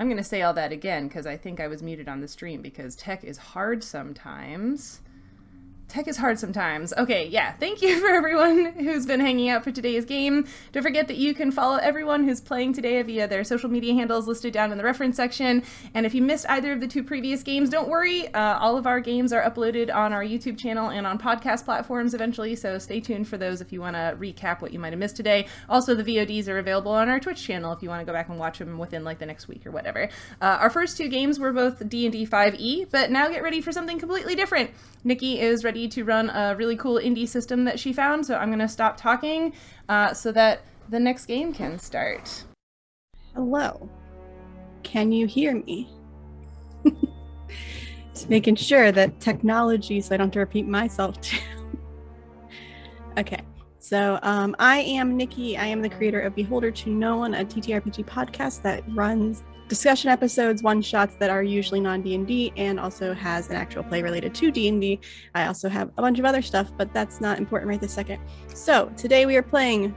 I'm going to say all that again because I think I was muted on the stream because tech is hard sometimes. Tech is hard sometimes. Okay, yeah. Thank you for everyone who's been hanging out for today's game. Don't forget that you can follow everyone who's playing today via their social media handles listed down in the reference section. And if you missed either of the two previous games, don't worry. Uh, all of our games are uploaded on our YouTube channel and on podcast platforms eventually, so stay tuned for those if you want to recap what you might have missed today. Also, the VODs are available on our Twitch channel if you want to go back and watch them within like the next week or whatever. Uh, our first two games were both D&D 5e, but now get ready for something completely different. Nikki is ready to run a really cool indie system that she found, so I'm going to stop talking uh, so that the next game can start. Hello. Can you hear me? Just making sure that technology, so I don't have to repeat myself too. okay. So um, I am Nikki. I am the creator of Beholder to No One, a TTRPG podcast that runs discussion episodes, one shots that are usually non D and also has an actual play related to D and D. I also have a bunch of other stuff, but that's not important right this second. So today we are playing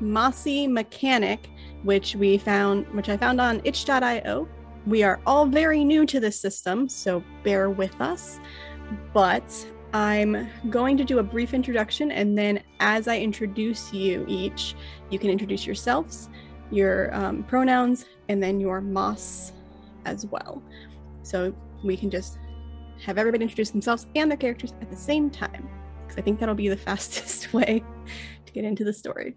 Mossy Mechanic, which we found, which I found on itch.io. We are all very new to this system, so bear with us. But I'm going to do a brief introduction, and then as I introduce you each, you can introduce yourselves your um, pronouns, and then your moss as well. So we can just have everybody introduce themselves and their characters at the same time, because I think that'll be the fastest way to get into the story.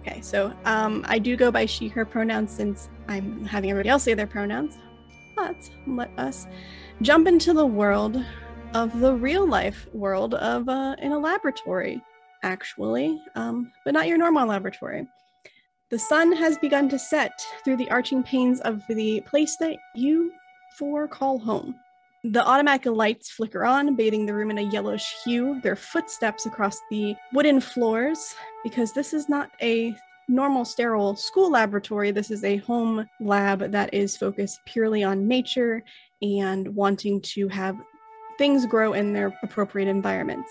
Okay, so um, I do go by she, her pronouns since I'm having everybody else say their pronouns. But let us jump into the world of the real life world of uh, in a laboratory, actually, um, but not your normal laboratory. The sun has begun to set through the arching panes of the place that you four call home. The automatic lights flicker on, bathing the room in a yellowish hue. Their footsteps across the wooden floors, because this is not a normal sterile school laboratory. This is a home lab that is focused purely on nature and wanting to have things grow in their appropriate environments.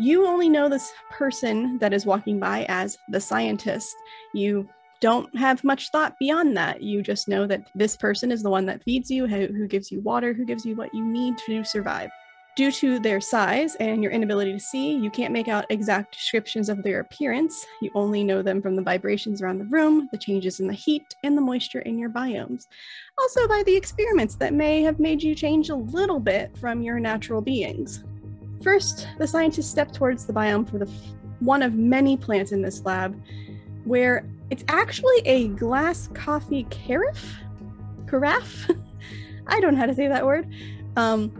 You only know this person that is walking by as the scientist. You don't have much thought beyond that. You just know that this person is the one that feeds you, who, gives you water, who gives you what you need to survive. Due to their size and your inability to see, you can't make out exact descriptions of their appearance. You only know them from the vibrations around the room, the changes in the heat, and the moisture in your biomes. Also, by the experiments that may have made you change a little bit from your natural beings. First, the scientists step towards the biome for the f- one of many plants in this lab, where it's actually a glass coffee carafe. Carafe? I don't know how to say that word. Um,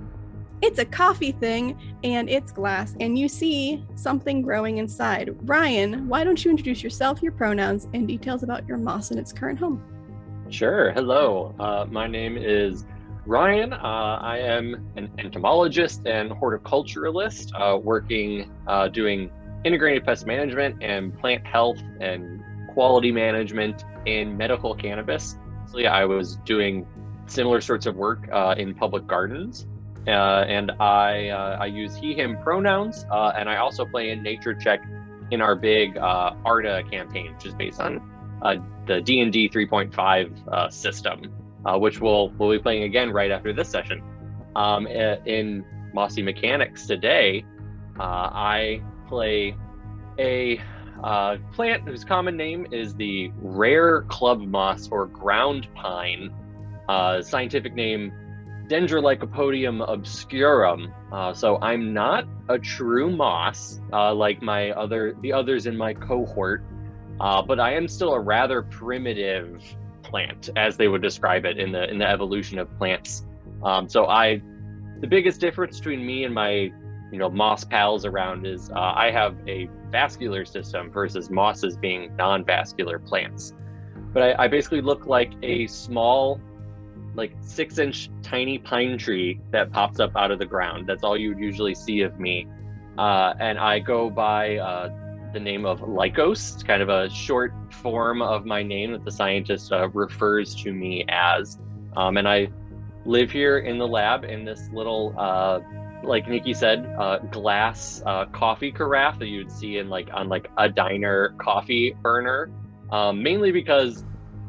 it's a coffee thing, and it's glass, and you see something growing inside. Ryan, why don't you introduce yourself, your pronouns, and details about your moss and its current home? Sure. Hello. Uh, my name is Ryan. Uh, I am an entomologist and horticulturalist uh, working, uh, doing integrated pest management and plant health and quality management in medical cannabis. So, yeah, I was doing similar sorts of work uh, in public gardens. Uh, and I, uh, I use he, him pronouns. and I also play in Nature Check in our big ARDA campaign, which is based on the D&D 3.5 system uh, which we'll we'll be playing again right after this session. Um, in Mossy Mechanics today, uh, I play a uh, plant whose common name is the rare club moss or ground pine. Uh, scientific name Dendrolycopodium obscurum. Uh, so I'm not a true moss uh, like my other the others in my cohort, uh, but I am still a rather primitive plant, as they would describe it in the in the evolution of plants. Um, so I, the biggest difference between me and my, you know, moss pals around is uh, I have a vascular system versus mosses being non-vascular plants. But I, I basically look like a small, like six-inch tiny pine tree that pops up out of the ground. That's all you would usually see of me. Uh, and I go by uh, the name of Lycos. It's kind of a short form of my name that the scientist uh, refers to me as. Um, and I live here in the lab in this little, uh, like Nikki said, uh, glass uh, coffee carafe that you'd see in like on like a diner coffee burner. Um, mainly because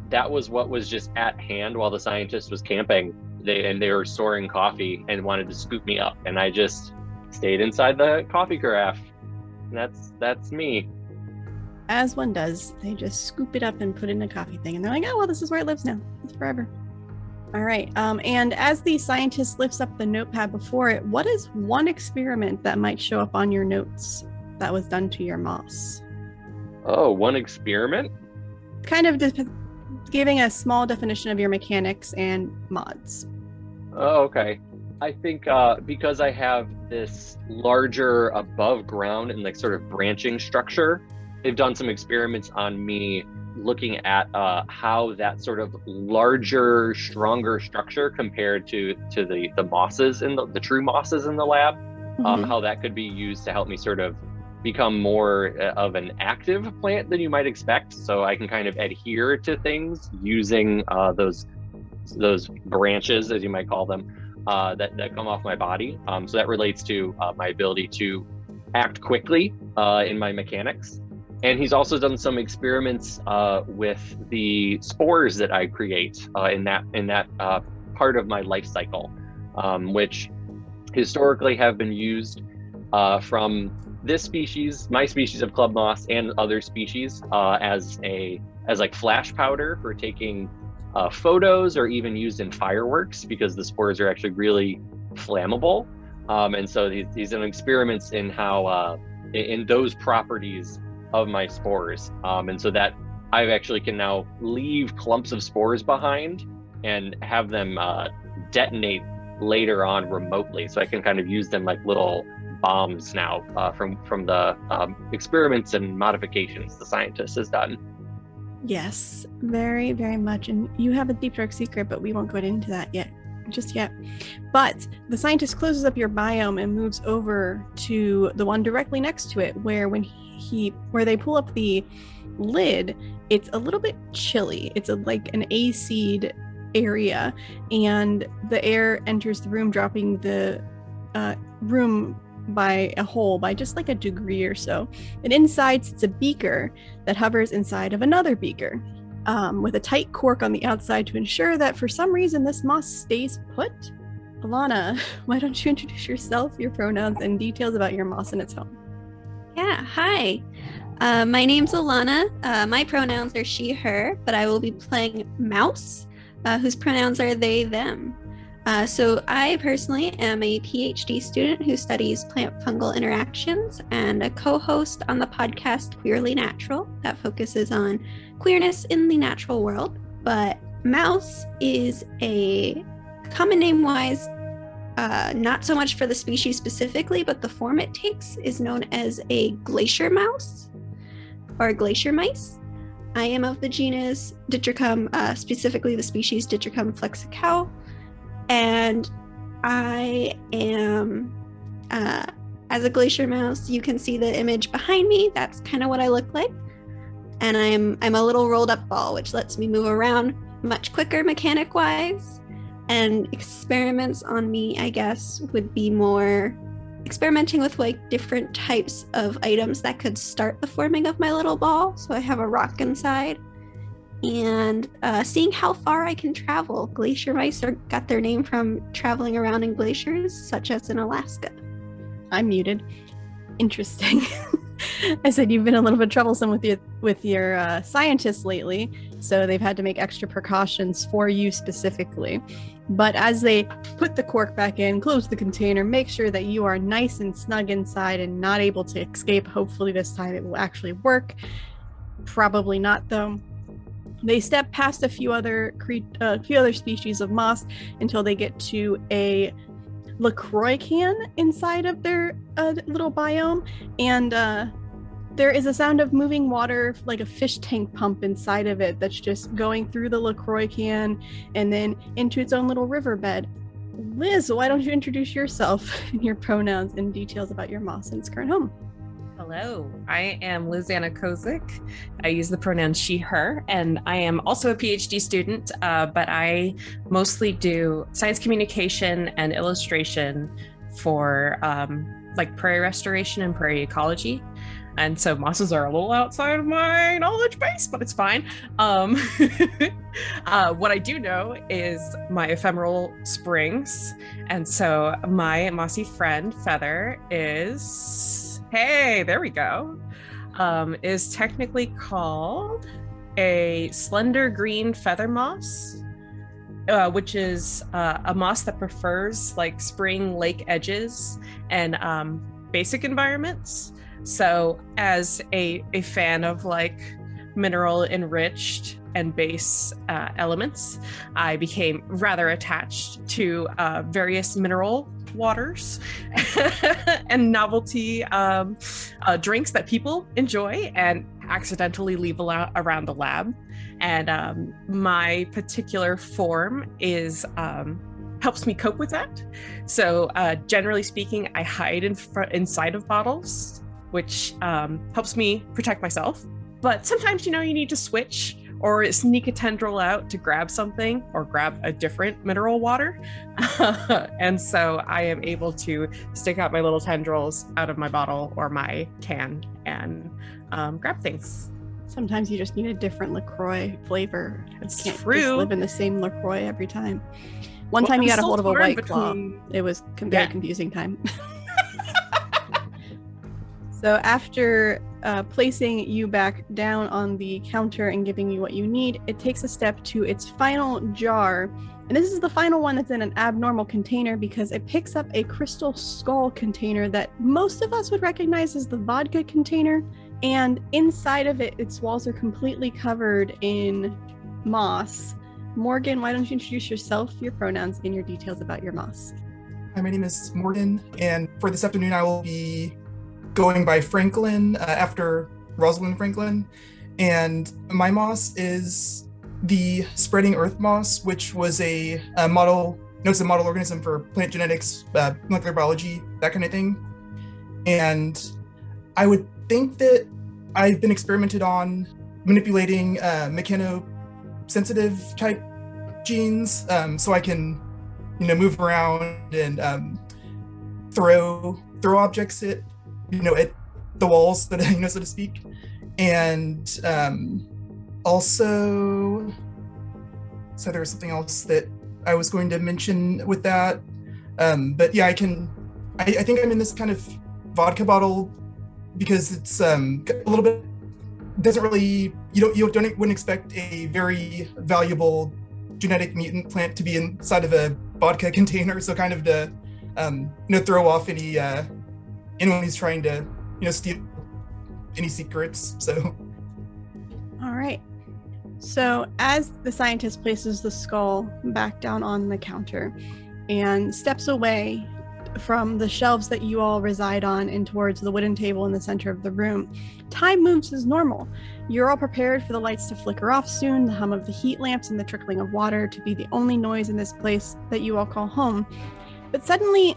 that was what was just at hand while the scientist was camping. They and they were storing coffee and wanted to scoop me up, and I just stayed inside the coffee carafe. That's that's me. As one does, they just scoop it up and put it in a coffee thing, and they're like, "Oh well, this is where it lives now. It's forever." All right. Um, and as the scientist lifts up the notepad before it, what is one experiment that might show up on your notes that was done to your moss? Oh, one experiment? Kind of de- giving a small definition of your mechanics and mods. Oh, okay. I think uh, because I have this larger above ground and like sort of branching structure, they've done some experiments on me looking at uh, how that sort of larger, stronger structure compared to to the the mosses in the, the true mosses in the lab, mm-hmm. um, how that could be used to help me sort of become more uh, of an active plant than you might expect. So I can kind of adhere to things using uh, those those branches, as you might call them, uh, that that come off my body. Um, so that relates to uh, my ability to act quickly uh, in my mechanics. And he's also done some experiments uh, with the spores that I create in that in that part of my life cycle, um, which historically have been used from this species, my species of club moss, and other species uh, as a as like flash powder for taking uh, photos or even used in fireworks because the spores are actually really flammable. Um, and so these, these are experiments in how uh, in, those properties of my spores. Um, and so that I actually can now leave clumps of spores behind and have them uh, detonate later on remotely. So I can kind of use them like little bombs now uh, from from the um, experiments and modifications the scientist has done. Yes, very very much. And you have a deep dark secret, but we won't go into that yet, just yet. But the scientist closes up your biome and moves over to the one directly next to it, where when he where they pull up the lid, it's a little bit chilly. It's a, like an AC area, and the air enters the room, dropping the uh, room by a hole by just like a degree or so. And inside sits a beaker that hovers inside of another beaker um, with a tight cork on the outside to ensure that for some reason this moss stays put. Alana, why don't you introduce yourself, your pronouns, and details about your moss and its home? Yeah, hi. Uh, my name's Alana. Uh, my pronouns are she, her, but I will be playing Mouse, uh, whose pronouns are they, them. Uh, so, I personally am a PhD student who studies plant fungal interactions and a co host on the podcast Queerly Natural that focuses on queerness in the natural world. But mouse is a common name wise, uh, not so much for the species specifically, but the form it takes is known as a glacier mouse or glacier mice. I am of the genus Ditrichum, uh, specifically the species Ditrichum flexicau and I am uh, as a glacier mouse. You can see the image behind me. That's kind of what I look like, and I'm I'm a little rolled up ball, which lets me move around much quicker mechanic wise. And experiments on me, I guess, would be more experimenting with like different types of items that could start the forming of my little ball. So I have a rock inside and uh, seeing how far I can travel. Glacier mice are, got their name from traveling around in glaciers, such as in Alaska. I'm muted. Interesting. I said you've been a little bit troublesome with your with your uh, scientists lately, so they've had to make extra precautions for you specifically. But as they put the cork back in, close the container, make sure that you are nice and snug inside and not able to escape. Hopefully, this time it will actually work. Probably not, though. They step past a few other cre- few other species of moss until they get to a LaCroix can inside of their uh, little biome, and uh, there is a sound of moving water, like a fish tank pump inside of it, that's just going through the LaCroix can and then into its own little riverbed. Liz, why don't you introduce yourself and your pronouns and details about your moss and its current home? Hello, I am Lizanna Kozik. I use the pronoun she, her, and I am also a PhD student, uh, but I mostly do science communication and illustration for um, like prairie restoration and prairie ecology. and so mosses are a little outside of my knowledge base, but it's fine. Um, uh, what I do know is my ephemeral springs, and so my mossy friend Feather is hey, there we go. Um, is technically called a slender green feather moss uh, which is uh, a moss that prefers like spring lake edges and um, basic environments. So, as a, a fan of like mineral enriched and base uh, elements, I became rather attached to uh, various mineral waters and novelty um, uh, drinks that people enjoy and accidentally leave around the lab and um, my particular form is um, helps me cope with that. So uh, generally speaking, I hide in inside of bottles, which um, helps me protect myself. But sometimes, you know, you need to switch or sneak a tendril out to grab something or grab a different mineral water. and so I am able to stick out my little tendrils out of my bottle or my can and um, grab things. Sometimes you just need a different LaCroix flavor. It's can't true. Just live in the same LaCroix every time. One Well, time you I'm got a hold of a white claw. It was a very Yeah. confusing time. so after uh, placing you back down on the counter and giving you what you need, it takes a step to its final jar. And this is the final one that's in an abnormal container because it picks up a crystal skull container that most of us would recognize as the vodka container. And inside of it, its walls are completely covered in moss. Morgan, why don't you introduce yourself, your pronouns, and your details about your moss? Hi, my name is Morgan, and for this afternoon, I will be going by Franklin uh, after Rosalind Franklin. And my moss is the spreading earth moss, which was a, a model, no, it's a model organism for plant genetics, uh, molecular biology, that kind of thing. And I would think that I've been experimented on manipulating uh, mechanosensitive type genes um, so I can you know move around and um, throw throw objects at you know at the walls that you know so to speak. And um, also so there was something else that i was going to mention with that. Um, but yeah i can I, I think i'm in this kind of vodka bottle because it's um, a little bit doesn't really you don't you don't wouldn't expect a very valuable genetic mutant plant to be inside of a vodka container. So kind of to um, you know throw off any uh, anyone who's trying to you know steal any secrets so All right. So, as the scientist places the skull back down on the counter and steps away from the shelves that you all reside on and towards the wooden table in the center of the room, time moves as normal. You're all prepared for the lights to flicker off soon, the hum of the heat lamps and the trickling of water to be the only noise in this place that you all call home. But suddenly,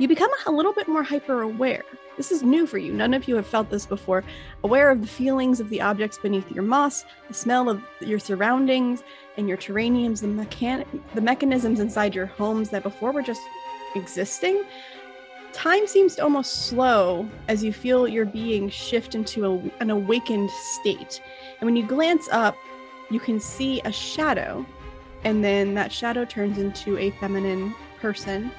you become a little bit more hyper aware. This is new for you. None of you have felt this before aware of the feelings of the objects beneath your moss, the smell of your surroundings and your terraniums, the mechan- the mechanisms inside your homes that before were just existing. Time seems to almost slow as you feel your being shift into a, an awakened state. And when you glance up, you can see a shadow, and then that shadow turns into a feminine person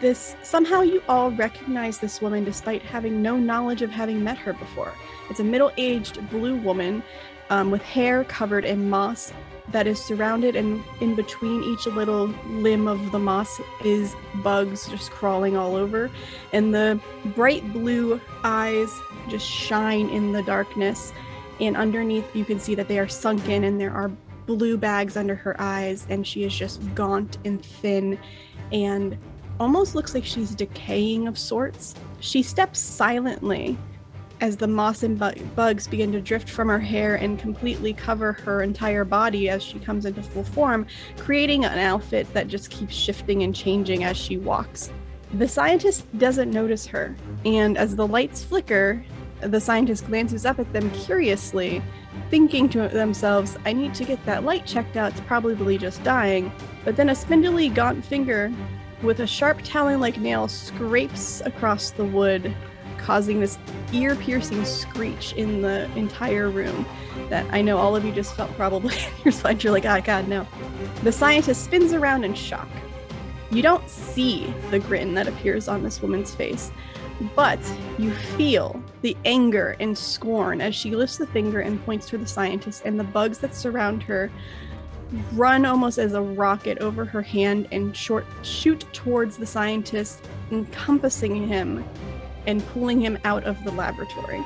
this somehow you all recognize this woman despite having no knowledge of having met her before. It's a middle-aged blue woman um, with hair covered in moss that is surrounded and in between each little limb of the moss is bugs just crawling all over. And the bright blue eyes just shine in the darkness. And underneath you can see that they are sunken and there are blue bags under her eyes. And she is just gaunt and thin and almost looks like she's decaying of sorts. She steps silently as the moss and bu- bugs begin to drift from her hair and completely cover her entire body as she comes into full form, creating an outfit that just keeps shifting and changing as she walks. The scientist doesn't notice her, and as the lights flicker, the scientist glances up at them curiously, thinking to themselves, I need to get that light checked out, it's probably just dying. But then a spindly, gaunt finger with a sharp talon like nail scrapes across the wood causing this ear piercing screech in the entire room that I know all of you just felt probably in your side. You're like, oh, God, no. The scientist spins around in shock. You don't see the grin that appears on this woman's face, but you feel the anger and scorn as she lifts the finger and points to the scientist, and the bugs that surround her run almost as a rocket over her hand and short shoot towards the scientist, encompassing him and pulling him out of the laboratory.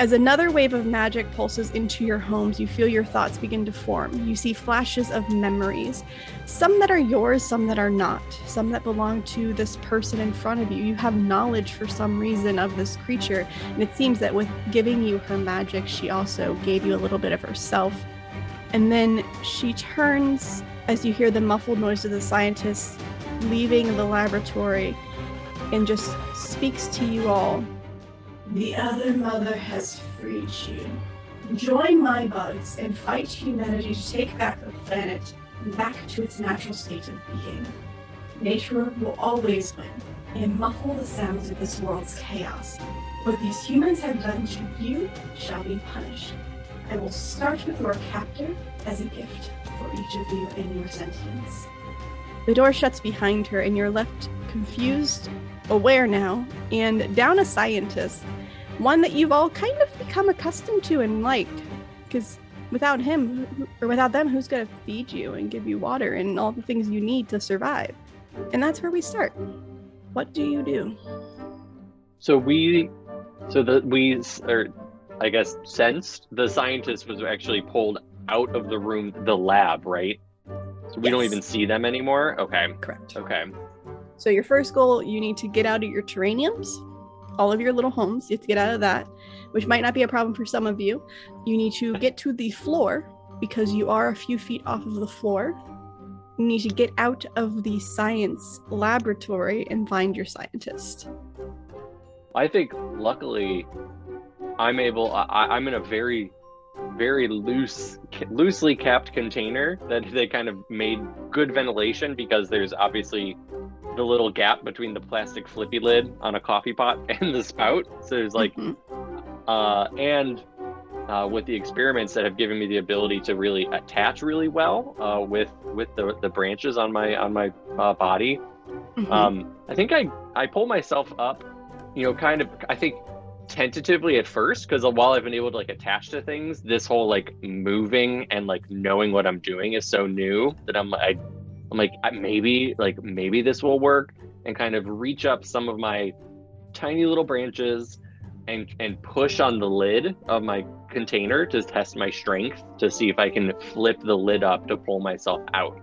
As another wave of magic pulses into your homes, you feel your thoughts begin to form. You see flashes of memories, some that are yours, some that are not, some that belong to this person in front of you. You have knowledge for some reason of this creature, and it seems that with giving you her magic, she also gave you a little bit of herself. And then she turns as you hear the muffled noise of the scientists leaving the laboratory and just speaks to you all the other mother has freed you. Join my bugs and fight humanity to take back the planet back to its natural state of being. Nature will always win and muffle the sounds of this world's chaos. What these humans have done to you shall be punished. I will start with your captor as a gift for each of you in your sentience. The door shuts behind her, and you're left confused aware now, and down a scientist, one that you've all kind of become accustomed to and liked. Because without him, or without them, who's going to feed you and give you water and all the things you need to survive? And that's where we start. What do you do? So we, so the we, or I guess sensed the scientist was actually pulled out of the room, the lab, right? So we yes. don't even see them anymore. Okay. Correct. Okay. So your first goal, you need to get out of your terraniums, all of your little homes. You have to get out of that, which might not be a problem for some of you. You need to get to the floor because you are a few feet off of the floor. You need to get out of the science laboratory and find your scientist. I think luckily I'm able I, I'm in a very very loose loosely capped container that they kind of made good ventilation because there's obviously the little gap between the plastic flippy lid on a coffee pot and the spout. So there's like, mm-hmm. uh, and uh, with the experiments that have given me the ability to really attach really well uh, with with the, the branches on my on my uh, body. Mm-hmm. Um, I think I I pull myself up, you know, kind of. I think tentatively at first because while I've been able to like attach to things, this whole like moving and like knowing what I'm doing is so new that I'm like, I'm like, maybe, like, maybe this will work and kind of reach up some of my tiny little branches and and push on the lid of my container to test my strength to see if I can flip the lid up to pull myself out.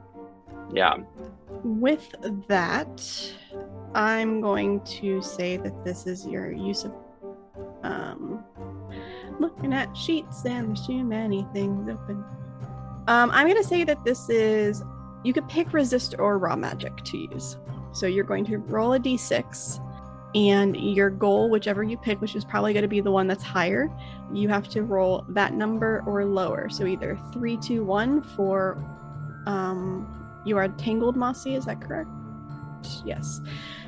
Yeah. With that, I'm going to say that this is your use of um looking at sheets and there's too many things open. Um, I'm gonna say that this is you could pick resist or raw magic to use. So you're going to roll a d6 and your goal, whichever you pick, which is probably going to be the one that's higher, you have to roll that number or lower. So either three, two, one for um you are tangled mossy, is that correct? Yes.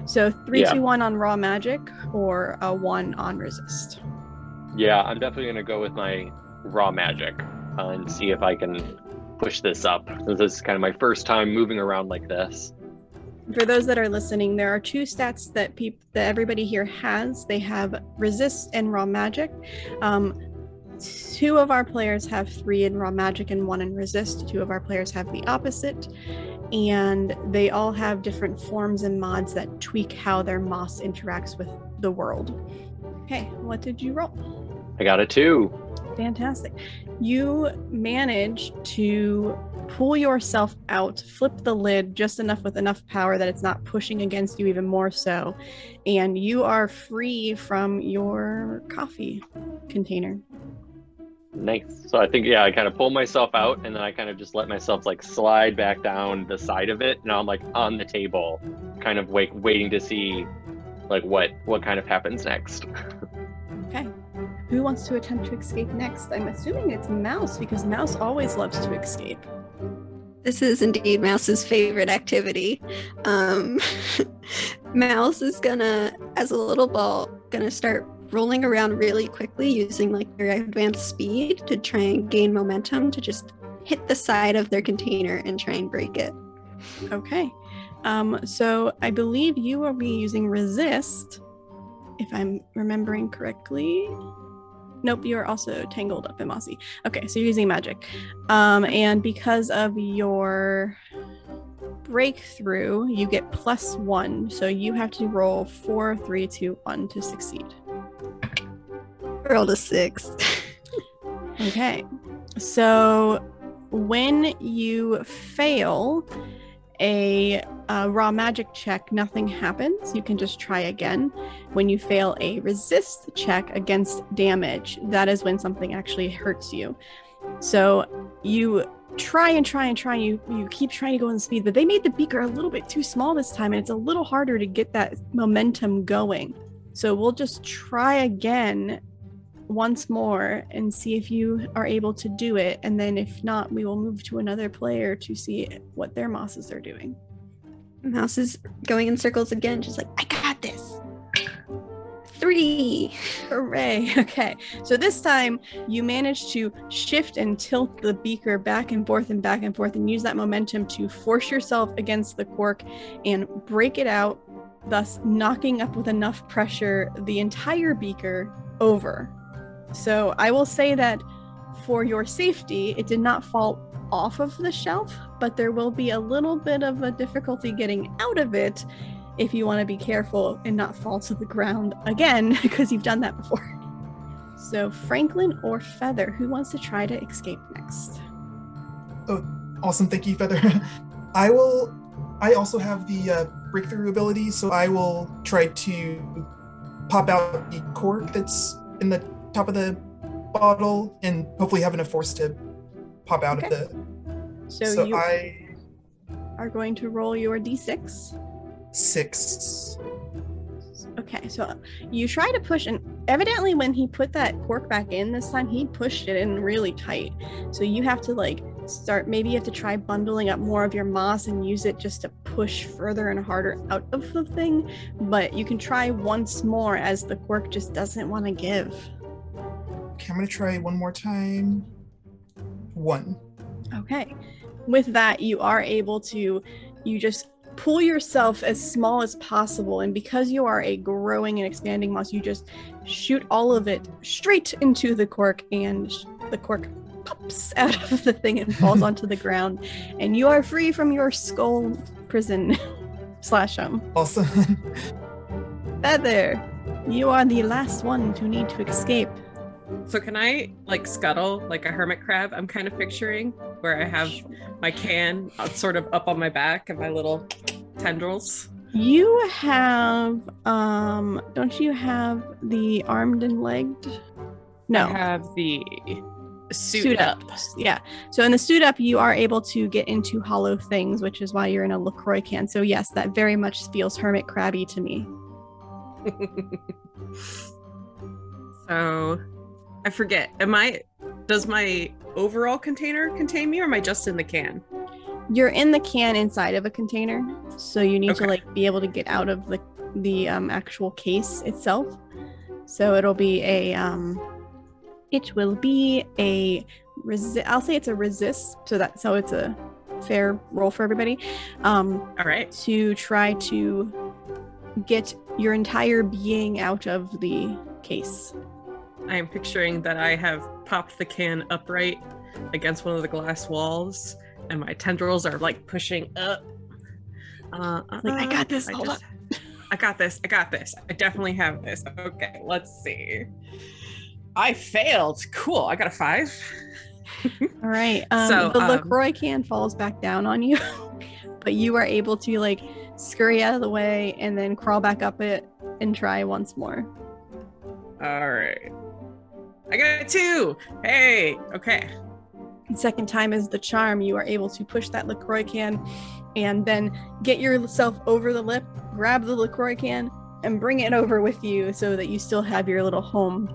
So three, yeah. two, one on raw magic or a one on resist. Yeah, I'm definitely gonna go with my raw magic uh, and see if I can push this up. This is kind of my first time moving around like this. For those that are listening, there are two stats that people that everybody here has. They have resist and raw magic. Um, two of our players have three in raw magic and one in resist. Two of our players have the opposite, and they all have different forms and mods that tweak how their moss interacts with the world. Okay, what did you roll? I got a two. Fantastic. You manage to pull yourself out, flip the lid just enough with enough power that it's not pushing against you even more so, and you are free from your coffee container. Nice. So I think yeah, I kind of pull myself out and then I kind of just let myself like slide back down the side of it. Now I'm like on the table, kind of wait waiting to see like what what kind of happens next. okay. Who wants to attempt to escape next? I'm assuming it's Mouse because Mouse always loves to escape. This is indeed Mouse's favorite activity. Um, Mouse is gonna, as a little ball, gonna start rolling around really quickly using like their advanced speed to try and gain momentum to just hit the side of their container and try and break it. Okay. Um, so I believe you will be using resist, if I'm remembering correctly. Nope, you are also tangled up in Mossy. Okay, so you're using magic. Um, and because of your breakthrough, you get plus one. So you have to roll four, three, two, one to succeed. Rolled a six. Okay. So when you fail a, uh raw magic check, nothing happens. You can just try again. When you fail a resist check against damage, that is when something actually hurts you. So you try and try and try and you you keep trying to go in speed, but they made the beaker a little bit too small this time and it's a little harder to get that momentum going. So we'll just try again once more and see if you are able to do it. And then if not, we will move to another player to see what their mosses are doing. Mouse is going in circles again, just like, I got this. Three. Hooray. Okay. So this time you manage to shift and tilt the beaker back and forth and back and forth and use that momentum to force yourself against the cork and break it out, thus knocking up with enough pressure the entire beaker over. So I will say that for your safety, it did not fall off of the shelf, but there will be a little bit of a difficulty getting out of it if you want to be careful and not fall to the ground again because you've done that before. So, Franklin or Feather, who wants to try to escape next? Oh, awesome, thank you, Feather. I will. I also have the uh, breakthrough ability, so I will try to pop out the cork that's in the top of the bottle, and hopefully have enough force to pop out Okay. of the. So, So, you I are going to roll your d6. six. Okay, so you try to push, and evidently, when he put that cork back in this time, he pushed it in really tight. So you have to like start. Maybe you have to try bundling up more of your moss and use it just to push further and harder out of the thing. But you can try once more as the cork just doesn't want to give. Okay, I'm gonna try one more time. One. Okay. With that, you are able to, you just pull yourself as small as possible. And because you are a growing and expanding moss, you just shoot all of it straight into the cork, and the cork pops out of the thing and falls onto the ground. And you are free from your skull prison slash home. Awesome. Feather, you are the last one to need to escape. So can I like scuttle like a hermit crab? I'm kind of picturing where I have my can uh, sort of up on my back and my little tendrils. You have, um, don't you have the armed and legged? No. I have the suit, suit up. up. Yeah. So in the suit up, you are able to get into hollow things, which is why you're in a LaCroix can. So yes, that very much feels hermit crabby to me. so I forget. Am I does my overall container contain me or am I just in the can? You're in the can inside of a container, so you need to like be able to get out of the the um, actual case itself. So it'll be a um, it will be a resi- I'll say it's a resist, so that so it's a fair roll for everybody. Um, All right. to try to get your entire being out of the case. I am picturing that I have popped the can upright against one of the glass walls, and my tendrils are like pushing up. Uh, Like, I uh, got this, I, hold just- I got this. I got this. I definitely have this. Okay, let's see. I failed. Cool. I got a five. All right. Um, So, the um, LaCroix can falls back down on you, but you are able to like scurry out of the way and then crawl back up it and try once more. All right. I got a two. Hey. Okay. Second time is the charm. You are able to push that LaCroix can and then get yourself over the lip, grab the LaCroix can, and bring it over with you so that you still have your little home.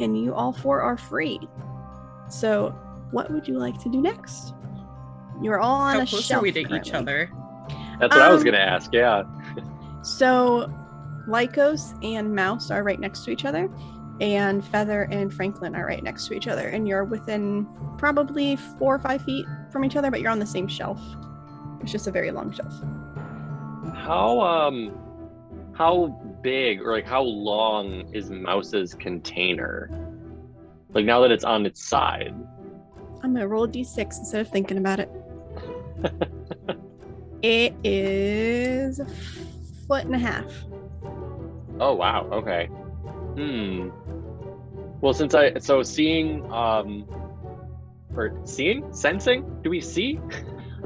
And you all four are free. So, what would you like to do next? You're all on How a close shelf are we to each other? That's what I was Um, gonna ask. Yeah. So, Lycos and Mouse are right next to each other, and Feather and Franklin are right next to each other, and you're within probably four or five feet from each other, but you're on the same shelf. It's just a very long shelf. How um how big or like how long is Mouse's container? Like now that it's on its side. I'm gonna roll a d6 instead of thinking about it. it is a foot and a half. Oh wow, okay. Hmm. Well since I so seeing um or seeing? Sensing? Do we see?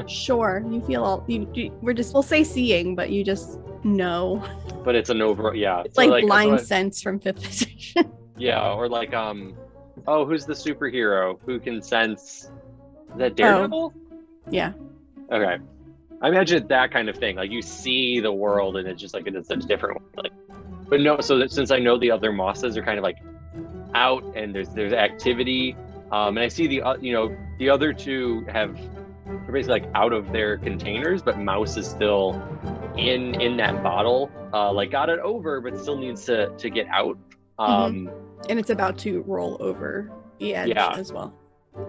Sure, you feel all you, you. We're just we'll say seeing, but you just know. But it's an over yeah. It's so like, blind so I- sense from fifth position. Yeah, or like um oh who's the superhero who can sense is that Daredevil? yeah. Okay. I imagine it's that kind of thing. Like you see the world and it's just like it's a different like but no, so that since I know the other mosses are kind of like out and there's there's activity, um, and I see the uh, you know the other two have they're basically like out of their containers, but Mouse is still in in that bottle, uh, like got it over, but still needs to to get out. Um, And it's about to roll over the edge Yeah. as well.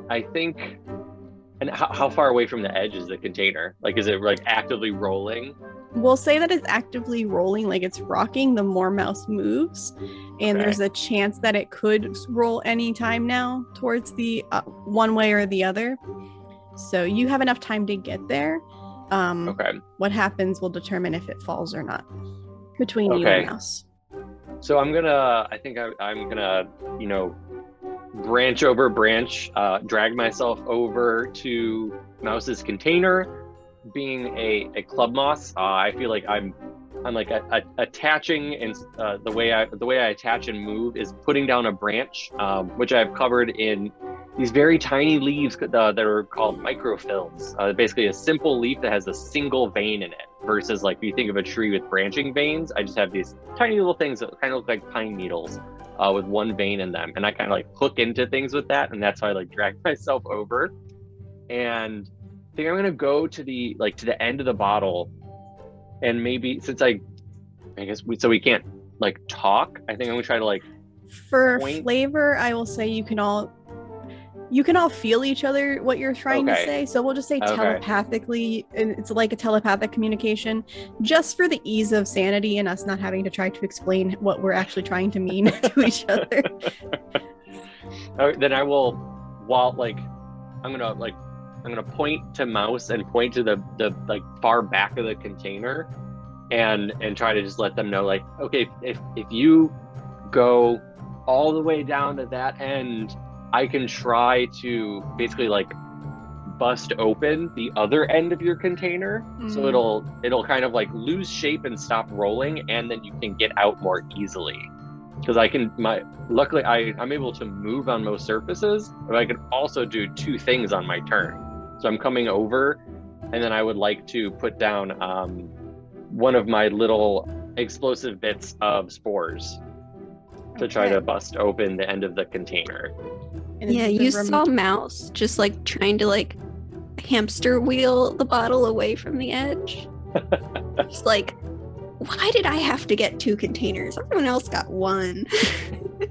I think. And how, how far away from the edge is the container? Like, is it like actively rolling? We'll say that it's actively rolling, like it's rocking the more mouse moves, and Okay. there's a chance that it could roll anytime now towards the uh, one way or the other. So you have enough time to get there. Um, Okay. What happens will determine if it falls or not between you Okay. and mouse. So I'm gonna. I think I, I'm gonna. You know, branch over branch. Uh, drag myself over to Mouse's container. Being a, a club moss, uh, I feel like I'm. I'm like a, a, attaching, and uh, the way I the way I attach and move is putting down a branch, um, which I've covered in these very tiny leaves uh, that are called microphylls. Uh, basically, a simple leaf that has a single vein in it, versus like if you think of a tree with branching veins. I just have these tiny little things that kind of look like pine needles uh, with one vein in them, and I kind of like hook into things with that, and that's how I like drag myself over. And I think I'm gonna go to the like to the end of the bottle, and maybe since I, I guess we so we can't like talk. I think I'm gonna try to like For Point- flavor, I will say you can all you can all feel each other what you're trying Okay. to say. So we'll just say Okay. telepathically, and it's like a telepathic communication, just for the ease of sanity and us not having to try to explain what we're actually trying to mean to each other. Uh, then I will, while like, I'm gonna like, I'm gonna point to mouse and point to the the like far back of the container, and and try to just let them know like, okay, if if you go all the way down to that end, I can try to basically like bust open the other end of your container. So Mm. it'll it'll kind of like lose shape and stop rolling and then you can get out more easily. Because i can my luckily i i'm able to move on most surfaces but i can also do two things on my turn so i'm coming over and then i would like to put down um, one of my little explosive bits of spores to try Okay. to bust open the end of the container And it's yeah, the you rem- saw Mouse just like trying to like hamster wheel the bottle away from the edge. just like, why did I have to get two containers? Everyone else got one.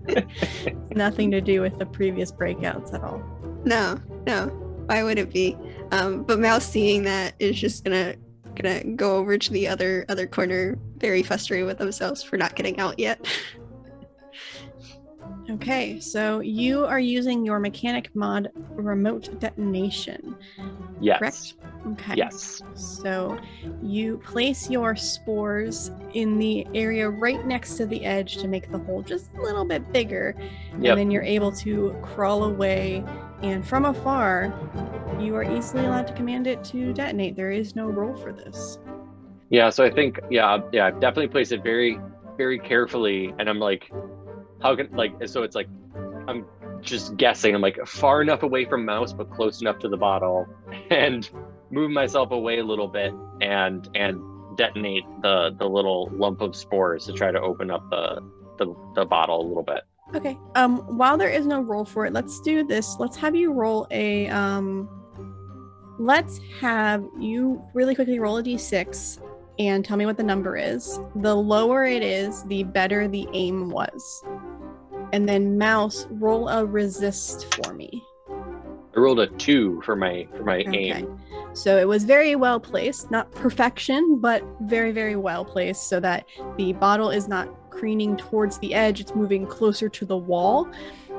nothing to do with the previous breakouts at all. no, no. Why would it be? Um, but Mouse seeing that is just gonna gonna go over to the other other corner, very frustrated with themselves for not getting out yet. Okay, so you are using your mechanic mod remote detonation, yes correct? Okay. yes So you place your spores in the area right next to the edge to make the hole just a little bit bigger. Yep. And then you're able to crawl away. And from afar, you are easily allowed to command it to detonate. There is no roll for this. Yeah, so I think yeah, yeah, I've definitely placed it very, very carefully, and I'm like, how can like so it's like I'm just guessing. I'm like far enough away from mouse, but close enough to the bottle, and move myself away a little bit, and and detonate the the little lump of spores to try to open up the the, the bottle a little bit. Okay. Um, while there is no roll for it, let's do this. Let's have you roll a um let's have you really quickly roll a d6 and tell me what the number is. The lower it is, the better the aim was. And then mouse, roll a resist for me. I rolled a two for my for my aim. So it was very well placed, not perfection, but very, very well placed so that the bottle is not craning towards the edge, it's moving closer to the wall.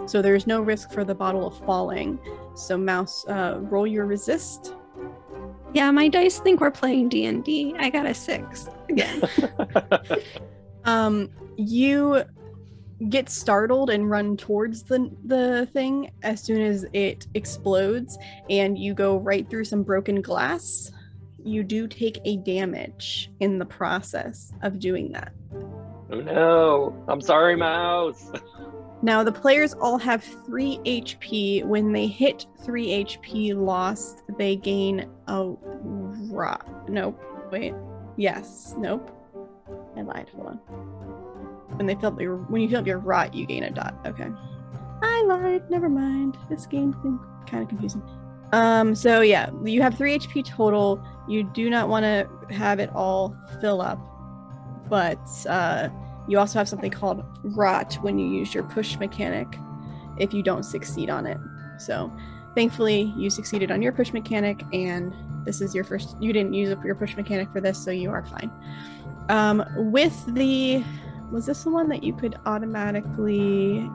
So there's no risk for the bottle of falling. So mouse, uh, roll your resist. Yeah, my dice think we're playing D and D. I got a six again. Um, you get startled and run towards the the thing as soon as it explodes, and you go right through some broken glass. You do take a damage in the process of doing that. Oh no! I'm sorry, mouse. Now, the players all have 3 HP. When they hit 3 HP lost, they gain a rot. Nope. Wait. Yes. Nope. I lied. Hold on. When they fill up your when you fill up your rot, you gain a dot. Okay. I lied. Never mind. This game's kind of confusing. Um. So yeah, you have 3 HP total. You do not want to have it all fill up, but uh, you also have something called rot when you use your push mechanic if you don't succeed on it. So, thankfully, you succeeded on your push mechanic, and this is your first. You didn't use up your push mechanic for this, so you are fine. Um, with the. Was this the one that you could automatically.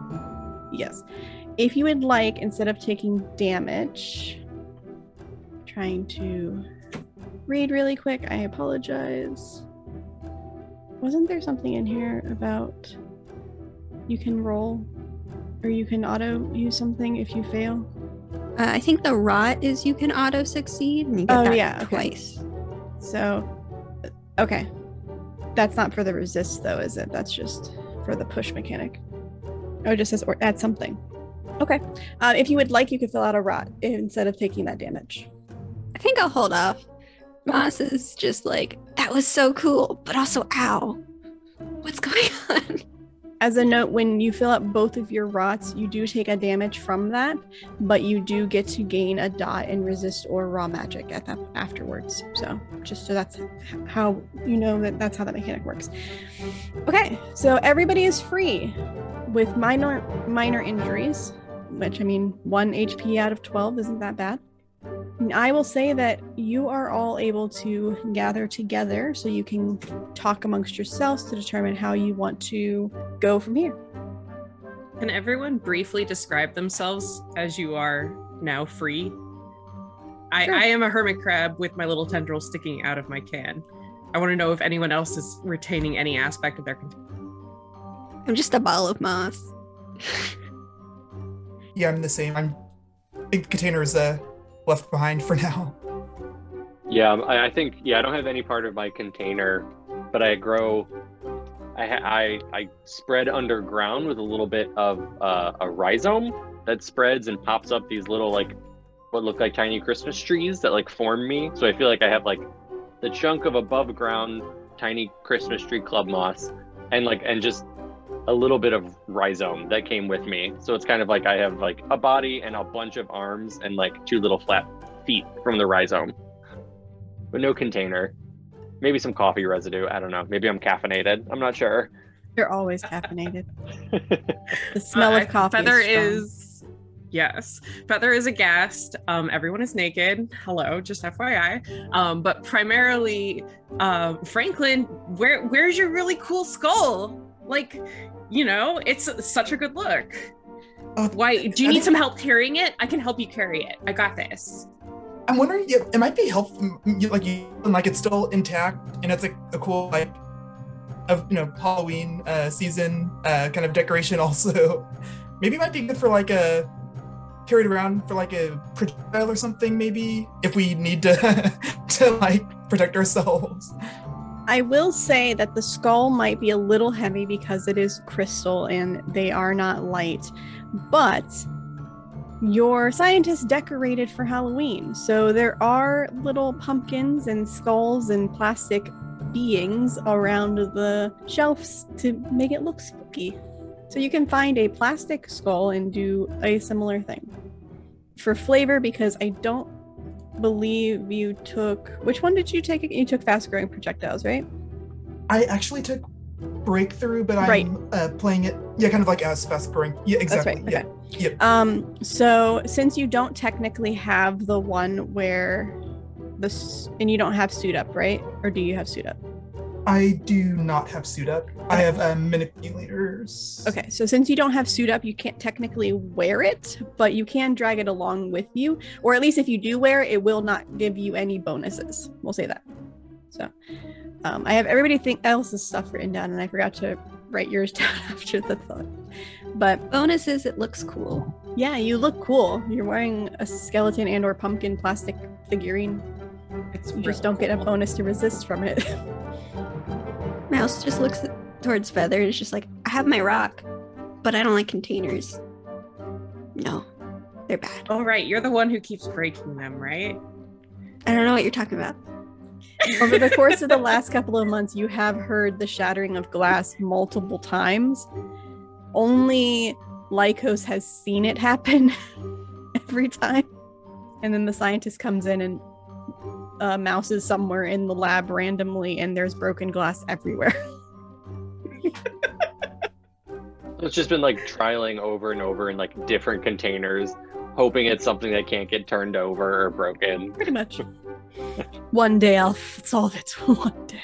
Yes. If you would like, instead of taking damage, trying to read really quick, I apologize. Wasn't there something in here about you can roll or you can auto use something if you fail? Uh, I think the rot is you can auto succeed and you get Oh, that yeah, okay. twice. So, okay. That's not for the resist though, is it? That's just for the push mechanic. Oh, it just says or add something. Okay. Uh, if you would like, you could fill out a rot instead of taking that damage. I think I'll hold off. Moss is just like, that was so cool, but also ow. What's going on? As a note, when you fill up both of your rots, you do take a damage from that, but you do get to gain a dot in resist or raw magic at that afterwards. So just so that's how you know that that's how that mechanic works. Okay, so everybody is free with minor minor injuries, which I mean, one HP out of twelve isn't that bad. And I will say that you are all able to gather together so you can talk amongst yourselves to determine how you want to go from here. Can everyone briefly describe themselves as you are now free? I, Sure. I am a hermit crab with my little tendril sticking out of my can. I want to know if anyone else is retaining any aspect of their. Con- I'm just a ball of moss. Yeah, I'm the same. I'm. I think the container is uh, left behind for now. Yeah, I, think yeah, I don't have any part of my container, but I grow. I I I spread underground with a little bit of uh, a rhizome that spreads and pops up these little like what look like tiny Christmas trees that like form me. So I feel like I have like the chunk of above ground tiny Christmas tree club moss, and like and just a little bit of rhizome that came with me. So it's kind of like I have like a body and a bunch of arms and like two little flat feet from the rhizome but no container. Maybe some coffee residue. I don't know. Maybe I'm caffeinated. I'm not sure. You're always caffeinated. The smell Uh, of coffee. Feather is, is yes. Feather is aghast. Um, everyone is naked. Hello, just FYI. Um, but primarily, um, Franklin, where where's your really cool skull? Like, you know, it's such a good look. Oh, Why? Do you need some help carrying it? I can help you carry it. I got this. I'm wondering, yeah, it might be helpful, like you, like it's still intact, and it's like a cool like, of you know Halloween uh, season uh, kind of decoration. Also, maybe it might be good for like a carried around for like a projectile or something. Maybe if we need to to like protect ourselves. I will say that the skull might be a little heavy because it is crystal and they are not light, but your scientists decorated for Halloween. So there are little pumpkins and skulls and plastic beings around the shelves to make it look spooky. So you can find a plastic skull and do a similar thing. For flavor, because I don't believe you took. Which one did you take? You took fast growing projectiles, right? I actually took breakthrough, but I'm Right. uh, playing it. Yeah, kind of like as fast growing. Yeah, exactly. Right. Yeah. Okay. Yep. Um, so since you don't technically have the one where the s- and you don't have suit up, right? Or do you have suit up? I do not have suit up. I have uh, manipulators. Okay, so since you don't have suit up, you can't technically wear it, but you can drag it along with you, or at least if you do wear it, it will not give you any bonuses. We'll say that. So, um, I have everybody think else's stuff written down, and I forgot to write yours down after the thought. But bonuses, it looks cool. yeah, you look cool. You're wearing a skeleton and/or pumpkin plastic figurine. It's You just don't get a bonus to resist from it. Mouse just looks towards Feather and is just like, I have my rock, but I don't like containers. No, they're bad. All right. You're the one who keeps breaking them, right? I don't know what you're talking about. Over the course of the last couple of months, you have heard the shattering of glass multiple times. Only Lycos has seen it happen every time. And then the scientist comes in and uh, Mouse is somewhere in the lab randomly, and there's broken glass everywhere. It's just been like trialing over and over in like different containers, hoping it's something that can't get turned over or broken. Pretty much. One day I'll f- solve it. One day.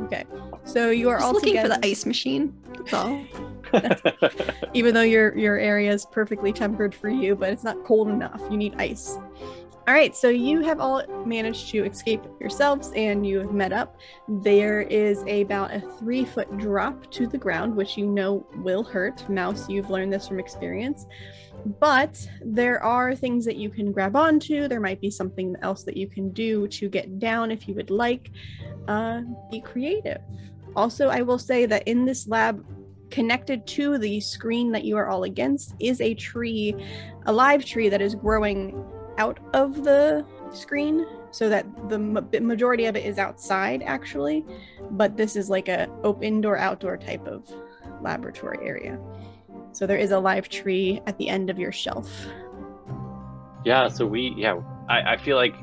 Okay. So you are Just all looking together. for the ice machine. That's all. even though your your area is perfectly tempered for you, but it's not cold enough. You need ice. All right, so you have all managed to escape yourselves and you have met up. There is about a three foot drop to the ground, which you know will hurt. Mouse, you've learned this from experience. But there are things that you can grab onto. There might be something else that you can do to get down if you would like. Uh, be creative. Also, I will say that in this lab, connected to the screen that you are all against is a tree, a live tree that is growing out of the screen so that the majority of it is outside actually but this is like a open indoor outdoor type of laboratory area so there is a live tree at the end of your shelf yeah, so we yeah, I, I feel like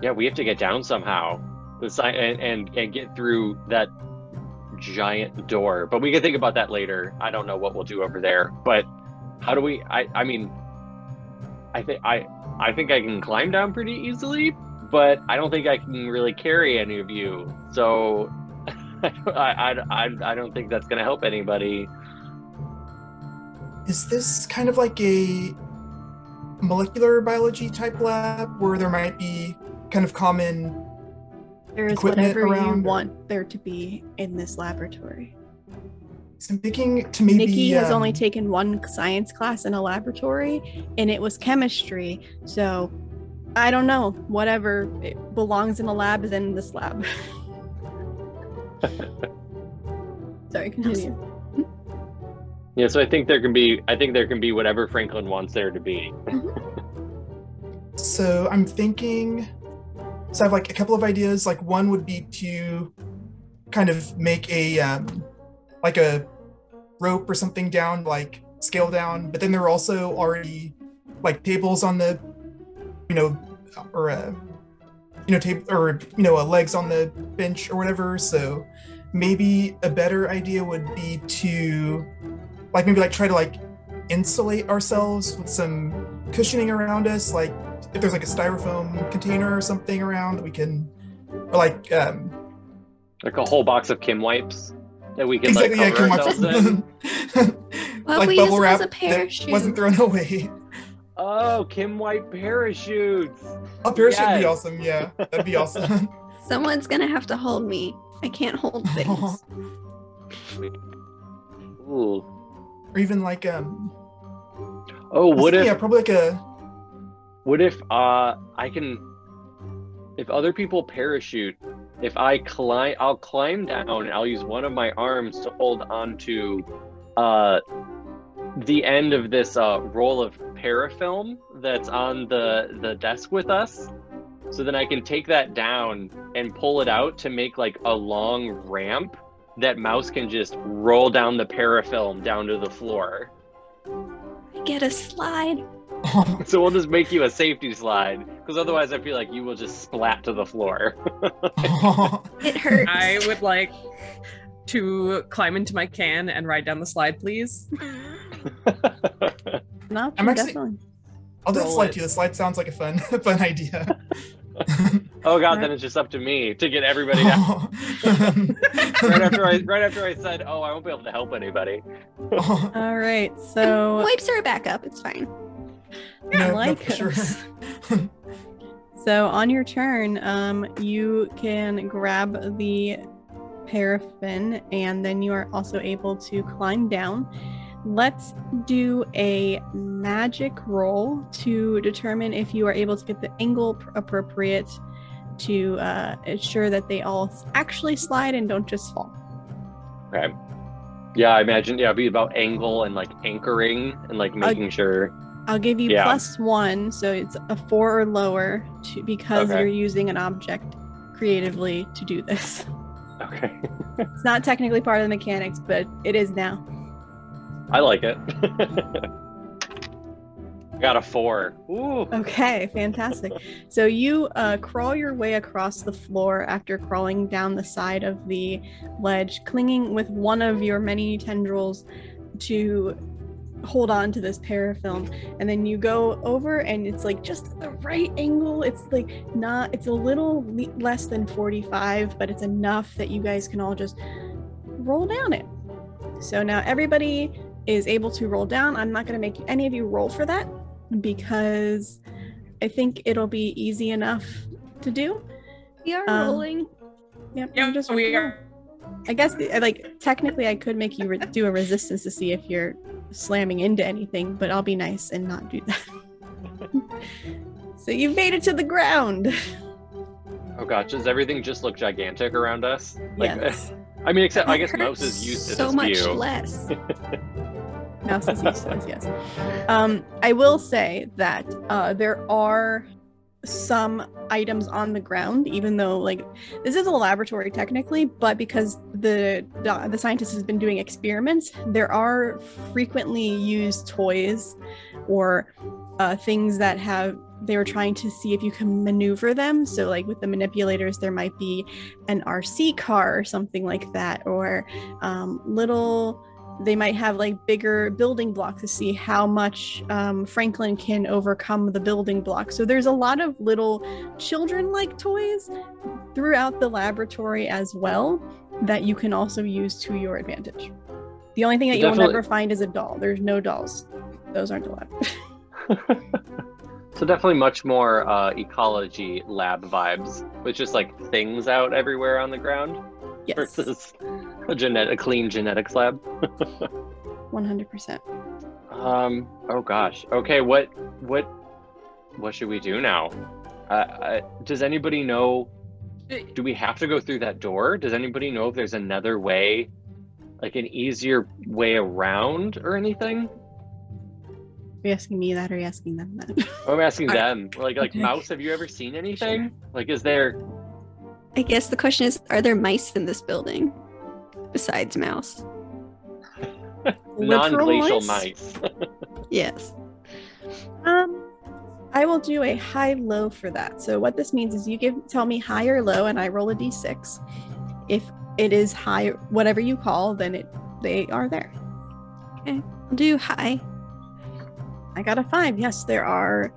yeah, we have to get down somehow. The si- and, and and get through that giant door. But we can think about that later. I don't know what we'll do over there. But how do we I I mean I think I I think I can climb down pretty easily, but I don't think I can really carry any of you. So I, I, I, I don't think that's going to help anybody. Is this kind of like a molecular biology type lab where there might be kind of common there is Equipment whatever you around or- want there to be in this laboratory so I'm thinking to maybe Nikki has only um, taken one science class in a laboratory, and it was chemistry. So I don't know. Whatever it belongs in a lab is in this lab. Sorry, continue. Yeah, so I think there can be I think there can be whatever Franklin wants there to be. So I'm thinking. So I have like a couple of ideas. Like one would be to kind of make a um, like a rope or something down, like scale down. But then there are also already like tables on the, you know, or a, you know, table or you know, legs on the bench or whatever. So maybe a better idea would be to like maybe like try to like insulate ourselves with some cushioning around us like if there's like a styrofoam container or something around that we can or like um Like a whole box of Kimwipes that we can exactly yeah like cover Kim ourselves in. Well, like we bubble them as wrap a that parachute. wasn't thrown away Oh, Kimwipe parachutes. a parachute would be awesome yeah that'd be awesome Someone's gonna have to hold me. I can't hold things. Ooh. or even like um Oh, what if yeah probably like a what if uh I can if other people parachute, if I climb I'll climb down and I'll use one of my arms to hold onto uh the end of this uh roll of parafilm that's on the the desk with us. So then I can take that down and pull it out to make like a long ramp that mouse can just roll down the parafilm down to the floor. I Get a slide. So we'll just make you a safety slide, because otherwise I feel like you will just splat to the floor. It hurts. I would like to climb into my can and ride down the slide, please. No, I'm actually- definitely. I'll do the slide it. too. The slide sounds like a fun, fun idea. oh god, then it's just up to me to get everybody out. right after I right after I said, "Oh, I won't be able to help anybody." All right, so wipes are back up. It's fine. I No, no, like for sure. So on your turn, um, you can grab the parafilm, and then you are also able to climb down. Let's do a magic roll to determine if you are able to get the angle pr- appropriate to uh, ensure that they all actually slide and don't just fall. Okay. Yeah, I imagine. Yeah, it'd be about angle and like anchoring and like making sure. I'll give you Yeah. plus one, so it's a four or lower, to, because Okay. you're using an object creatively to do this. Okay. It's not technically part of the mechanics, but it is now. I like it. Got a four. Ooh. Okay, fantastic. so you uh, crawl your way across the floor after crawling down the side of the ledge, clinging with one of your many tendrils to hold on to this parafilm and then you go over and it's like just the right angle it's like not it's a little le- less than 45 but it's enough that you guys can all just roll down it so now everybody is able to roll down i'm not going to make any of you roll for that because i think it'll be easy enough to do We are Um, rolling. yep Yeah, you just we roll. are. I guess like technically I could make you re- do a resistance to see if you're slamming into anything, but I'll be nice and not do that. so you've made it to the ground. Oh gosh, does everything just look gigantic around us? Like, yes. I mean, except I guess Mouse is used to so this much view. less. Mouse is used to this, yes. Um, I will say that uh, there are some items on the ground, even though like this is a laboratory technically, but because the the, scientist has been doing experiments, there are frequently used toys or uh, things that have they were trying to see if you can maneuver them. So like with the manipulators, there might be an RC car or something like that, or um, little they might have like bigger building blocks to see how much um, Franklin can overcome the building block. So there's a lot of little children like toys throughout the laboratory as well that you can also use to your advantage. The only thing that you will Definitely. never find is a doll. There's no dolls. Those aren't allowed. So definitely much more uh, ecology lab vibes, with just like things out everywhere on the ground yes, versus a genet a clean genetics lab. 100%. Um. Oh gosh. Okay. What? What? What should we do now? Uh, uh, does anybody know? Do we have to go through that door? Does anybody know if there's another way, like an easier way around or anything? Are you asking me that or are you asking them that? I'm asking I- them. Like, like Mouse, have you ever seen anything? Like, is there? I guess the question is are there mice in this building besides mouse? Non-glacial mice? mice. Yes. Um, I will do a high low for that. So what this means is you give tell me high or low, and I roll a d6. If it is high, whatever you call, then it they are there. Okay, I'll do high. I got a five. Yes, there are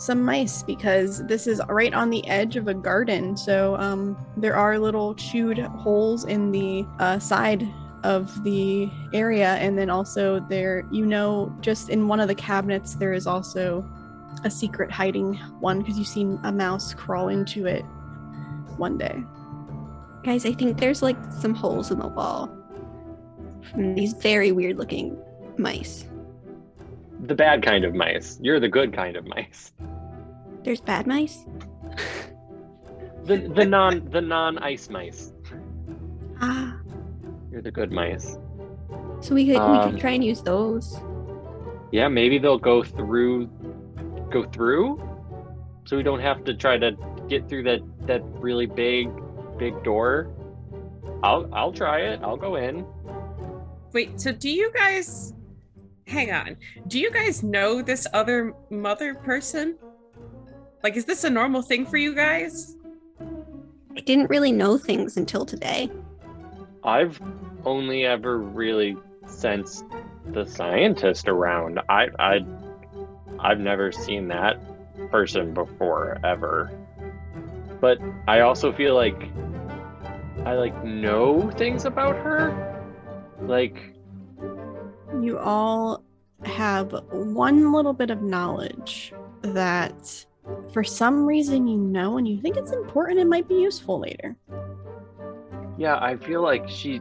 some mice because this is right on the edge of a garden. So um, there are little chewed holes in the uh, side of the area, and then also there, you know, just in one of the cabinets, there is also a secret hiding one because you've seen a mouse crawl into it one day. Guys, I think there's like some holes in the wall from these very weird looking mice. The bad kind of mice. You're the good kind of mice. There's bad mice? The the non the non ice mice. Ah. You're the good mice. So we could we Um, could try and use those. Yeah, maybe they'll go through go through so we don't have to try to get through that that really big big door. I'll I'll try it. I'll go in. Wait, so do you guys hang on. Do you guys know this other mother person? Like, is this a normal thing for you guys? I didn't really know things until today. I've only ever really sensed the scientist around. I I I've never seen that person before ever. But I also feel like I like know things about her. Like You all have one little bit of knowledge that for some reason you know and you think it's important and might be useful later. yeah, I feel like she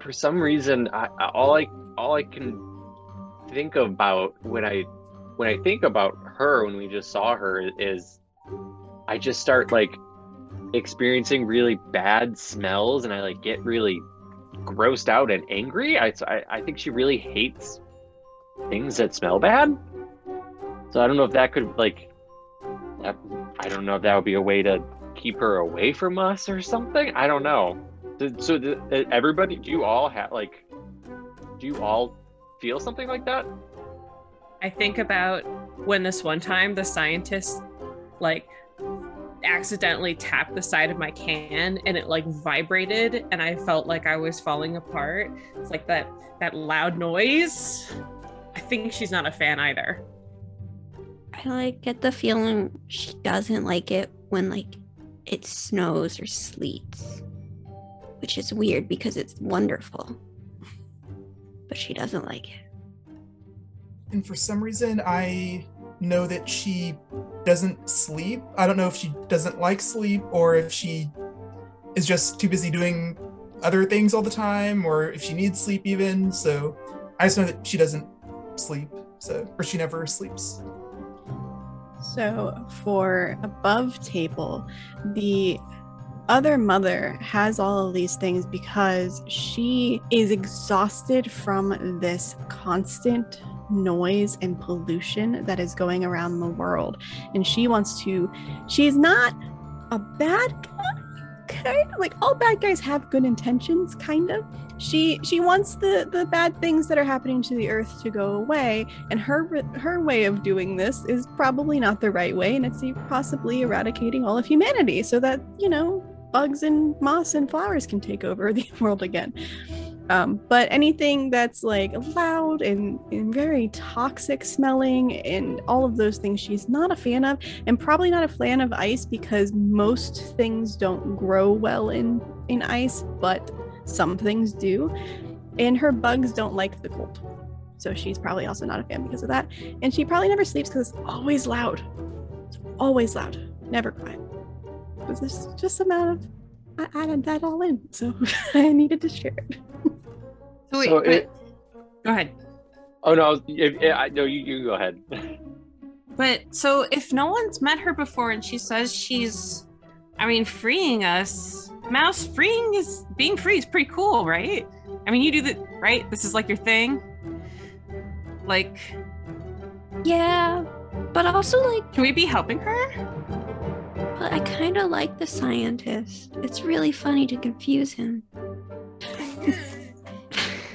for some reason I- all I all I can think about when I when I think about her when we just saw her is I just start like experiencing really bad smells and I like get really grossed out and angry. I I, I think she really hates things that smell bad. So I don't know if that could like that, I don't know if that would be a way to keep her away from us or something. I don't know. So uh, everybody, do you all have like, do you all feel something like that? I think about when this one time the scientist like accidentally tapped the side of my can and it like vibrated and I felt like I was falling apart. It's like that that loud noise. I think she's not a fan either. I like get the feeling she doesn't like it when like it snows or sleets. Which is weird because it's wonderful. But she doesn't like it. And for some reason, I know that she doesn't sleep. I don't know if she doesn't like sleep or if she is just too busy doing other things all the time or if she needs sleep even. So I just know that she doesn't sleep. So, or she never sleeps. So for above table, the other mother has all of these things because she is exhausted from this constant noise and pollution that is going around the world. And she wants to, she's not a bad guy. Like all bad guys have good intentions, kind of. She she wants the the bad things that are happening to the earth to go away, and her her way of doing this is probably not the right way, and it's possibly eradicating all of humanity so that you know bugs and moss and flowers can take over the world again. Um, but anything that's like loud and, and very toxic smelling and all of those things she's not a fan of and probably not a fan of ice because most things don't grow well in in ice but some things do. And her bugs don't like the cold. So she's probably also not a fan because of that. And she probably never sleeps because it's always loud. It's always loud. Never quiet but there's just amount of I added that all in so I needed to share it wait, So but- it- go ahead. Oh no, if, if, I no, you, you go ahead. But so if no one's met her before and she says she's I mean freeing us, Mouse freeing is being free is pretty cool, right? I mean you do the right? This is like your thing. Like, Yeah, but also like can we be helping her? but I kind of like the scientist. It's really funny to confuse him.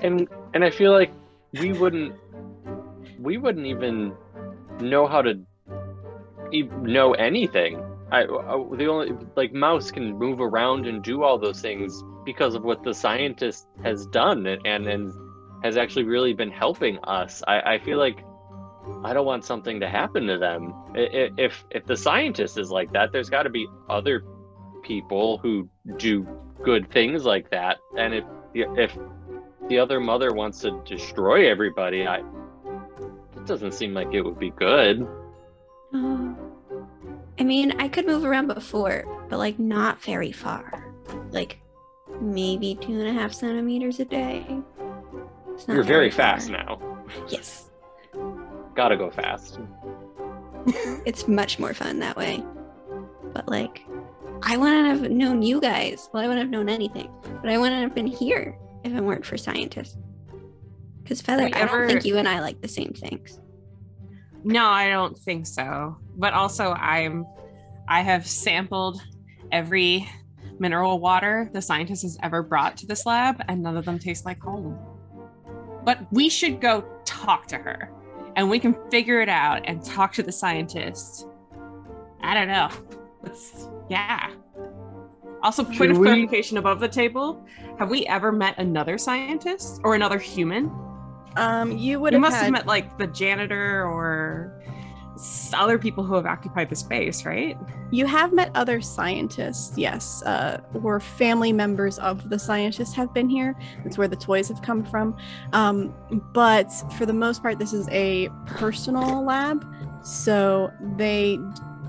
And and I feel like we wouldn't we wouldn't even know how to know anything. I, I the only like mouse can move around and do all those things because of what the scientist has done and and has actually really been helping us. I, I feel like I don't want something to happen to them. If if the scientist is like that, there's got to be other people who do good things like that. And if if the other mother wants to destroy everybody, I it doesn't seem like it would be good. Uh, I mean, I could move around before, but like not very far. Like maybe two and a half centimeters a day. You're very far. fast now. Yes, Gotta go fast. it's much more fun that way. But like, I wouldn't have known you guys. Well, I wouldn't have known anything, but I wouldn't have been here if it weren't for scientists. Because Feather, I don't ever- think you and I like the same things. No, I don't think so. But also I'm I have sampled every mineral water the scientist has ever brought to this lab and none of them taste like home. but we should go talk to her and we can figure it out and talk to the scientist. I don't know. Let's, yeah. Also, point Should of we- clarification above the table have we ever met another scientist or another human? Um, you would We have must had, have met like the janitor or other people who have occupied the space, right? you have met other scientists, yes, uh, or family members of the scientists have been here. That's where the toys have come from. Um, but for the most part, this is a personal lab, so they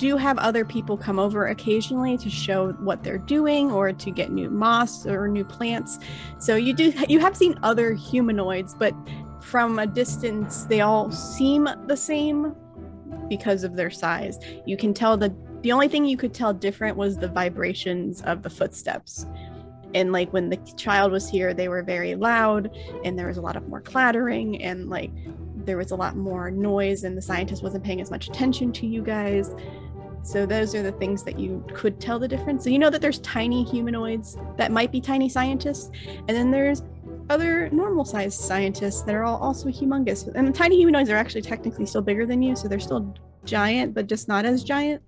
do have other people come over occasionally to show what they're doing or to get new moss or new plants. So you do you have seen other humanoids, but from a distance they all seem the same because of their size. You can tell the the only thing you could tell different was the vibrations of the footsteps. And like when the child was here, they were very loud and there was a lot of more clattering and like there was a lot more noise and the scientist wasn't paying as much attention to you guys. So those are the things that you could tell the difference. So you know that there's tiny humanoids that might be tiny scientists, and then there's other normal sized scientists that are all also humongous. And the tiny humanoids are actually technically still bigger than you, so they're still giant, but just not as giant.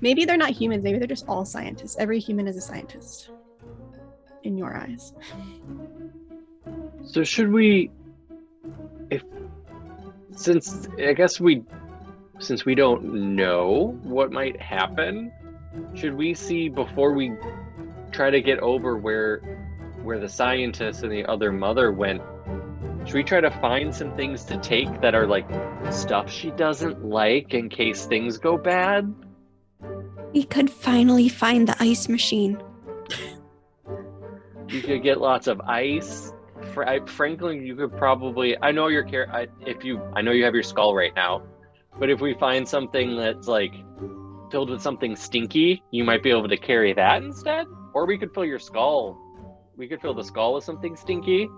Maybe they're not humans, maybe they're just all scientists. Every human is a scientist in your eyes. So should we if since I guess we since we don't know what might happen, should we see before we try to get over where where the scientist and the other mother went? Should we try to find some things to take that are like stuff she doesn't like in case things go bad? We could finally find the ice machine. You could get lots of ice. Fra- I- Franklin, you could probably. I know your care. I, if you, I know you have your skull right now, but if we find something that's like filled with something stinky, you might be able to carry that instead. Or we could fill your skull. We could fill the skull with something stinky,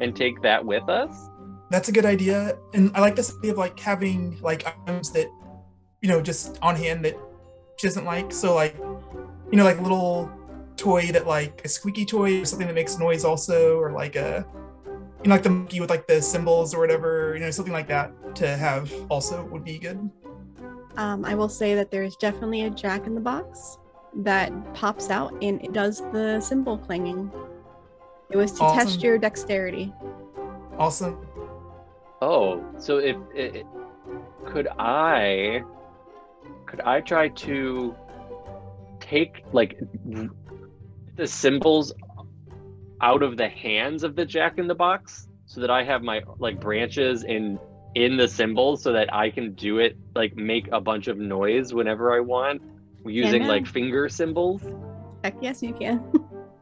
and take that with us. That's a good idea. And I like this idea of like having like items that, you know, just on hand that she doesn't like. So like, you know, like little toy that like a squeaky toy or something that makes noise also, or like a, you know, like the monkey with like the cymbals or whatever, you know, something like that to have also would be good. Um, I will say that there is definitely a jack in the box that pops out and it does the cymbal clanging. It was to test your dexterity. Awesome. Oh, so if it, could I could I try to take like the cymbals out of the hands of the jack in the box so that I have my like branches in in the cymbals so that I can do it like make a bunch of noise whenever I want using now. like finger cymbals. Heck yes, you can.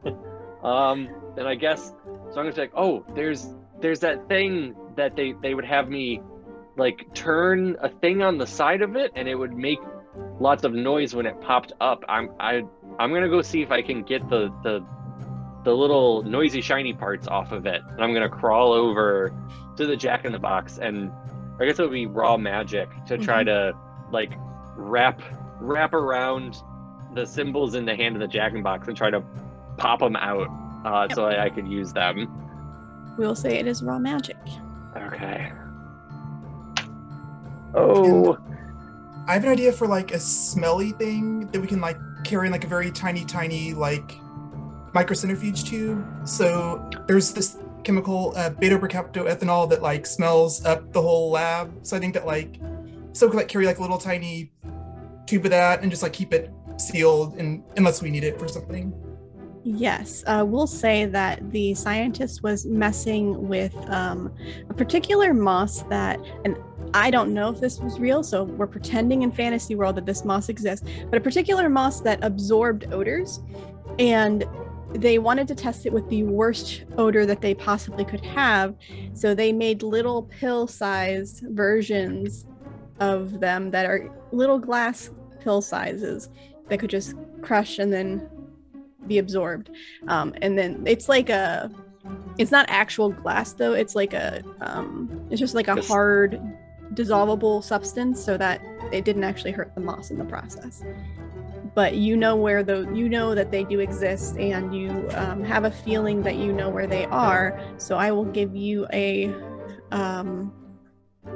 Um, and I guess so I'm gonna be like, oh, there's there's that thing that they they would have me like turn a thing on the side of it, and it would make lots of noise when it popped up. I'm I I'm gonna go see if I can get the the the little noisy shiny parts off of it, and I'm gonna crawl over to the Jack in the Box, and I guess it would be raw magic to try to like wrap wrap around the cymbals in the hand of the Jack in the Box and try to pop them out uh, so I, I could use them. We'll say it is raw magic. Okay. Oh, I have an idea for like a smelly thing that we can like carry in like a very tiny, tiny like microcentrifuge tube. So there's this chemical uh, beta ethanol that like smells up the whole lab. So I think that like so could like carry like a little tiny tube of that and just like keep it sealed and unless we need it for something. Yes, uh, we'll say that the scientist was messing with um, a particular moss that, and I don't know if this was real, so we're pretending in fantasy world that this moss exists, but a particular moss that absorbed odors, and they wanted to test it with the worst odor that they possibly could have, so they made little pill-sized versions of them that are little glass pill sizes that could just crush and then be absorbed. Um, and then it's like a it's not actual glass though. It's like a um, it's just like a hard dissolvable substance so that it didn't actually hurt the moss in the process but you know where the you know that they do exist, and you um, have a feeling that you know where they are. So I will give you a, um,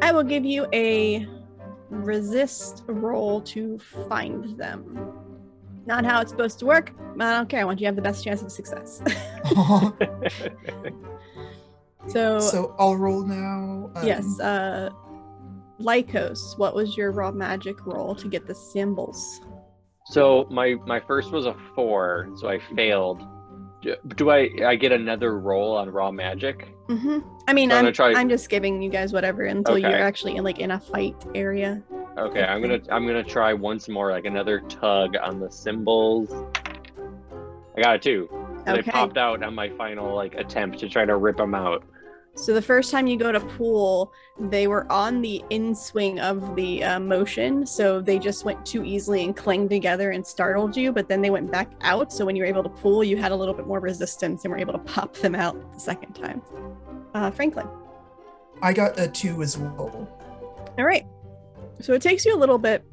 I will give you a resist roll to find them. Not how it's supposed to work. but I don't care. I want you to have the best chance of success. so, so I'll roll now. um, yes, uh, Lycos, what was your raw magic roll to get the cymbals? So my my first was a four, so I failed. Do, do I I get another roll on raw magic? hmm I mean, So I'm I'm, gonna try- I'm just giving you guys whatever until Okay. you're actually in like in a fight area. Okay, I'm gonna I'm gonna try once more, like another tug on the cymbals. I got a two. So They Okay. popped out on my final like attempt to try to rip them out. So the first time you go to pool, they were on the in swing of the uh, motion, so they just went too easily and clanged together and startled you. But then they went back out, so when you were able to pool, you had a little bit more resistance and were able to pop them out the second time. Uh, Franklin. I got a two as well. All right. So it takes you a little bit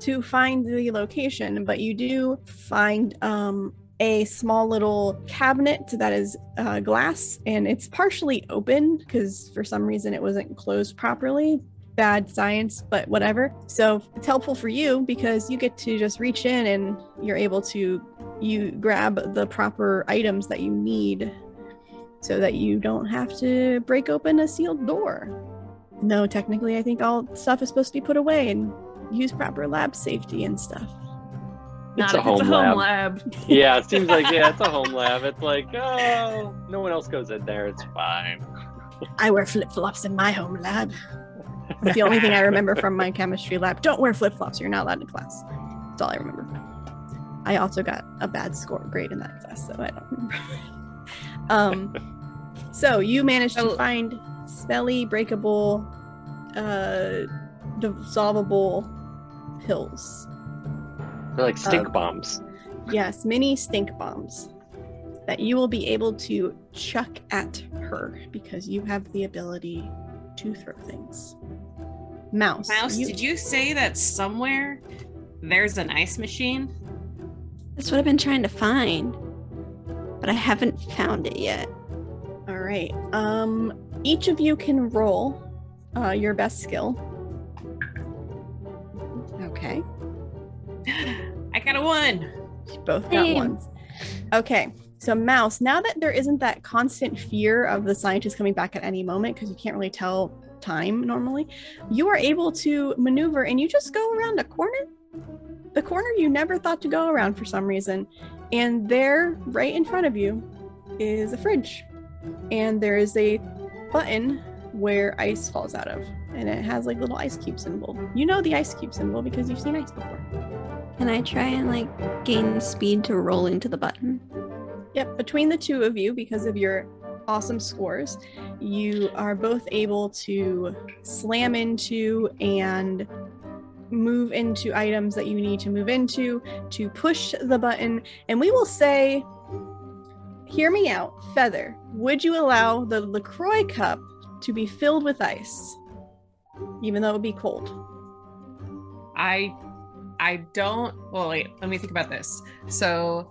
to find the location, but you do find um, a small little cabinet that is uh, glass and it's partially open because for some reason it wasn't closed properly. Bad science, but whatever. So it's helpful for you because you get to just reach in and you're able to you grab the proper items that you need so that you don't have to break open a sealed door. No, technically, I think all stuff is supposed to be put away and use proper lab safety and stuff. It's Not a home it's a lab. home lab. Yeah, it seems like yeah, it's a home lab. It's like oh, no one else goes in there. It's fine. I wear flip flops in my home lab. That's the only thing I remember from my chemistry lab. Don't wear flip flops. You're not allowed in class. That's all I remember. I also got a bad score grade in that class, so I don't remember. um, so you managed to Oh. find spelly, breakable, uh, dissolvable pills. They're like stink Uh, bombs. Yes, mini stink bombs that you will be able to chuck at her because you have the ability to throw things. Mouse. Mouse, you- did you say that somewhere there's an ice machine? That's what I've been trying to find, but I haven't found it yet. All right. Um, each of you can roll uh, your best skill. Okay. I got a one. You both got Same. ones. Okay. So, Mouse, now that there isn't that constant fear of the scientist coming back at any moment because you can't really tell time normally, you are able to maneuver and you just go around a corner. The corner you never thought to go around for some reason. And there, right in front of you, is a fridge. And there is a button where ice falls out of. And it has like little ice cube symbol. You know the ice cube symbol because you've seen ice before. Can I try and like gain speed to roll into the button? Yep, between the two of you, because of your awesome scores, you are both able to slam into and move into items that you need to move into to push the button. And we will say, hear me out, Feather, would you allow the LaCroix cup to be filled with ice, even though it would be cold? I I don't well wait, let me think about this. So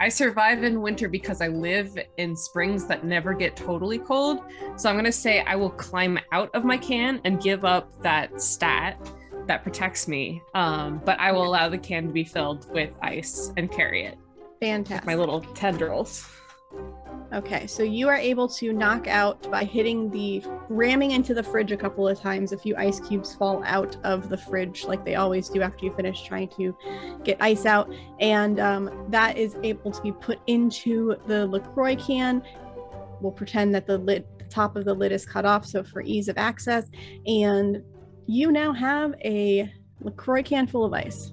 I survive in winter because I live in springs that never get totally cold. So I'm gonna say I will climb out of my can and give up that stat that protects me. Um, but I will allow the can to be filled with ice and carry it. Fantastic. My little tendrils. Okay, so you are able to knock out by hitting the ramming into the fridge a couple of times. A few ice cubes fall out of the fridge, like they always do after you finish trying to get ice out, and um, that is able to be put into the LaCroix can. We'll pretend that the lid, the top of the lid is cut off, so for ease of access, and you now have a LaCroix can full of ice.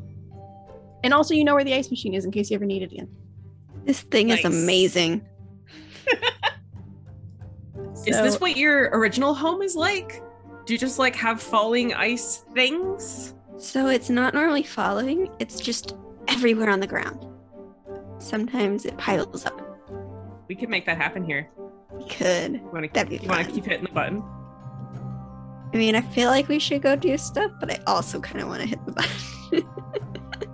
And also, you know where the ice machine is in case you ever need it again. This thing is Nice. Amazing. Is this what your original home is like? Do you just like have falling ice things? So it's not normally falling, it's just everywhere on the ground. Sometimes it piles up. We could make that happen here. We could. You want to That'd be you want to keep hitting the button? I mean, I feel like we should go do stuff, but I also kind of want to hit the button.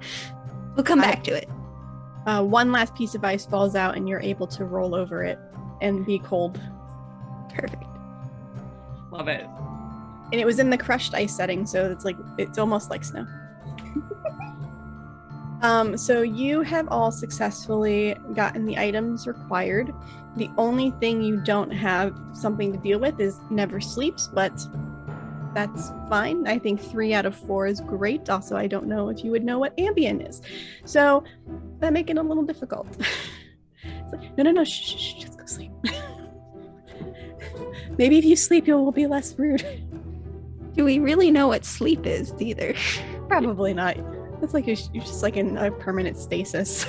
We'll come I- back to it. Uh, one last piece of ice falls out, and you're able to roll over it and be cold. Perfect. Love it. And it was in the crushed ice setting, so it's like it's almost like snow. um, so you have all successfully gotten the items required. The only thing you don't have something to deal with is never sleeps, but that's fine. I think three out of four is great. Also, I don't know if you would know what Ambien is, so that make it a little difficult. like, no, no, no, shh, shh, shh, just go sleep. Maybe if you sleep, you will be less rude. Do we really know what sleep is either? Probably not. It's like you're, you're just like in a permanent stasis.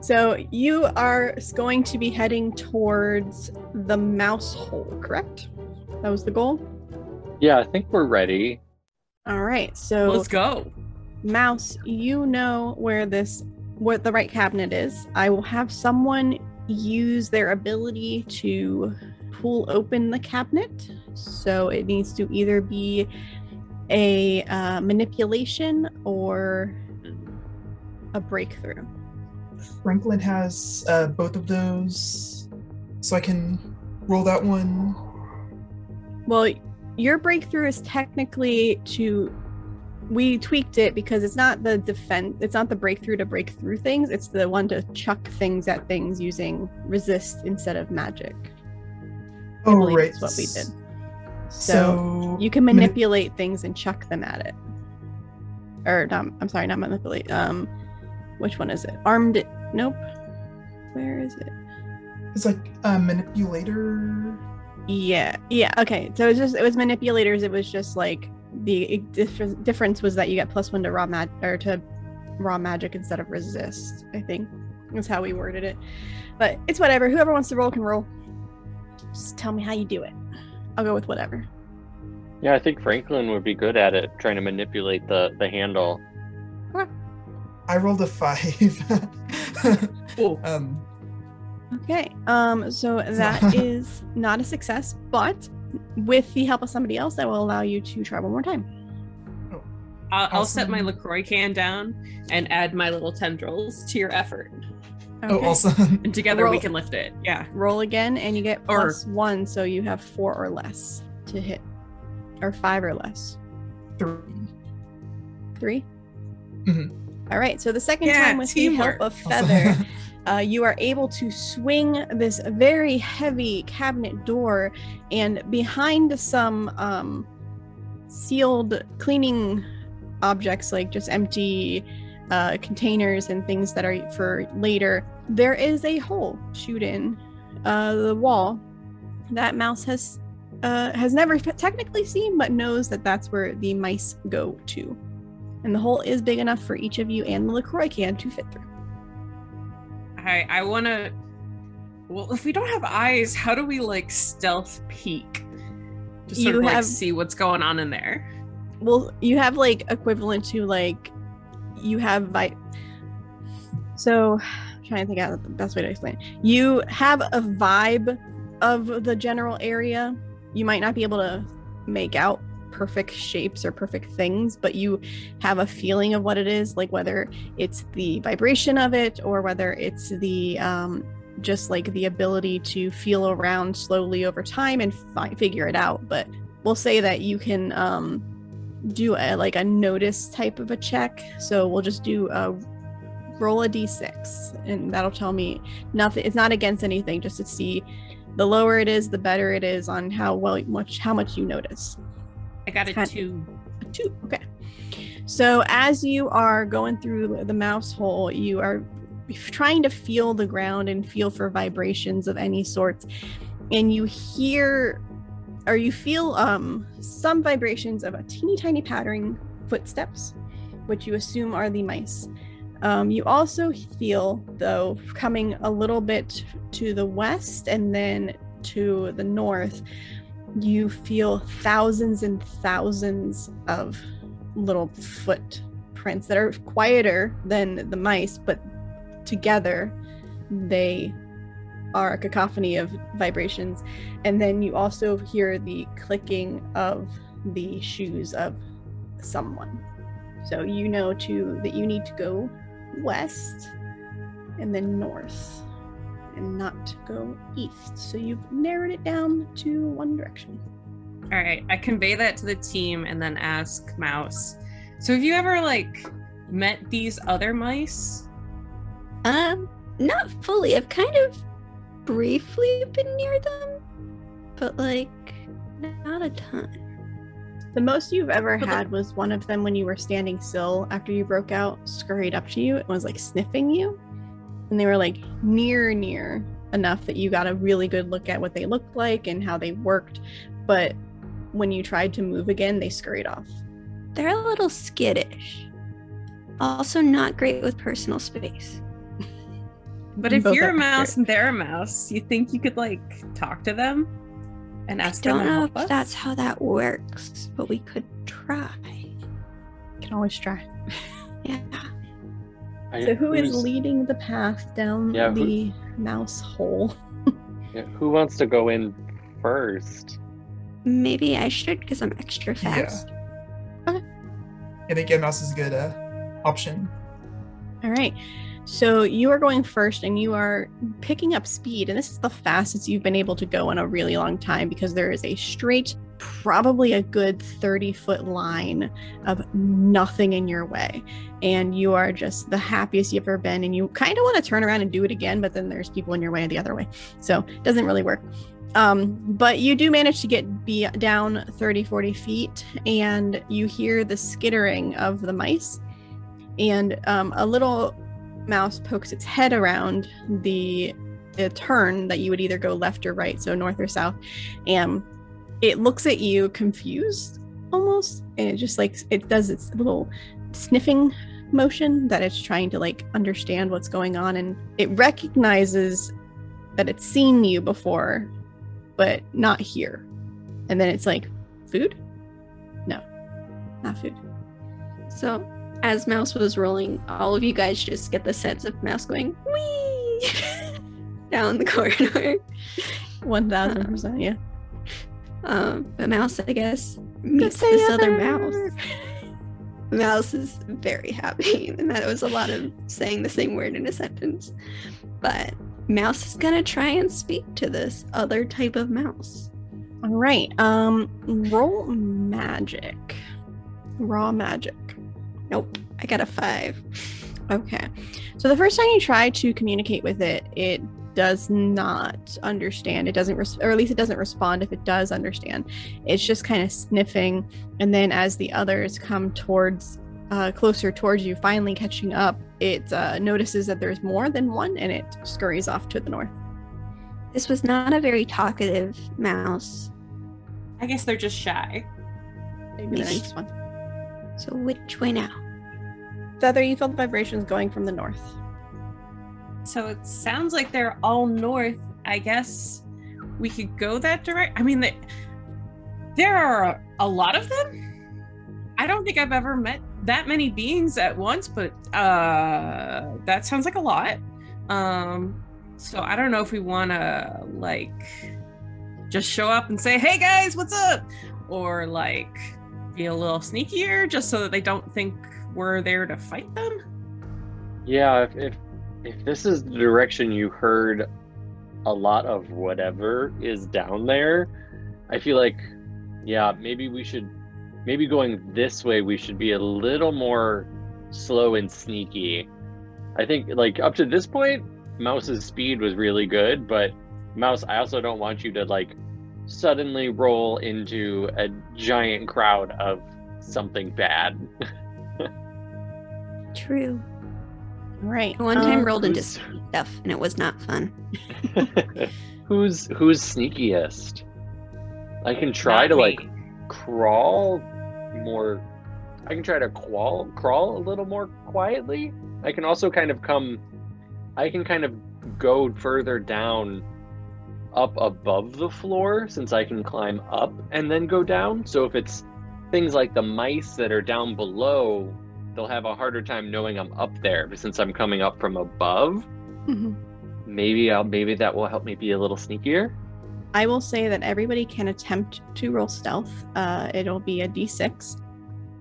so you are going to be heading towards the mouse hole, correct? That was the goal. Yeah, I think we're ready. All right. So Let's go. mouse, you know where this what the right cabinet is. I will have someone use their ability to pull open the cabinet. So it needs to either be a uh, manipulation or a breakthrough. Franklin has uh, both of those, so I can roll that one. Well, your breakthrough is technically to we tweaked it because it's not the defense it's not the breakthrough to break through things. It's the one to chuck things at things using resist instead of magic. Oh, right. that's what we did. So, So, you can manip- manipulate things and chuck them at it. Or not i'm sorry not manipulate um which one is it? Armed nope. Where is it? It's like a manipulator. Yeah, yeah. Okay, so it was just it was manipulators. It was just like the dif- difference was that you get plus one to raw mag or to raw magic instead of resist. I think is how we worded it, but it's whatever. Whoever wants to roll can roll. Just tell me how you do it. I'll go with whatever. Yeah, I think Franklin would be good at it, trying to manipulate the the handle. I rolled a five. Um, Okay. Um. So that is not a success, but with the help of somebody else, that will allow you to try one more time. I'll, I'll set my Awesome. LaCroix can down and add my little tendrils to your effort. Oh, Okay. awesome. And together we can lift it. Yeah. roll again and you get Or- plus one so you have four or less to hit or five or less Three. 3 Mhm. All right so the second Yeah, time with the help of feather uh, you are able to swing this very heavy cabinet door and behind some um, sealed cleaning objects like just empty uh, containers and things that are for later there is a hole shoot in uh, the wall. That mouse has uh, has never technically seen but knows that that's where the mice go to. And the hole is big enough for each of you and the LaCroix can to fit through I I want to. Well, if we don't have eyes, how do we like stealth peek? Just sort You of like have- see what's going on in there. well you have like equivalent to like you have vi- so I'm trying to think out the best way to explain it. you have a vibe of the general area you might not be able to make out perfect shapes or perfect things but you have a feeling of what it is like whether it's the vibration of it or whether it's the um just like the ability to feel around slowly over time and fi- figure it out but we'll say that you can um do a like a notice type of a check. So we'll just do a roll a d6 and that'll tell me nothing it's not against anything just to see the lower it is the better it is on how well much how much you notice. I got a two. A two. Okay. So as you are going through the mouse hole, you are trying to feel the ground and feel for vibrations of any sorts. And you hear or you feel um some vibrations of a teeny tiny pattering footsteps, which you assume are the mice. Um, you also feel, though, coming a little bit to the west and then to the north, you feel thousands and thousands of little footprints that are quieter than the mice, but together they are a cacophony of vibrations. And then you also hear the clicking of the shoes of someone. So you know to that you need to go west and then north and not go east. So you've narrowed it down to one direction. All right, I convey that to the team and then ask Mouse. So have you ever like met these other mice? Um, not fully. I've kind of briefly been near them, but like not a ton. The most you've ever had was one of them when you were standing still after you broke out, scurried up to you and was like sniffing you. And they were like near, near enough that you got a really good look at what they looked like and how they worked. But when you tried to move again, they scurried off. They're a little skittish. Also, not great with personal space. But if both you're a mouse and they're a mouse, you think you could like talk to them and I ask them don't to know if us? that's how that works, but we could try. Can always try. Yeah. I- So who is leading the path down Yeah, who- the mouse hole? yeah, who wants to go in first? Maybe I should because I'm extra Yeah. fast. I think yeah, mouse is a good uh, option. All right. So you are going first and you are picking up speed. And this is the fastest you've been able to go in a really long time because there is a straight, probably a good 30 foot line of nothing in your way. And you are just the happiest you've ever been. And you kind of want to turn around and do it again, but then there's people in your way the other way. So it doesn't really work. Um, but you do manage to get be down 30, 40 feet and you hear the skittering of the mice and um, a little mouse pokes its head around the the turn that you would either go left or right, so north or south, and it looks at you confused almost, and it just like it does its little sniffing motion that it's trying to like understand what's going on, and it recognizes that it's seen you before, but not here, and then it's like, food? No, not food. So, as Mouse was rolling, all of you guys just get the sense of Mouse going wee down the corridor. One thousand uh, percent, yeah. Um, but Mouse, I guess, meets this other mouse. Mouse is very happy, and that was a lot of saying the same word in a sentence. But Mouse is gonna try and speak to this other type of mouse. All right. Um, roll magic. Raw magic. Nope, I got a five. Okay. So the first time you try to communicate with it, it does not understand. It doesn't, res- or at least it doesn't respond if it does understand. It's just kind of sniffing, and then as the others come towards, uh, closer towards you, finally catching up, it uh, notices that there's more than one, and it scurries off to the north. This was not a very talkative mouse. I guess they're just shy. Maybe the next one. So which way now? Feather, you feel the vibrations going from the north. So it sounds like they're all north. I guess we could go that direct. I mean, they, there are a, a lot of them. I don't think I've ever met that many beings at once, but uh, that sounds like a lot. Um, so I don't know if we want to like just show up and say, "Hey guys, what's up?" or like be a little sneakier, just so that they don't think we're there to fight them. Yeah, if, if if this is the direction you heard a lot of whatever is down there, I feel like yeah, maybe we should maybe going this way we should be a little more slow and sneaky. I think like up to this point, Mouse's speed was really good, but Mouse, I also don't want you to like suddenly roll into a giant crowd of something bad. True. All right. One time um, rolled into who's- stuff and it was not fun. who's who's sneakiest? I can try Not to me. like crawl more. I can try to crawl crawl a little more quietly. I can also kind of come. I can kind of go further down, up above the floor, since I can climb up and then go down. So if it's things like the mice that are down below, they'll have a harder time knowing I'm up there. But since I'm coming up from above, mhm. maybe I'll maybe that will help me be a little sneakier. I will say that everybody can attempt to roll stealth. Uh, it'll be a d6.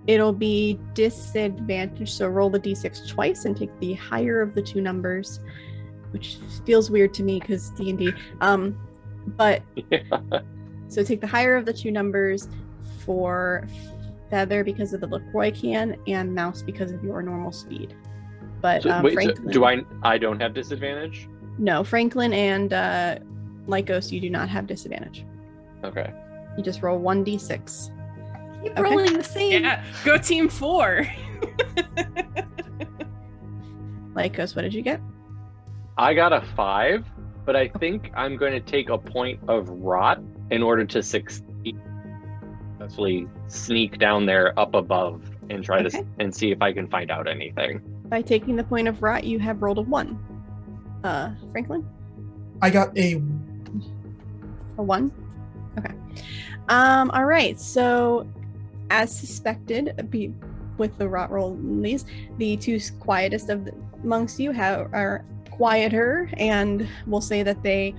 it'll be disadvantage. So roll the d6 twice and take the higher of the two numbers, which feels weird to me because D and D. Um, but so take the higher of the two numbers for feather because of the LaCroix can and mouse because of your normal speed. But So, um, wait, so Franklin, do I? I don't have disadvantage. No, Franklin and uh, Lycos, you do not have disadvantage. Okay. You just roll one d6. Keep Okay. rolling the same. Yeah, go team four. Lycos, what did you get? I got a five, but I think I'm going to take a point of rot in order to succeed. Successfully sneak down there up above and try Okay. to and see if I can find out anything. By taking the point of rot, you have rolled a one. Uh, Franklin, I got a a one. Okay. Um. All right. So, as suspected, be with the rot roll these, the two quietest of the, amongst you have are quieter, and we'll say that they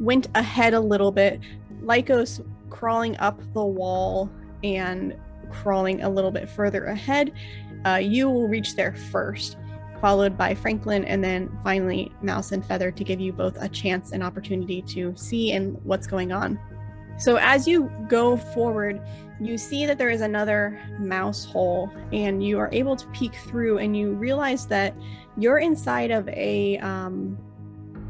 went ahead a little bit. Lycos crawling up the wall and crawling a little bit further ahead. Uh, you will reach there first, followed by Franklin, and then finally Mouse and Feather to give you both a chance and opportunity to see and what's going on. So as you go forward, you see that there is another mouse hole, and you are able to peek through, and you realize that you're inside of a um,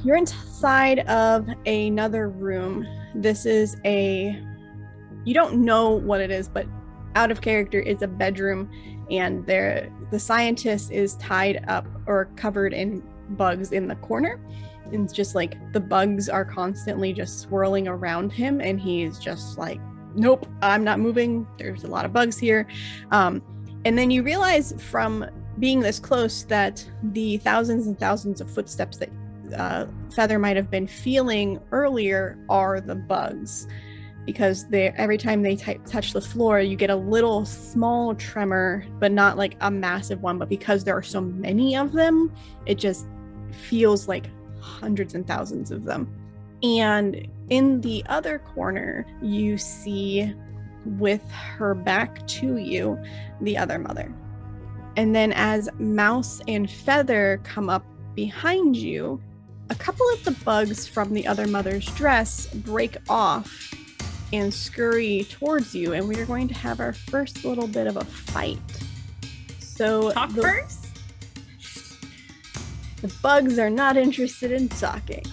you're inside of another room. This is a you don't know what it is, but out of character is a bedroom, and there the scientist is tied up or covered in bugs in the corner. And it's just like the bugs are constantly just swirling around him, and he's just like, Nope, I'm not moving. There's a lot of bugs here. Um, and then you realize from being this close that the thousands and thousands of footsteps that uh, Feather might have been feeling earlier are the bugs because they every time they touch the floor you get a little small tremor but not like a massive one but because there are so many of them it just feels like hundreds and thousands of them. And in the other corner you see with her back to you the other mother. And then as mouse and feather come up behind you a couple of the bugs from the other mother's dress break off and scurry towards you, and we are going to have our first little bit of a fight. So Talk the, first. the bugs are not interested in talking,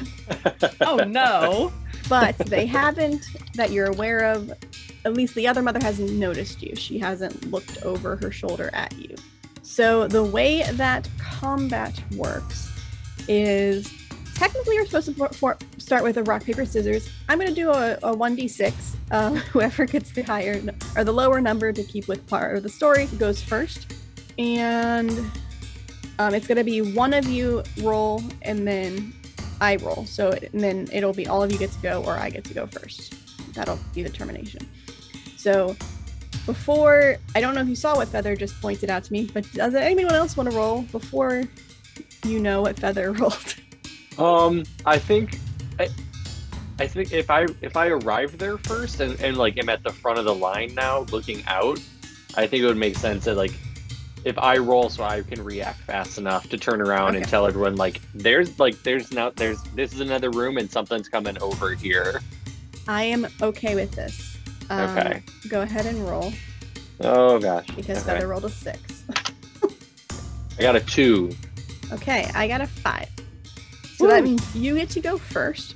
Oh no. but they haven't, that you're aware of. At least the other mother hasn't noticed you. She hasn't looked over her shoulder at you. So the way that combat works is technically you're supposed to for, for, start with a rock paper scissors. I'm going to do a, a 1d6. Uh, whoever gets the higher or the lower number to keep with part of the story goes first, and um, it's going to be one of you roll and then I roll. So and then it'll be all of you get to go or I get to go first. That'll be the termination. So before I don't know if you saw what Feather just pointed out to me, but does anyone else want to roll before you know what Feather rolled? Um, I think, I, I think if I if I arrive there first and, and like am at the front of the line now, looking out, I think it would make sense that like if I roll so I can react fast enough to turn around and tell everyone like there's like there's now there's this is another room and something's coming over here. I am okay with this. Um, Okay. Go ahead and roll Oh gosh. because okay. Feather rolled a six. I got a two. Okay, I got a five. So that means you get to go first,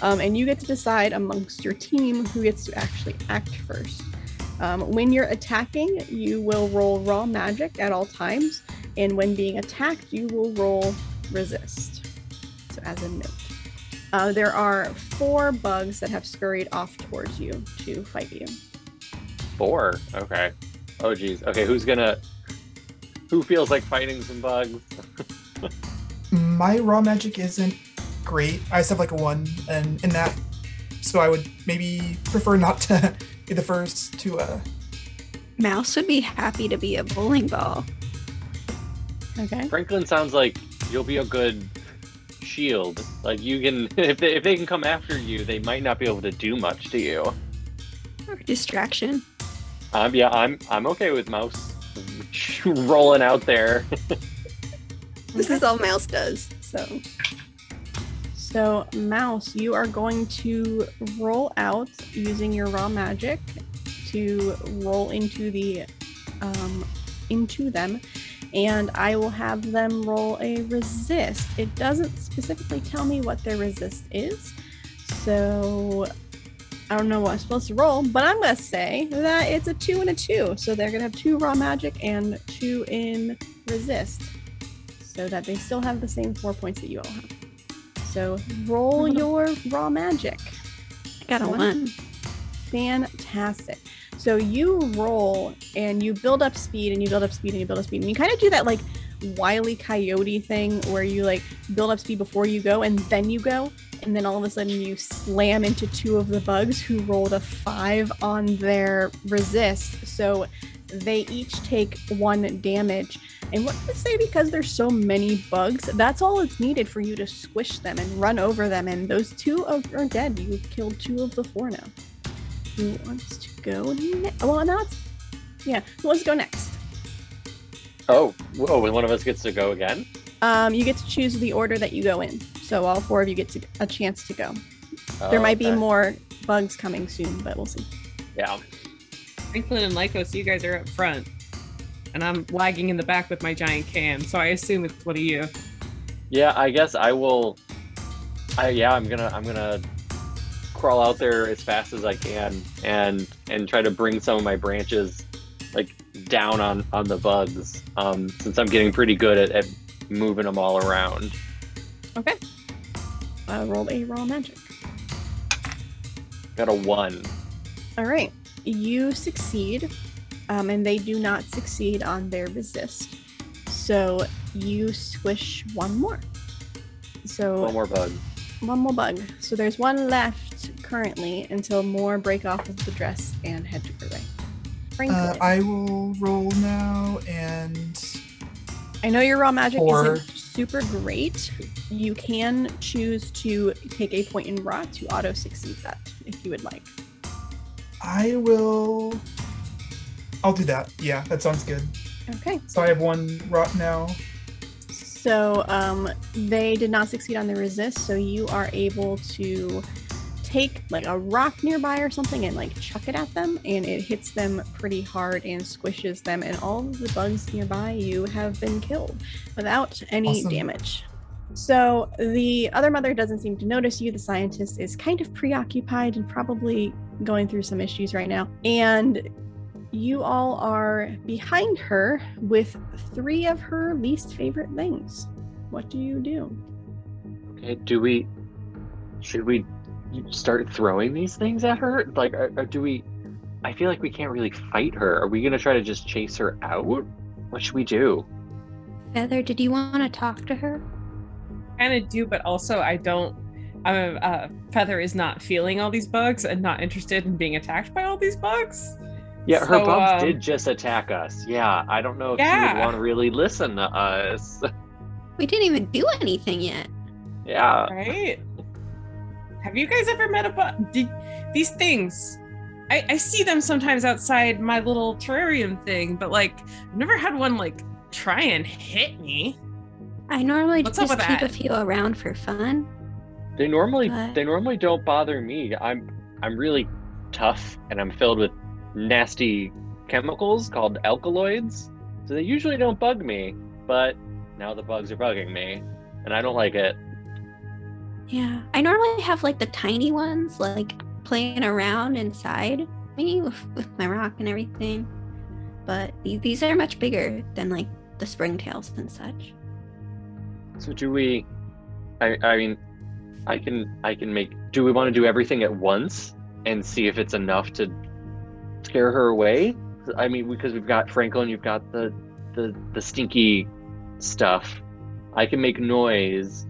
um, and you get to decide amongst your team who gets to actually act first. Um, when you're attacking, you will roll raw magic at all times, and when being attacked, you will roll resist. So, as a note, uh, there are four bugs that have scurried off towards you to fight you. Four. Okay. Oh geez. Okay, who's gonna? Who feels like fighting some bugs? my raw magic isn't great. I just have like a one, and in that, so I would maybe prefer not to be the first to. uh Mouse would be happy to be a bowling ball. Okay. Franklin sounds like you'll be a good shield. Like you can, if they, if they can come after you, they might not be able to do much to you. Or distraction. Um, yeah, I'm I'm okay with mouse. rolling out there. This is all Mouse does. So So, Mouse, you are going to roll out using your raw magic to roll into the um, into them, and I will have them roll a resist. It doesn't specifically tell me what their resist is, so I don't know what I'm supposed to roll. But I'm gonna say that it's a two and a two, so they're gonna have two raw magic and two in resist, so that they still have the same four points that you all have. So roll your raw magic. I got a one. Fantastic. So you roll and you build up speed and you build up speed and you build up speed. And you kind of do that like wily coyote thing where you like build up speed before you go and then you go. And then all of a sudden you slam into two of the bugs who rolled a five on their resist. So they each take one damage. And what I say? Because there's so many bugs, that's all it's needed for you to squish them and run over them. And those two are, dead. You've killed two of the four now. Who wants to go next? Well, now it's yeah. Who wants to go next? Oh, whoa! And one of us gets to go again. Um, you get to choose the order that you go in. So all four of you get to, a chance to go. Oh, there might be more bugs coming soon, but we'll see. Yeah. Franklin and Lycos, you guys are up front. And I'm lagging in the back with my giant can, so I assume it's one of you. Yeah, I guess I will. I yeah, I'm gonna I'm gonna crawl out there as fast as I can and and try to bring some of my branches like down on on the bugs. Um, since I'm getting pretty good at, at moving them all around. Okay. I rolled a raw magic. Got a one. All right. You succeed, um, and they do not succeed on their resist. So you squish one more. So One more bug. one more bug. So there's one left currently until more break off of the dress and head to her way. Franklin, Uh, I will roll now, and I know your raw magic Four. isn't super great. You can choose to take a point in raw to auto succeed that if you would like. I will. I'll do that. Yeah, that sounds good. Okay. So I have one rot now. So um, they did not succeed on the resist, so you are able to take like a rock nearby or something and like chuck it at them, and it hits them pretty hard and squishes them, and all of the bugs nearby you have been killed without any Awesome. damage. So the other mother doesn't seem to notice you. The scientist is kind of preoccupied and probably going through some issues right now. And you all are behind her with three of her least favorite things. What do you do? Okay, do we? Should we start throwing these things at her? Like, or, or do we? I feel like we can't really fight her. Are we gonna try to just chase her out? What should we do? Feather, did you want to talk to her? Kind of do, but also I don't. I'm uh, Feather is not feeling all these bugs and not interested in being attacked by all these bugs. Yeah, her So, bugs um, did just attack us. Yeah, I don't know if she would want to really listen to us. We didn't even do anything yet. yeah. Right? Have you guys ever met a bug? Did these things? I, I see them sometimes outside my little terrarium thing, but like I've never had one like try and hit me. I normally What's just with keep a few around for fun. They normally But- they normally don't bother me. I'm I'm really tough and I'm filled with nasty chemicals called alkaloids. So they usually don't bug me, but now the bugs are bugging me and I don't like it. Yeah, I normally have like the tiny ones, like playing around inside me with, with my rock and everything. But these, these are much bigger than like the springtails and such. So do we I I mean I can I can make do we want to do everything at once and see if it's enough to scare her away? I mean because we've got Franklin, you've got the the the stinky stuff. I can make noise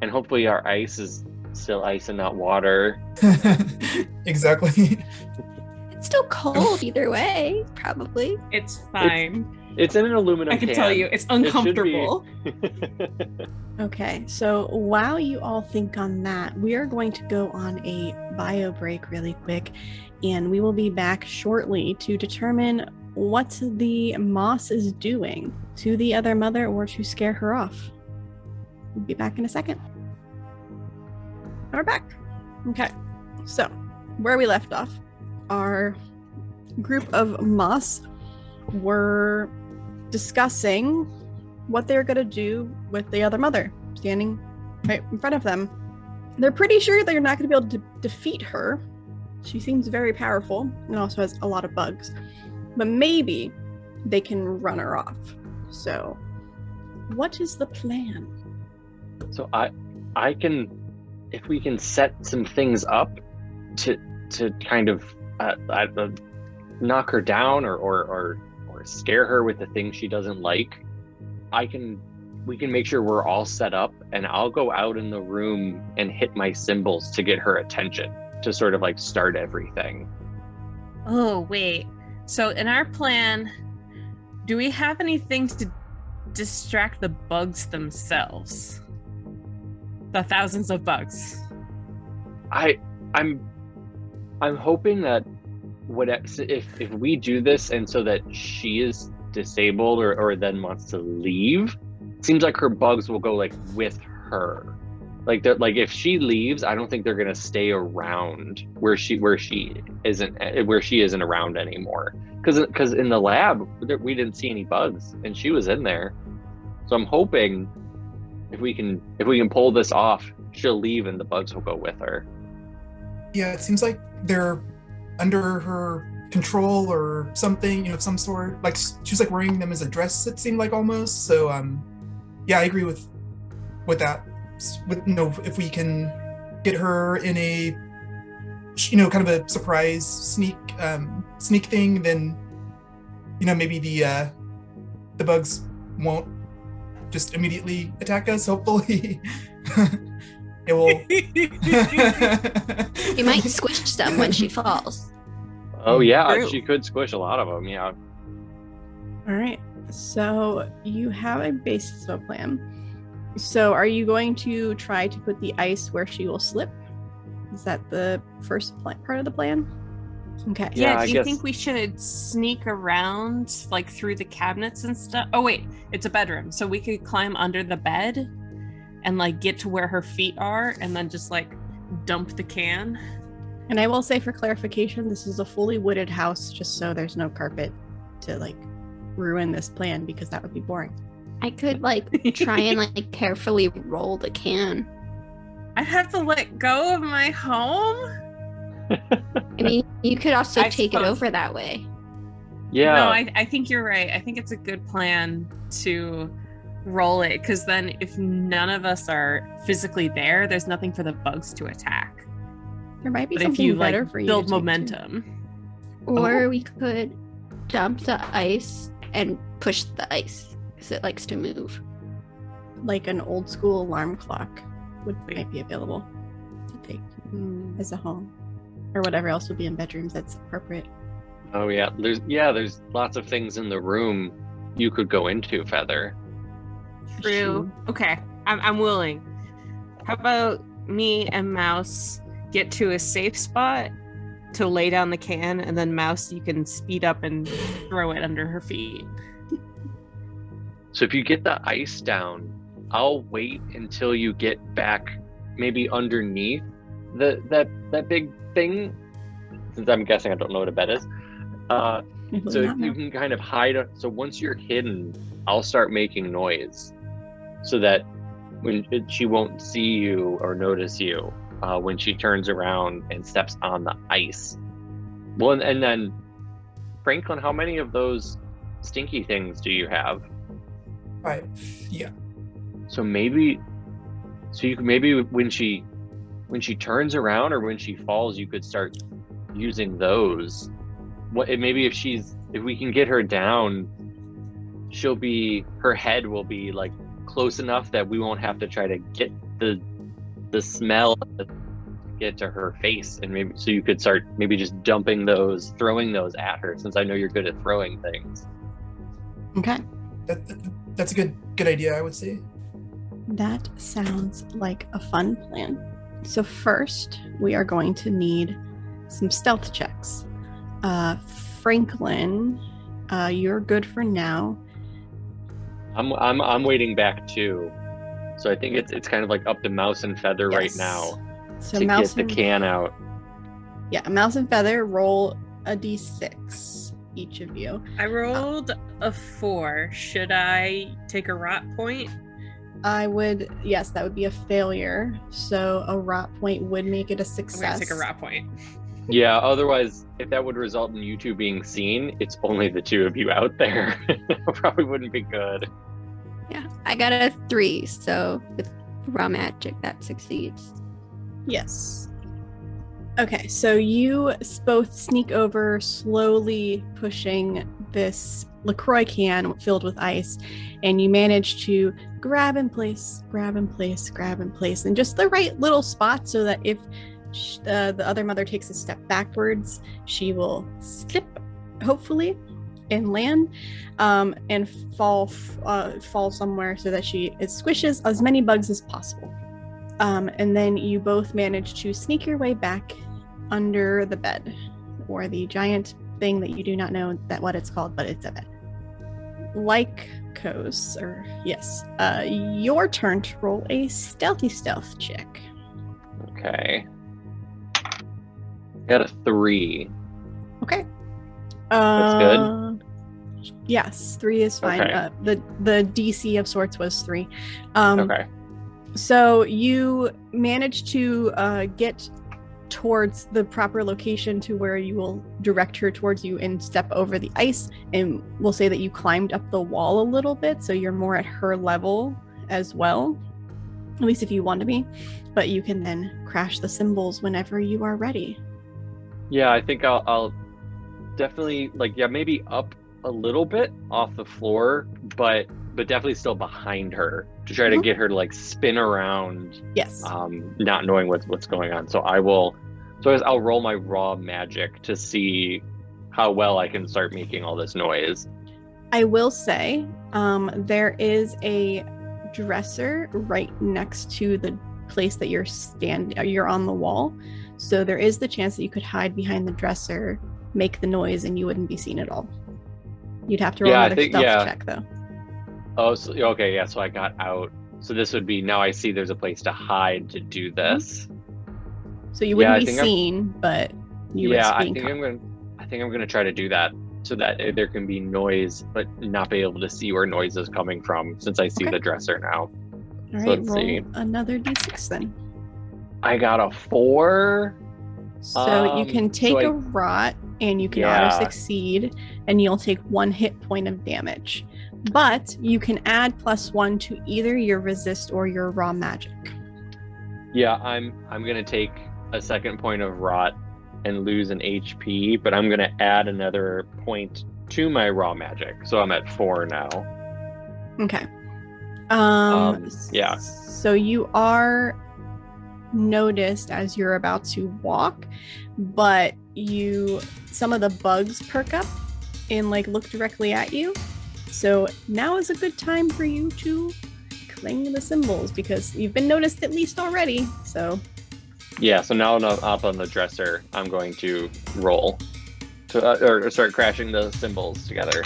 and hopefully our ice is still ice and not water. exactly. It's still cold either way, probably. It's fine. It's in an aluminum I can can. tell you, it's should be- uncomfortable. Okay, so while you all think on that, we are going to go on a bio break really quick, and we will be back shortly to determine what the moss is doing to the other mother or to scare her off. We'll be back in a second. We're back. Okay, so where we left off, our group of moss were discussing what they're going to do with the other mother standing right in front of them. They're pretty sure they're not going to be able to defeat her. She seems very powerful and also has a lot of bugs. But maybe they can run her off. So, what is the plan? So I I can if we can set some things up to to kind of uh, uh, knock her down or, or or or scare her with the things she doesn't like, I can we can make sure we're all set up and I'll go out in the room and hit my cymbals to get her attention to sort of like start everything. Oh, wait. So in our plan, do we have anything to distract the bugs themselves? The thousands of bugs. I I'm I'm hoping that what if if we do this and so that she is disabled or, or then wants to leave, seems like her bugs will go like with her. Like that like if she leaves, I don't think they're gonna stay around where she where she isn't eh, where she isn't around anymore. Because because in the lab we didn't see any bugs and she was in there. So I'm hoping if we can if we can pull this off, she'll leave and the bugs will go with her. Yeah, it seems like they're under her control or something, you know, of some sort. Like she was like wearing them as a dress. It seemed like almost. So um, yeah, I agree with with that. With you know, if we can get her in a you know kind of a surprise sneak um sneak thing, then you know maybe the uh the bugs won't just immediately attack us. Hopefully. it will. You might squish them when she falls. Oh yeah, True. she could squish a lot of them. Yeah. All right. So you have a basis of a plan. So are you going to try to put the ice where she will slip? Is that the first pla- part of the plan? Okay. Yeah, Yeah, I do you guess- think we should sneak around like through the cabinets and stuff? Oh wait, it's a bedroom. So we could climb under the bed and like get to where her feet are and then just like dump the can. And I will say for clarification, this is a fully wooded house, just so there's no carpet to like ruin this plan because that would be boring. I could like try and like carefully roll the can. I'd have to let go of my home? I mean, you could also I take it over that way. Yeah. No, I, I think you're right. I think it's a good plan to roll it because then if none of us are physically there, there's nothing for the bugs to attack. There might be But if something you better like for you. build to take, too. momentum. Or we could dump the ice and push the ice because it likes to move. like an old school alarm clock would Wait. might be available to take Hmm. as a home or whatever else would be in bedrooms that's appropriate Oh yeah. There's yeah. There's lots of things in the room you could go into, Feather. True. Okay, I'm, I'm willing. How about me and Mouse get to a safe spot to lay down the can, and then Mouse, you can speed up and throw it under her feet. So if you get the ice down, I'll wait until you get back, maybe underneath the that that big thing. Since I'm guessing I don't know what a bed is. Uh, so you can kind of hide. So once you're hidden, I'll start making noise, so that when it, she won't see you or notice you uh, when she turns around and steps on the ice. Well, and, and then Franklin, how many of those stinky things do you have? Five. Yeah. So maybe, so you could maybe when she, when she turns around or when she falls, you could start using those. What maybe if she's if we can get her down, she'll be her head will be like close enough that we won't have to try to get the the smell get to her face and maybe so you could start maybe just dumping those throwing those at her since i know you're good at throwing things okay That, that- that's a good good idea, I would say. that sounds like a fun plan so first we are going to need some stealth checks uh franklin Uh, you're good for now. I'm I'm I'm waiting back too. So I think it's it's kind of like up to Mouse and Feather right now So to mouse get the and can out. yeah, mouse and feather roll a d6 each of you. I rolled a four. Should I take a rot point? I would yes, that would be a failure. So a rot point would make it a I'm success. gonna take a rot point. Yeah, otherwise if that would result in you two being seen, it's only the two of you out there. Probably wouldn't be good. Yeah, I got a three, so with raw magic that succeeds. Yes. Okay, so you both sneak over, slowly pushing this LaCroix can filled with ice, and you manage to grab and place, grab and place, grab and place, in just the right little spot so that if sh- uh, the other mother takes a step backwards, she will slip, hopefully, and land um, and fall uh, fall somewhere so that she squishes as many bugs as possible. Um, and then you both manage to sneak your way back under the bed or the giant thing that you do not know that what it's called, but it's a bed. Like Kos, or yes, uh, your turn to roll a stealthy stealth check. Okay. Got a three. Okay. That's good? Uh, Yes, three is fine. Okay. Uh, the the DC of sorts was three. Um, Okay. So you manage to uh, get towards the proper location to where you will direct her towards you and step over the ice. And we'll say that you climbed up the wall a little bit, so you're more at her level as well. At least if you want to be. But you can then crash the cymbals whenever you are ready. Yeah, I think I'll, I'll definitely like yeah maybe up a little bit off the floor, but but definitely still behind her to try Mhm. to get her to like spin around, Yes. um, not knowing what's what's going on. So I will. So I'll roll my raw magic to see how well I can start making all this noise. I will say um, there is a dresser right next to the place that you're stand you're on the wall. So there is the chance that you could hide behind the dresser, make the noise, and you wouldn't be seen at all. You'd have to roll Yeah, another think- stealth yeah. check though. Oh, so, okay, yeah. So I got out. So this would be now. I see there's a place to hide to do this. So you wouldn't I be think I'm- seen, but you yeah, I think caught. I'm gonna. I think I'm gonna try to do that so that uh, there can be noise, but not be able to see where noise is coming from, since I see Okay. the dresser now. All so right, let's roll see. another d6 then. I got a four. So you Um, can so take I- a rot and you can Yeah. auto succeed, and you'll take one hit point of damage. But you can add plus one to either your resist or your raw magic. Yeah, I'm. I'm gonna take a second point of rot and lose an HP, but I'm gonna add another point to my raw magic, so I'm at four now. Okay. Um, Um, yeah. So you are noticed as you're about to walk, but you some of the bugs perk up and like look directly at you. So now is a good time for you to cling the cymbals because you've been noticed at least already. So Yeah, so now up on the dresser. I'm going to roll to uh, or start crashing the cymbals together.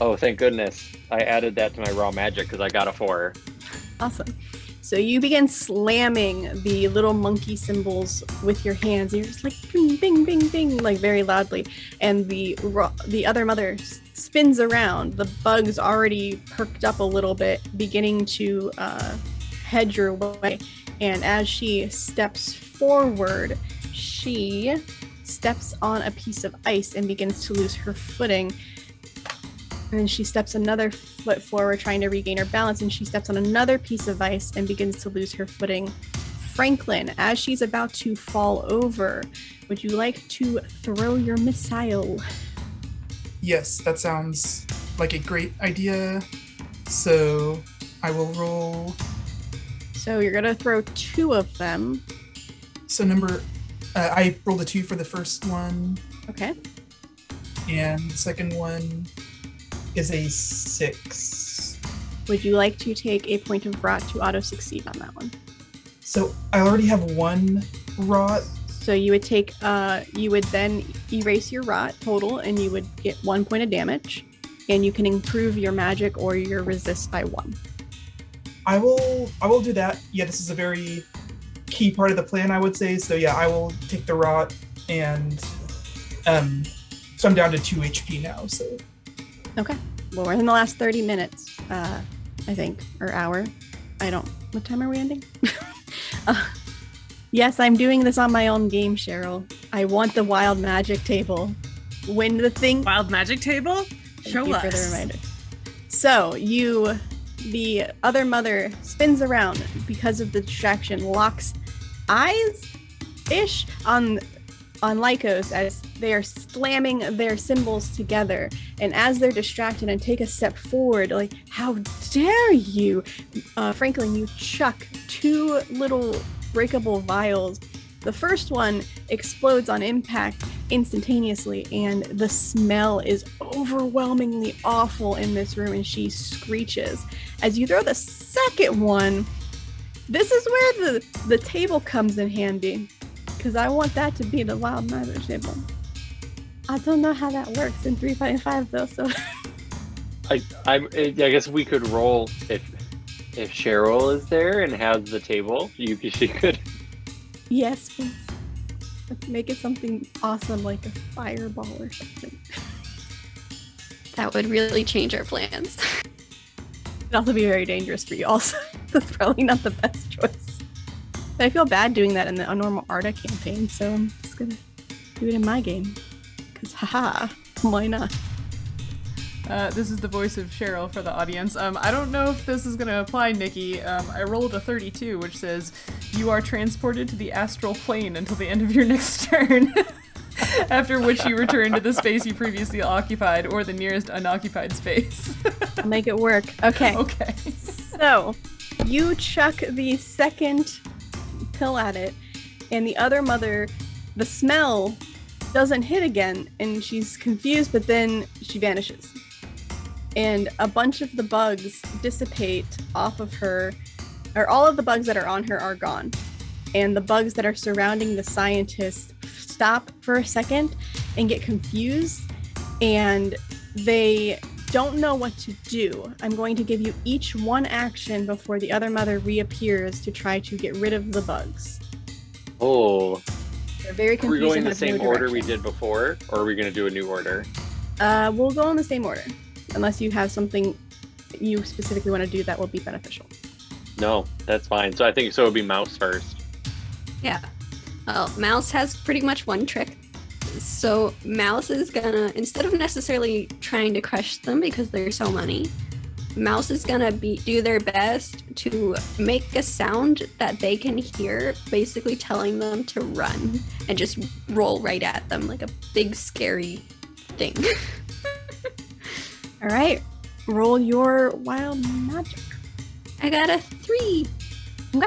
Oh, thank goodness! I added that to my raw magic because I got a four. Awesome. So you begin slamming the little monkey cymbals with your hands. You're just like bing, bing, bing, bing, like very loudly. And the the other mother spins around. The bugs already perked up a little bit, beginning to uh, head your way. And as she steps forward, she steps on a piece of ice and begins to lose her footing. And then she steps another foot forward, trying to regain her balance, and she steps on another piece of ice and begins to lose her footing. Franklin, as she's about to fall over, would you like to throw your missile? Yes, that sounds like a great idea. So I will roll. So you're gonna throw two of them. So number, uh, I rolled a two for the first one, Okay. and the second one is a six. Would you like to take a point of rot to auto succeed on that one? So I already have one rot, So you would take, uh, you would then erase your rot total, and you would get one point of damage, and you can improve your magic or your resist by one. I will I will do that. Yeah, this is a very key part of the plan, I would say. So yeah, I will take the rot and um so I'm down to two HP now, so Okay. Well, we're in the last 30 minutes, uh, I think, or hour. I don't. What time are we ending? uh, yes, I'm doing this on my own game, Cheryl. I want the wild magic table. When the thing. Wild magic table? Thank Show you us. for the reminder. So you, the other mother spins around because of the distraction, locks eyes ish on on Lycos as they are slamming their cymbals together. And as they're distracted and take a step forward, like, how dare you? Uh, Franklin, you chuck two little breakable vials. The first one explodes on impact instantaneously, and the smell is overwhelmingly awful in this room, and she screeches. As you throw the second one, this is where the, the table comes in handy because I want that to be the wild magic table. I don't know how that works in 3.5 though, so I, I, I guess we could roll if if Cheryl is there and has the table. You, she could. yes, please. Let's make it something awesome like a fireball or something. That would really change our plans. It'd also be very dangerous for you. Also, that's probably not the best choice. But I feel bad doing that in the normal Arda campaign, so I'm just gonna do it in my game. Cause haha, why not? Uh, this is the voice of Cheryl for the audience. Um, I don't know if this is going to apply, Nikki. Um, I rolled a 32, which says you are transported to the astral plane until the end of your next turn. After which you return to the space you previously occupied or the nearest unoccupied space. I'll make it work. Okay. okay. So, you chuck the second pill at it, and the other mother, the smell doesn't hit again, and she's confused, but then she vanishes. And a bunch of the bugs dissipate off of her, or all of the bugs that are on her are gone. And the bugs that are surrounding the scientist stop for a second and get confused, and they don't know what to do. I'm going to give you each one action before the other mother reappears to try to get rid of the bugs. Oh, They're very are we confused. going the have no same order we did before, or are we going to do a new order? Uh, we'll go in the same order, unless you have something you specifically want to do that will be beneficial. No, that's fine. So I think so. It'd be mouse first. Yeah. Well, Mouse has pretty much one trick. So Mouse is gonna instead of necessarily trying to crush them because they're so many, Mouse is gonna be do their best to make a sound that they can hear, basically telling them to run and just roll right at them like a big scary thing. All right, roll your wild magic. I got a three. Okay.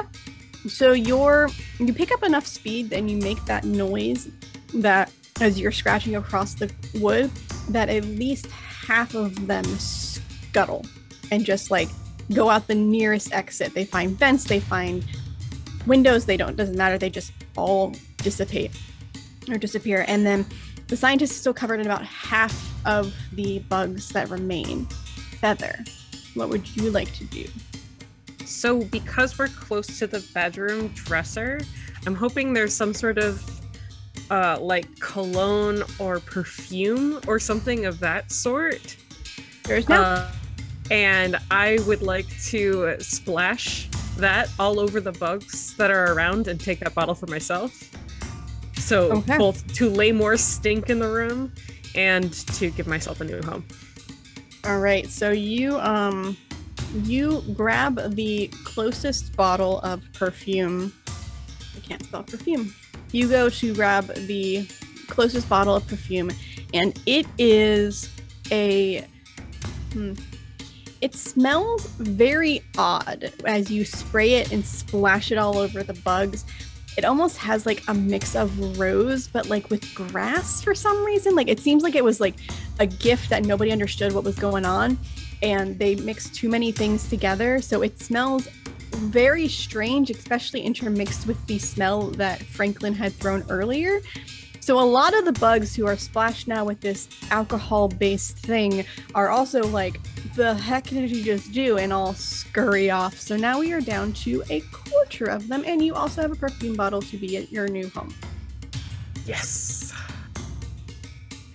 So you're you pick up enough speed and you make that noise that as you're scratching across the wood that at least half of them scuttle and just like go out the nearest exit. They find vents, they find windows, they don't doesn't matter, they just all dissipate or disappear. And then the scientist is still covered in about half of the bugs that remain. Feather, what would you like to do? So, because we're close to the bedroom dresser, I'm hoping there's some sort of uh, like cologne or perfume or something of that sort. There's no Uh, and I would like to splash that all over the bugs that are around and take that bottle for myself. So, Okay. both to lay more stink in the room and to give myself a new home. All right, so you um you grab the closest bottle of perfume. I can't spell perfume. You go to grab the closest bottle of perfume, and it is a. Hmm, it smells very odd as you spray it and splash it all over the bugs. It almost has like a mix of rose, but like with grass for some reason. Like it seems like it was like a gift that nobody understood what was going on and they mixed too many things together so it smells very strange, especially intermixed with the smell that Franklin had thrown earlier. So a lot of the bugs who are splashed now with this alcohol-based thing are also like, the heck did you just do? And all scurry off. So now we are down to a quarter of them, and you also have a perfume bottle to be at your new home. Yes.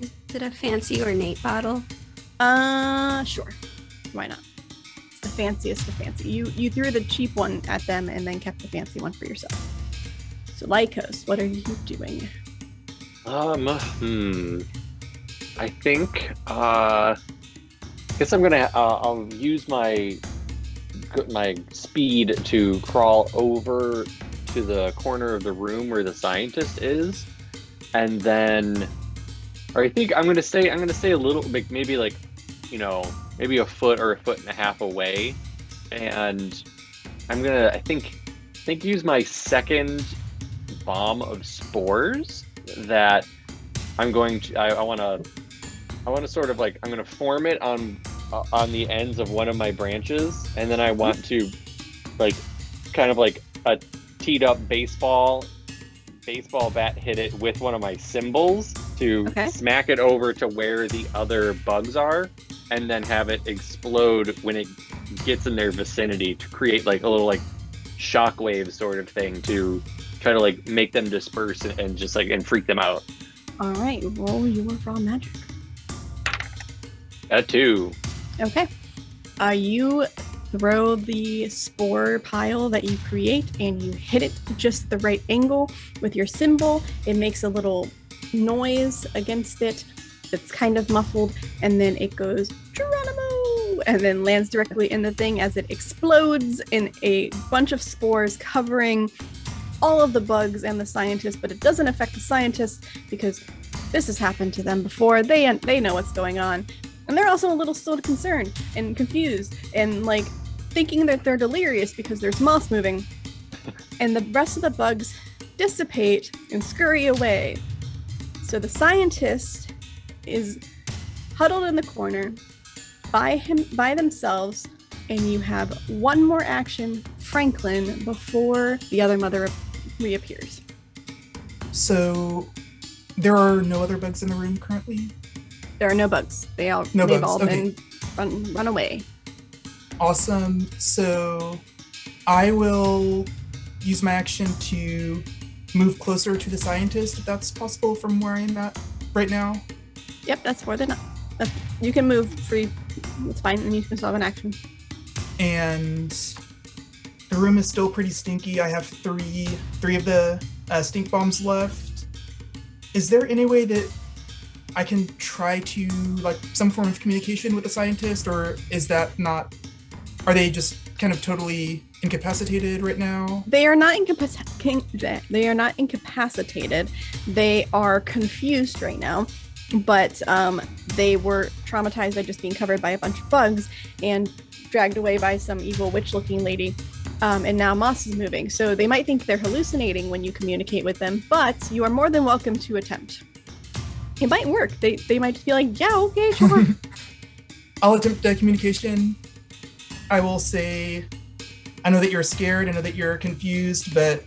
Is it a fancy ornate bottle? Uh, sure. Why not? The fanciest of fancy. You you threw the cheap one at them and then kept the fancy one for yourself. So Lycos, what are you doing? Um, hmm. I think, uh, guess I'm gonna, uh, I'll use my, my speed to crawl over to the corner of the room where the scientist is. And then, or I think I'm gonna stay, I'm gonna stay a little bit, maybe like, you know, maybe a foot or a foot and a half away. And I'm gonna, I think, I think use my second bomb of spores that I'm going to I, I want to I want to sort of like I'm going to form it on uh, on the ends of one of my branches and then I want to like kind of like a teed up baseball baseball bat hit it with one of my cymbals to Okay. smack it over to where the other bugs are and then have it explode when it gets in their vicinity to create like a little like shockwave sort of thing to try to like make them disperse and, just like and freak them out. All right, roll your raw magic. A two. Okay. Uh, you throw the spore pile that you create and you hit it just the right angle with your cymbal. It makes a little noise against it that's kind of muffled, and then it goes Geronimo and then lands directly in the thing as it explodes in a bunch of spores covering all of the bugs and the scientists, but it doesn't affect the scientists because this has happened to them before. They they know what's going on. And they're also a little still concerned and confused and like thinking that they're delirious because there's moss moving. And the rest of the bugs dissipate and scurry away. So the scientist is huddled in the corner by him by themselves and you have one more action Franklin before the other mother reappears. So there are no other bugs in the room currently. There are no bugs. They all No they've bugs, all okay. been run run away. Awesome. So I will use my action to move closer to the scientist if that's possible from where I am at right now. Yep, that's more than enough. You can move free. It's fine, and you can still have an action. And the room is still pretty stinky. I have three three of the uh, stink bombs left. Is there any way that I can try to like some form of communication with the scientist, or is that not? Are they just kind of totally incapacitated right now? They are not incapacitated. They are not incapacitated. They are confused right now, but um, they were traumatized by just being covered by a bunch of bugs and dragged away by some evil witch-looking lady. Um, and now Moss is moving, so they might think they're hallucinating when you communicate with them. But you are more than welcome to attempt. It might work. They they might be like, yeah, okay, sure. I'll attempt the communication. I will say, I know that you're scared. I know that you're confused, but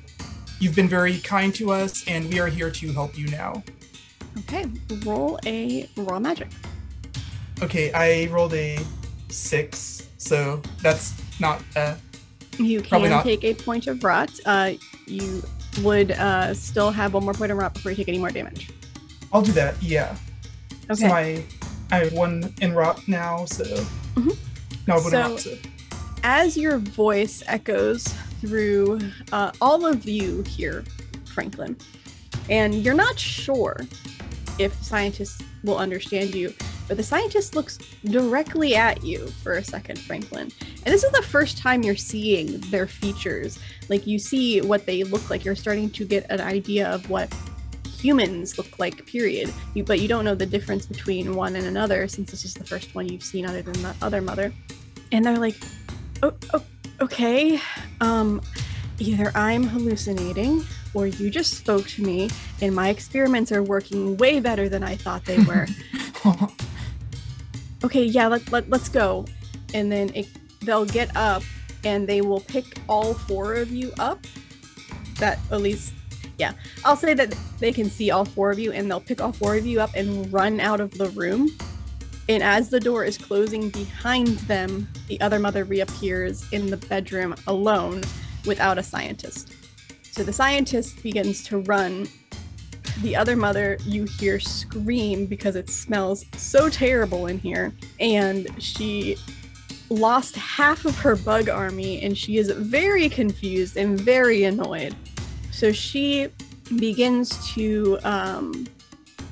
you've been very kind to us, and we are here to help you now. Okay, roll a raw magic. Okay, I rolled a six, so that's not. Uh, You Probably can not. take a point of rot. Uh, you would uh, still have one more point of rot before you take any more damage. I'll do that. Yeah. Okay. So I, I have one in rot now, so. Mhm. No, I wouldn't So- rot, so. As your voice echoes through uh, all of you here, Franklin, and you're not sure if scientists will understand you, but the scientist looks directly at you for a second, Franklin. And this is the first time you're seeing their features. Like you see what they look like. You're starting to get an idea of what humans look like, period. You, but you don't know the difference between one and another since this is the first one you've seen other than the other mother. And they're like, oh, oh okay. Um, either I'm hallucinating or you just spoke to me and my experiments are working way better than I thought they were. okay, yeah, let, let, let's go. And then it, they'll get up and they will pick all four of you up. That at least, yeah, I'll say that they can see all four of you, and they'll pick all four of you up and run out of the room. And as the door is closing behind them, the other mother reappears in the bedroom alone without a scientist. So the scientist begins to run. The other mother, you hear scream because it smells so terrible in here. And she lost half of her bug army and she is very confused and very annoyed. So she begins to um,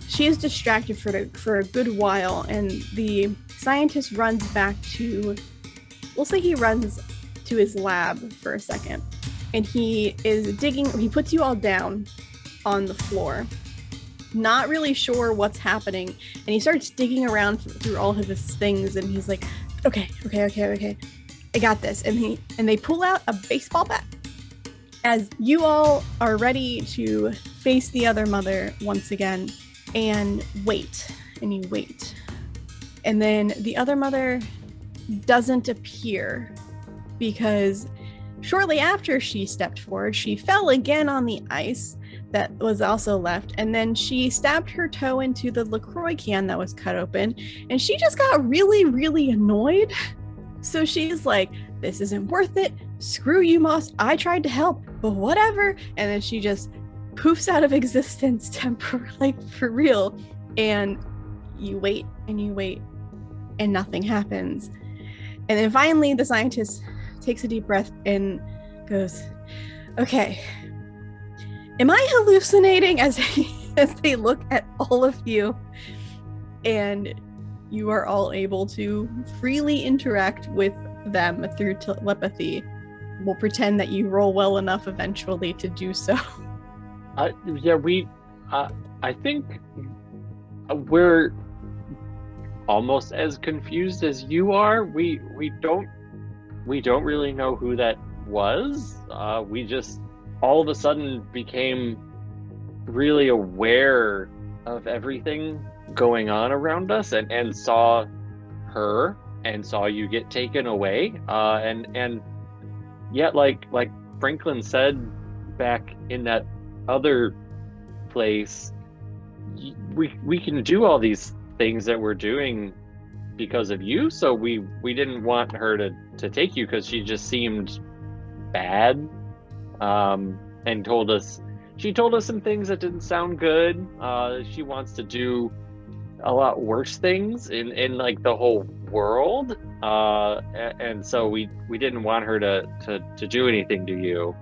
she is distracted for for a good while, and the scientist runs back to. We'll say he runs to his lab for a second, and he is digging. He puts you all down on the floor, not really sure what's happening, and he starts digging around through all of his things, and he's like, "Okay, okay, okay, okay, I got this." And he and they pull out a baseball bat. As you all are ready to face the other mother once again, and wait and you wait and then the other mother doesn't appear because shortly after she stepped forward she fell again on the ice that was also left and then she stabbed her toe into the lacroix can that was cut open and she just got really really annoyed so she's like this isn't worth it screw you moss i tried to help but whatever and then she just poofs out of existence temporarily, like for real. And you wait and you wait and nothing happens. And then finally, the scientist takes a deep breath and goes, Okay, am I hallucinating as they, as they look at all of you? And you are all able to freely interact with them through telepathy. We'll pretend that you roll well enough eventually to do so. Uh, yeah, we. Uh, I think we're almost as confused as you are. We we don't we don't really know who that was. Uh, we just all of a sudden became really aware of everything going on around us and, and saw her and saw you get taken away uh, and and yet like like franklin said back in that other place we we can do all these things that we're doing because of you so we we didn't want her to to take you because she just seemed bad um and told us she told us some things that didn't sound good uh she wants to do a lot worse things in in like the whole world uh and so we we didn't want her to to to do anything to you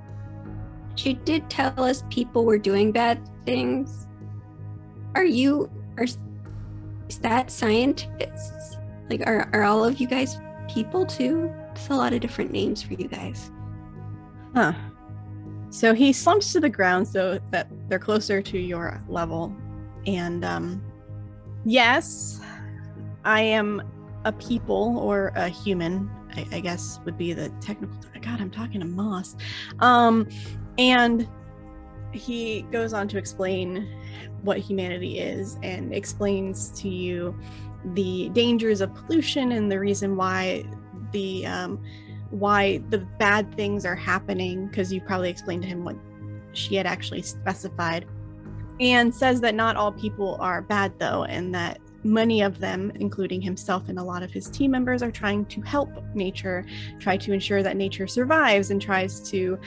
she did tell us people were doing bad things. Are you are is that scientists? Like are are all of you guys people too? It's a lot of different names for you guys. Huh. So he slumps to the ground so that they're closer to your level. And um yes, I am a people or a human, I, I guess would be the technical God, I'm talking to Moss. Um and he goes on to explain what humanity is and explains to you the dangers of pollution and the reason why the um, why the bad things are happening because you probably explained to him what she had actually specified and says that not all people are bad though and that many of them including himself and a lot of his team members are trying to help nature try to ensure that nature survives and tries to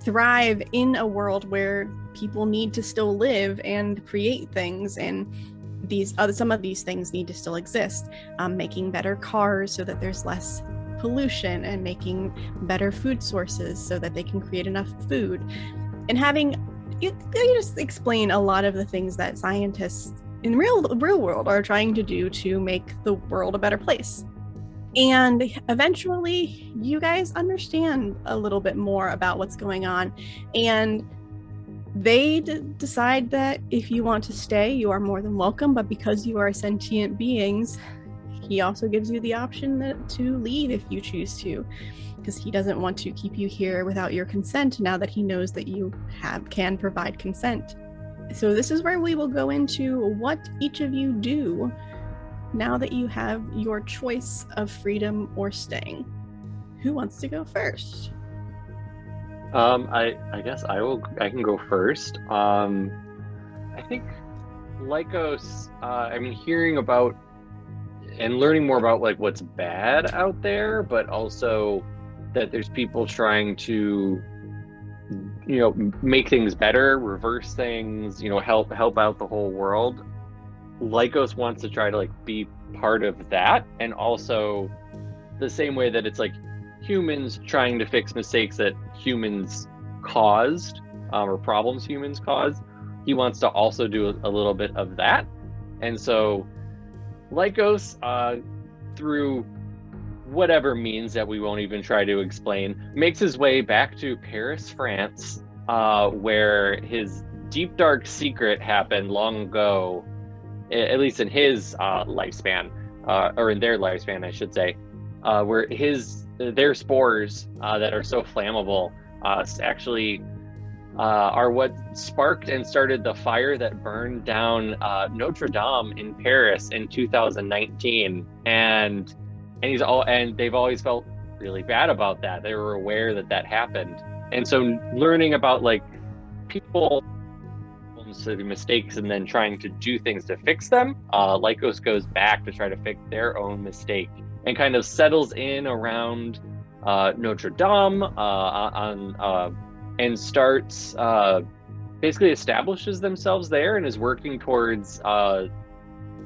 thrive in a world where people need to still live and create things and these other some of these things need to still exist. Um, making better cars so that there's less pollution and making better food sources so that they can create enough food. And having you, you just explain a lot of the things that scientists in real real world are trying to do to make the world a better place. And eventually, you guys understand a little bit more about what's going on. And they d- decide that if you want to stay, you are more than welcome. But because you are sentient beings, he also gives you the option that, to leave if you choose to, because he doesn't want to keep you here without your consent. Now that he knows that you have can provide consent. So this is where we will go into what each of you do now that you have your choice of freedom or staying. who wants to go first? Um, I I guess I will. I can go first. Um, I think Lycos. Uh, I mean, hearing about and learning more about like what's bad out there, but also that there's people trying to you know make things better reverse things you know help help out the whole world lycos wants to try to like be part of that and also the same way that it's like humans trying to fix mistakes that humans caused um, or problems humans caused he wants to also do a, little bit of that. And so lycos uh, through whatever means that we won't even try to explain, makes his way back to Paris, France, uh, where his deep dark secret happened long ago, at least in his uh, lifespan, uh, or in their lifespan, I should say, uh, where his their spores uh, that are so flammable uh, actually. are what sparked and started the fire that burned down Notre Dame in Paris in 2019. And and he's all and they've always felt really bad about that they were aware that that happened and so learning about like people mistakes and then trying to do things to fix them uh lycos goes back to try to fix their own mistake and kind of settles in around uh notre dame uh on uh and starts uh basically establishes themselves there and is working towards uh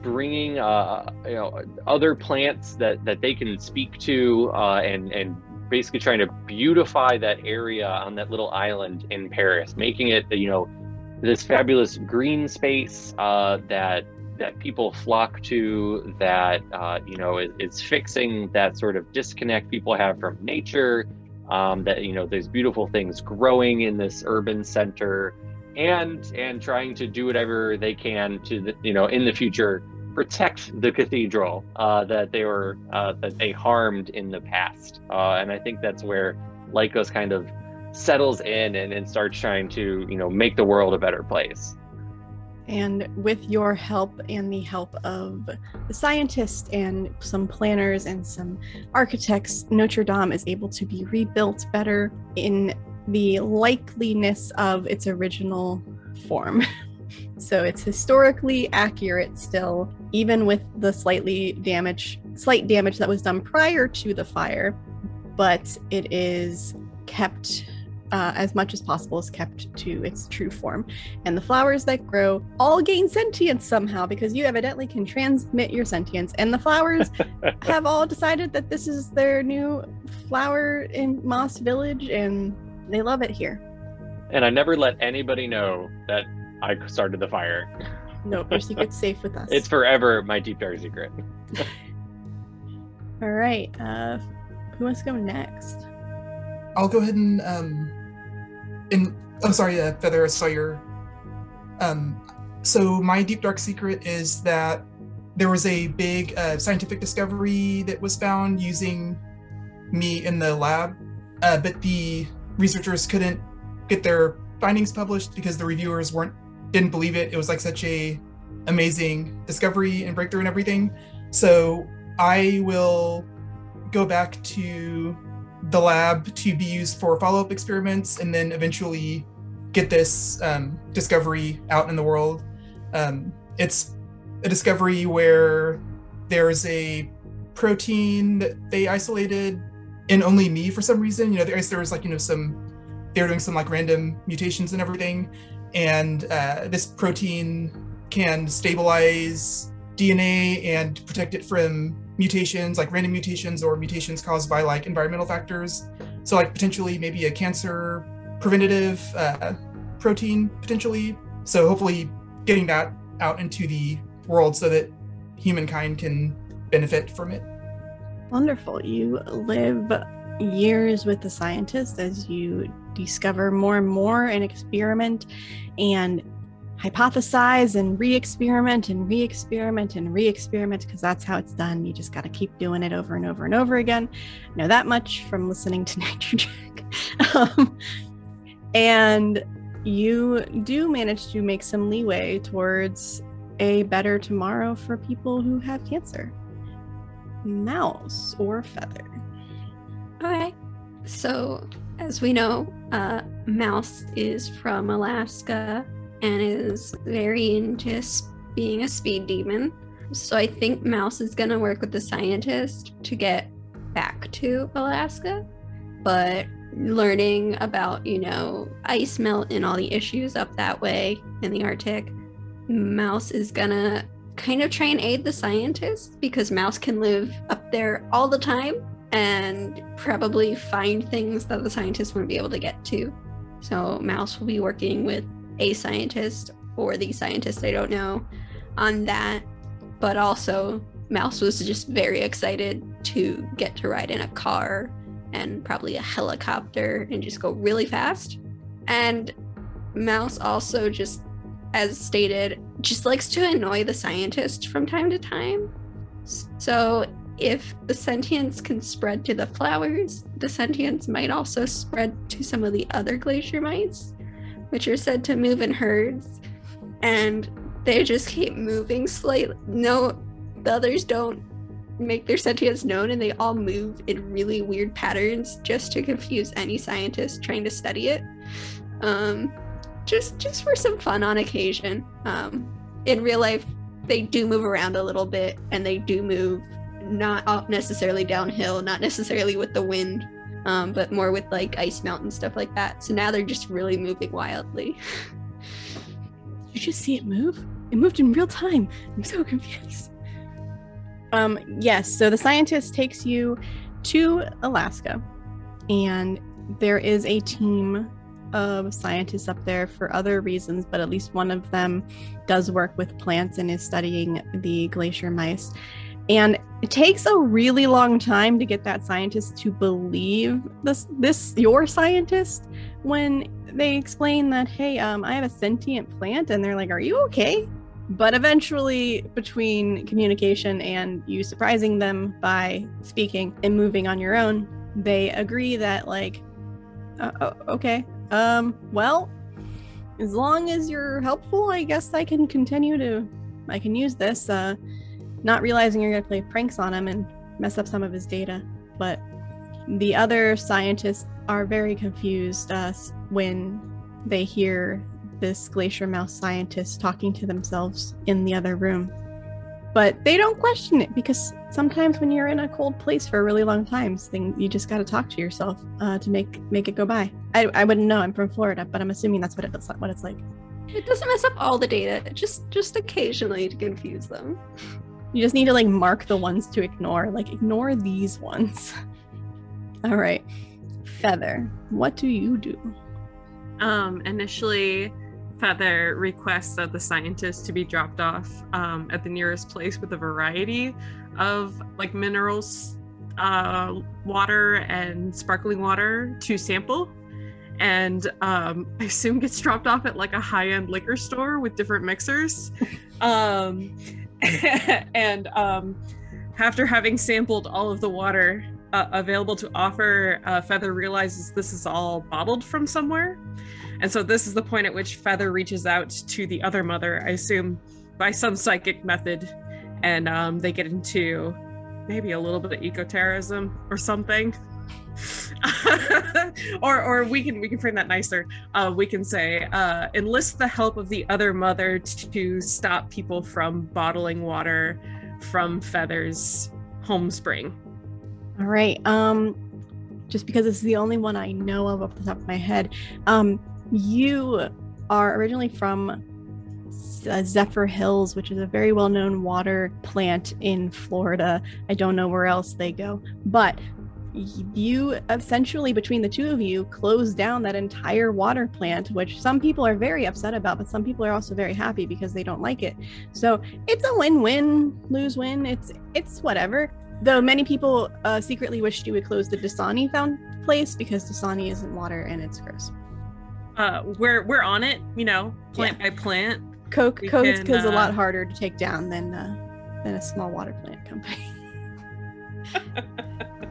bringing uh, you know other plants that that they can speak to and and basically trying to beautify that area on that little island in Paris, making it you know this fabulous green space that that people flock to that uh, you know is, fixing that sort of disconnect people have from nature um, that you know there's beautiful things growing in this urban center and and trying to do whatever they can to the, you know in the future protect the cathedral uh, that they were uh, that they harmed in the past. Uh, and i think that's where lycos kind of settles in and, and starts trying to you know make the world a better place and with your help and the help of the scientists and some planners and some architects, Notre Dame is able to be rebuilt better in the likeliness of its original form. so it's historically accurate still, even with the slightly damage, slight damage that was done prior to the fire, but it is kept uh, as much as possible is kept to its true form. And the flowers that grow all gain sentience somehow because you evidently can transmit your sentience. And the flowers have all decided that this is their new flower in Moss Village and they love it here. And I never let anybody know that I started the fire. no, your secret's safe with us. It's forever my deep dark secret. all right. Uh, who wants to go next? I'll go ahead and um, in oh sorry, uh, Feather, I saw your um. So my deep dark secret is that there was a big uh, scientific discovery that was found using me in the lab, uh, but the researchers couldn't get their findings published because the reviewers weren't didn't believe it. It was like such a amazing discovery and breakthrough and everything. So I will go back to the lab to be used for follow-up experiments and then eventually get this um, discovery out in the world. Um, it's a discovery where there's a protein that they isolated in only me for some reason. You know, there, there was like you know some they were doing some like random mutations and everything, and uh, this protein can stabilize DNA and protect it from mutations, like random mutations or mutations caused by like environmental factors. So like potentially maybe a cancer preventative uh, protein potentially. So hopefully getting that out into the world so that humankind can benefit from it. Wonderful. You live years with the scientists as you discover more and more and experiment and hypothesize and re-experiment and re-experiment and re-experiment because that's how it's done. You just got to keep doing it over and over and over again. I know that much from listening to nitrojack um, and you do manage to make some leeway towards a better tomorrow for people who have cancer mouse or feather. Okay. So, as we know, uh, Mouse is from Alaska and is very into being a speed demon. So, I think Mouse is going to work with the scientist to get back to Alaska. But learning about, you know, ice melt and all the issues up that way in the Arctic, Mouse is going to kind of try and aid the scientist because Mouse can live up there all the time and probably find things that the scientists wouldn't be able to get to. So Mouse will be working with a scientist or the scientist I don't know on that. But also Mouse was just very excited to get to ride in a car and probably a helicopter and just go really fast. And Mouse also just as stated just likes to annoy the scientist from time to time. So if the sentience can spread to the flowers, the sentience might also spread to some of the other glacier mice, which are said to move in herds. And they just keep moving slightly. No, the others don't make their sentience known and they all move in really weird patterns just to confuse any scientist trying to study it. Um, just just for some fun on occasion. Um, in real life, they do move around a little bit and they do move not necessarily downhill, not necessarily with the wind, um, but more with like ice and stuff like that. So now they're just really moving wildly. You just see it move? It moved in real time. I'm so confused. Um, yes, so the scientist takes you to Alaska, and there is a team of scientists up there for other reasons, but at least one of them does work with plants and is studying the glacier mice. And it takes a really long time to get that scientist to believe this this your scientist when they explain that hey um I have a sentient plant. And they're like are you okay? But eventually between communication and you surprising them by speaking and moving on your own they agree that like uh, oh, okay um well as long as you're helpful i guess i can continue to i can use this uh not realizing you're going to play pranks on him and mess up some of his data but the other scientists are very confused uh, when they hear this glacier mouse scientist talking to themselves in the other room. But they don't question it because sometimes when you're in a cold place for a really long time, you just got to talk to yourself uh, to make make it go by. I, I wouldn't know. I'm from Florida, but I'm assuming that's what it what it's like. It doesn't mess up all the data, just just occasionally to confuse them. You just need to like mark the ones to ignore. Like ignore these ones. all right, Feather. What do you do? Um, initially, Feather requests that the scientist to be dropped off um, at the nearest place with a variety of like minerals, uh, water, and sparkling water to sample. And um, I assume gets dropped off at like a high end liquor store with different mixers. um, and um, after having sampled all of the water uh, available to offer, uh, Feather realizes this is all bottled from somewhere. And so this is the point at which Feather reaches out to the other mother, I assume by some psychic method, and um, they get into maybe a little bit of ecoterrorism or something. or or we can we can frame that nicer. Uh, we can say uh, enlist the help of the other mother to stop people from bottling water from Feather's home spring. All right. Um, just because this is the only one I know of off the top of my head. Um, you are originally from uh, Zephyrhills, which is a very well known water plant in Florida. I don't know where else they go, but you essentially, between the two of you, closed down that entire water plant, which some people are very upset about, but some people are also very happy because they don't like it. So it's a win win, lose win. It's, it's whatever. Though many people uh, secretly wished you would close the Dasani found place because Dasani isn't water and it's gross. Uh, we're we're on it, you know, plant by plant. Coke, Coke is a lot uh, harder to take down than uh, than a small water plant company.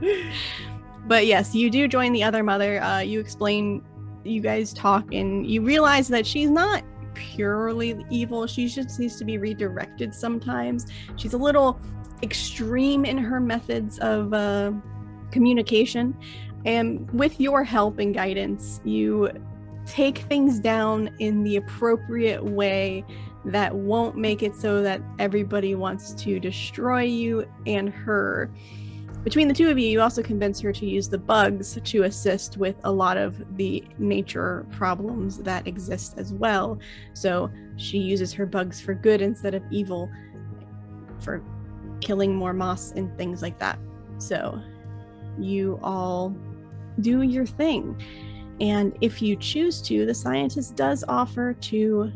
but yes, you do join the other mother. Uh, you explain, you guys talk, and you realize that she's not purely evil. She just needs to be redirected sometimes. She's a little extreme in her methods of uh, communication. And with your help and guidance, you take things down in the appropriate way that won't make it so that everybody wants to destroy you and her. Between the two of you, you also convince her to use the bugs to assist with a lot of the nature problems that exist as well. So she uses her bugs for good instead of evil, for killing more moss and things like that. So you all do your thing. And if you choose to, the scientist does offer to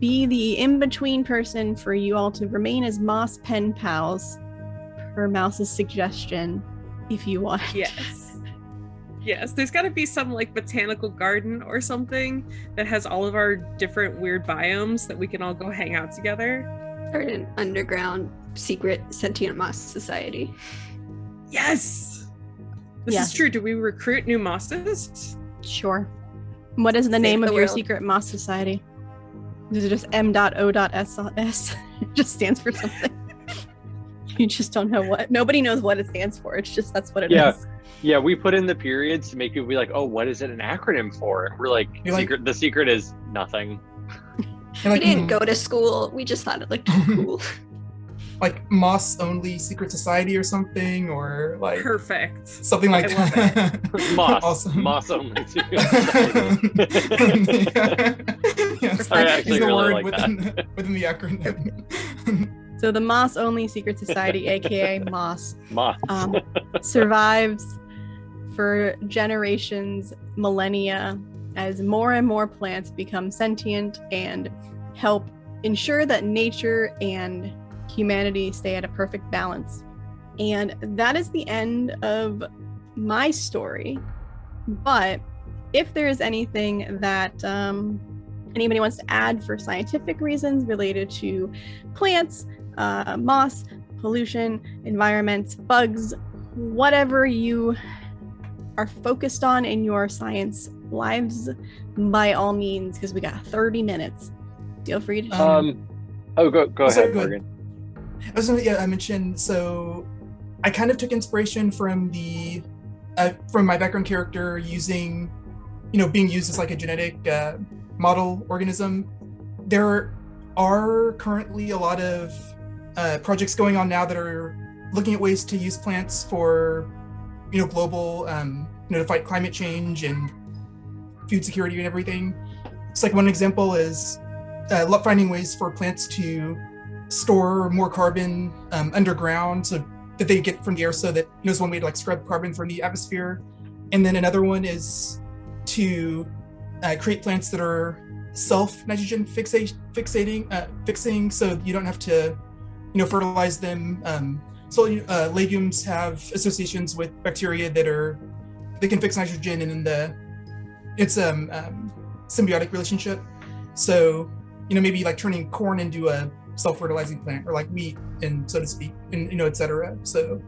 be the in between person for you all to remain as Moss pen pals, per Mouse's suggestion, if you want. Yes. Yes, there's got to be some like botanical garden or something that has all of our different weird biomes that we can all go hang out together. Or an underground secret sentient moss society. Yes. This Yes. is true. Do we recruit new mosses? Sure. What is the Save name the of your secret Moss Society? Is it just M.O.S? it just stands for something. you just don't know what. Nobody knows what it stands for. It's just that's what it is. Yeah. Yeah, we put in the periods to make it be like, oh, what is it an acronym for? We're like, You're like- The secret is nothing. And We like, didn't mm, go to school. We just thought it looked cool. like Moss only secret society or something, or like Perfect. something like that. Moss. Awesome. Moss only. too. yes, I use actually the really word like within, within the acronym. So the Moss Only Secret Society, aka Moss, Moss. um, survives for generations, millennia, as more and more plants become sentient and help ensure that nature and humanity stay at a perfect balance. And that is the end of my story. But if there is anything that um, anybody wants to add for scientific reasons related to plants, uh, moss, pollution, environments, bugs, whatever you are focused on in your science lives, by all means, because we got 30 minutes. Feel free to share. Um. Oh, go go So ahead, good. Morgan. I was gonna, yeah, I mentioned so I kind of took inspiration from the uh, from my background character using, you know, being used as like a genetic uh, model organism. There are currently a lot of uh, projects going on now that are looking at ways to use plants for, you know, global, um, you know, to fight climate change and food security and everything. It's like one example is uh, finding ways for plants to store more carbon um, underground so that they get from the air so that you know is one way to like scrub carbon from the atmosphere and then another one is to uh, create plants that are self nitrogen fixa- fixating uh, fixing so you don't have to you know fertilize them. Um, so uh, legumes have associations with bacteria that are they can fix nitrogen and in the it's um, um symbiotic relationship. So you know maybe like turning corn into a self-fertilizing plant or like wheat and so to speak and you know etc so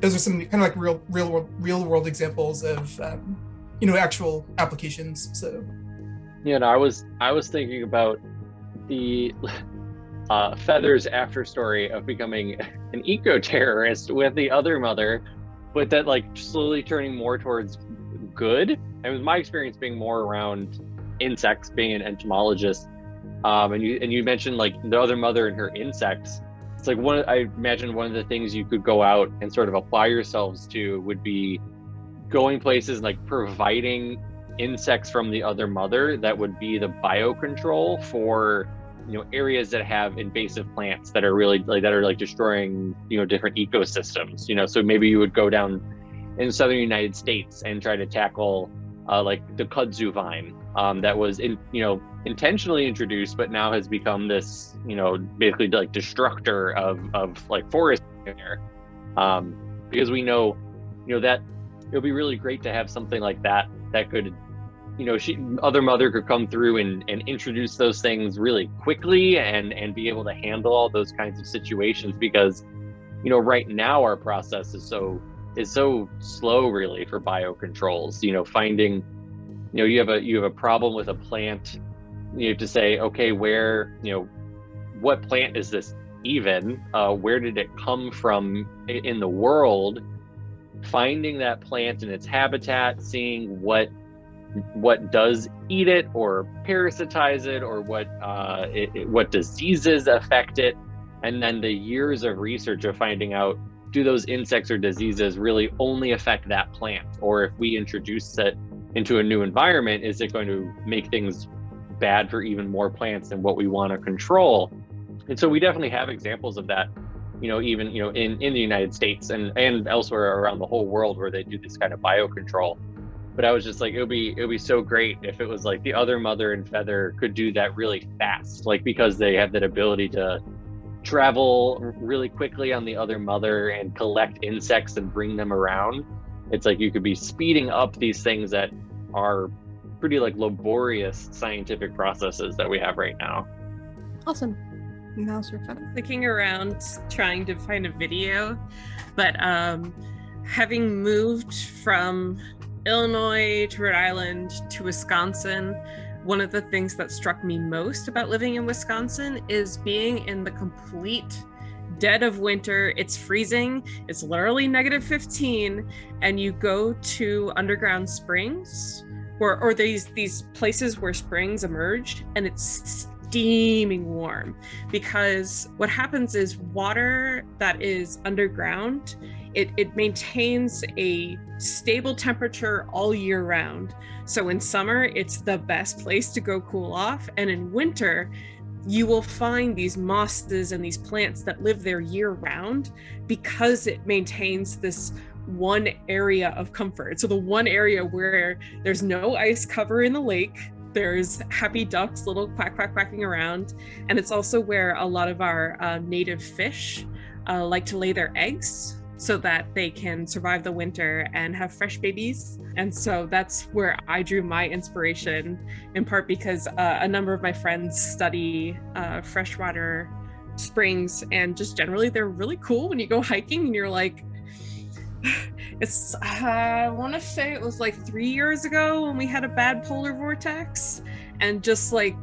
those are some kind of like real real world real world examples of um, you know actual applications. So You know, I was I was thinking about the uh, feathers after story of becoming an eco terrorist with the other mother, but that like slowly turning more towards good. And with my experience being more around insects, being an entomologist, um, and you and you mentioned like the other mother and her insects. It's like one. I imagine one of the things you could go out and sort of apply yourselves to would be going places like providing insects from the other mother that would be the biocontrol for you know areas that have invasive plants that are really like that are like destroying you know different ecosystems you know? So maybe you would go down in southern united states and try to tackle uh, like the kudzu vine um, that was in you know intentionally introduced but now has become this you know basically like destructor of of like forest there. Um, because we know you know that it would be really great to have something like that that could you know she other mother could come through and, and introduce those things really quickly and and be able to handle all those kinds of situations because you know right now our process is so is so slow really for biocontrols. You know finding you know you have a you have a problem with a plant you have to say okay where you know what plant is this even? Uh, where did it come from in the world? Finding that plant in its habitat, seeing what what does eat it or parasitize it or what uh, it, it, what diseases affect it. And then the years of research of finding out do those insects or diseases really only affect that plant? Or if we introduce it into a new environment is it going to make things bad for even more plants than what we want to control? And so we definitely have examples of that you know even you know in in the united states and and elsewhere around the whole world where they do this kind of biocontrol but I was just like, it would be it would be so great if it was like the other mother and feather could do that really fast, like because they have that ability to travel really quickly on the other mother and collect insects and bring them around. It's like you could be speeding up these things that are pretty like laborious scientific processes that we have right now. Awesome. Mouse or feather. Clicking around trying to find a video, but um having moved from Illinois to Rhode Island to Wisconsin, one of the things that struck me most about living in Wisconsin is being in the complete dead of winter. It's freezing, it's literally negative 15, and you go to underground springs or, or these these places where springs emerged and it's steaming warm. Because what happens is water that is underground it, it maintains a stable temperature all year round. So in summer, it's the best place to go cool off. And in winter, you will find these mosses and these plants that live there year round because it maintains this one area of comfort. So the one area where there's no ice cover in the lake, there's happy ducks, little quack quack quacking around, and it's also where a lot of our uh, native fish uh, like to lay their eggs so that they can survive the winter and have fresh babies. And so that's where I drew my inspiration, in part because uh, a number of my friends study uh, freshwater springs, and just generally they're really cool when you go hiking and you're like, it's I want to say it was like three years ago when we had a bad polar vortex, and just like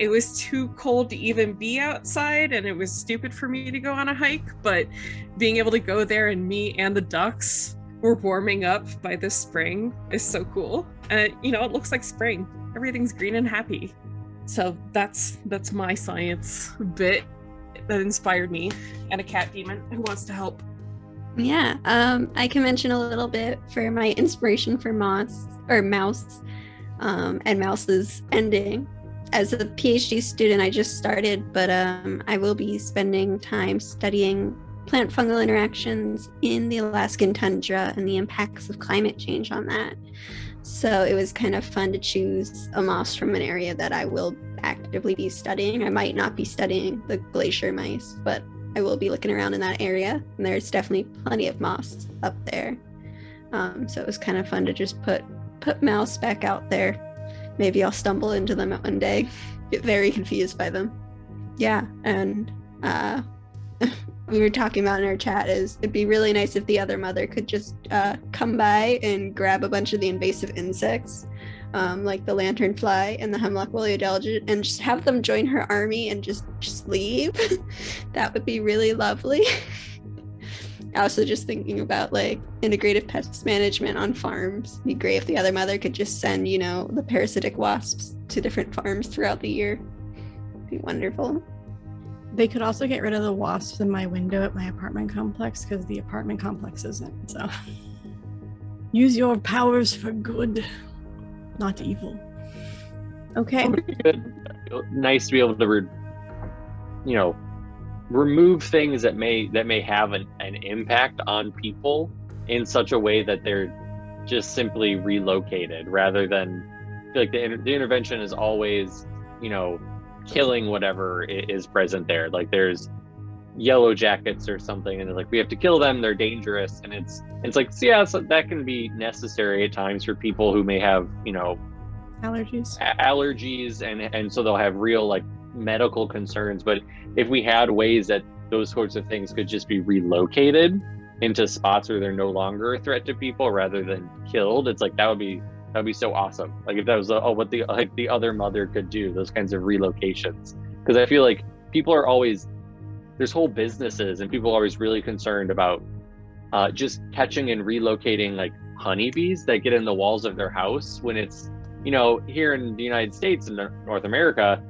it was too cold to even be outside and it was stupid for me to go on a hike but being able to go there and me and the ducks were warming up by this spring is so cool. And you know it looks like spring. Everything's green and happy. So that's that's my science bit that inspired me and a cat demon who wants to help. Yeah um i can mention a little bit for my inspiration for moss or mouse um and mouse's ending as a PhD student, I just started, but um, I will be spending time studying plant fungal interactions in the Alaskan tundra and the impacts of climate change on that. So it was kind of fun to choose a moss from an area that I will actively be studying. I might not be studying the glacier mice, but I will be looking around in that area, and there's definitely plenty of moss up there. Um, so it was kind of fun to just put put mouse back out there maybe I'll stumble into them one day, get very confused by them. Yeah, and uh, we were talking about in our chat is it'd be really nice if the other mother could just uh, come by and grab a bunch of the invasive insects, um, like the lanternfly and the hemlock woolly adelgid, and just have them join her army and just just leave. that would be really lovely. also just thinking about like integrative pest management on farms. It'd be great if the other mother could just send, you know, the parasitic wasps to different farms throughout the year. It'd be wonderful. They could also get rid of the wasps in my window at my apartment complex because the apartment complex isn't. So use your powers for good, not evil. Okay. Uh, nice to be able to, you know, remove things that may that may have an, an impact on people in such a way that they're just simply relocated rather than like the, the intervention is always you know killing whatever is present there. Like there's yellow jackets or something and like we have to kill them they're dangerous and it's it's like so yeah so that can be necessary at times for people who may have you know allergies. allergies and and so they'll have real like medical concerns, but if we had ways that those sorts of things could just be relocated into spots where they're no longer a threat to people rather than killed, it's like that would be that would be so awesome. Like if that was oh what the like the other mother could do, those kinds of relocations. Because I feel like people are always there's whole businesses and people are always really concerned about uh, just catching and relocating like honeybees that get in the walls of their house when it's you know here in the United States and North America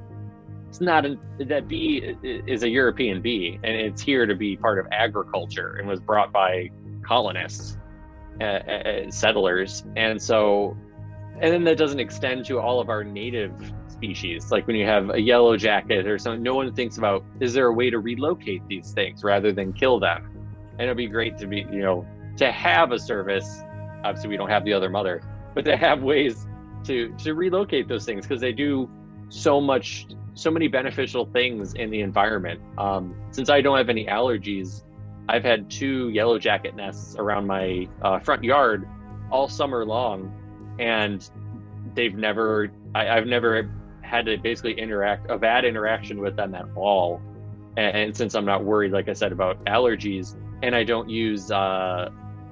it's not an, that bee is a European bee, and it's here to be part of agriculture and was brought by colonists, uh, uh, settlers, and so, and then that doesn't extend to all of our native species. Like when you have a yellow jacket or something, no one thinks about is there a way to relocate these things rather than kill them? And it'd be great to be, you know, to have a service. Obviously, we don't have the other mother, but to have ways to to relocate those things because they do so much so many beneficial things in the environment. Um, since I don't have any allergies, I've had two yellow jacket nests around my uh, front yard all summer long, and they've never, I, have never had to basically interact, a bad interaction with them at all. And, and, since I'm not worried, like I said, about allergies, and I don't use uh,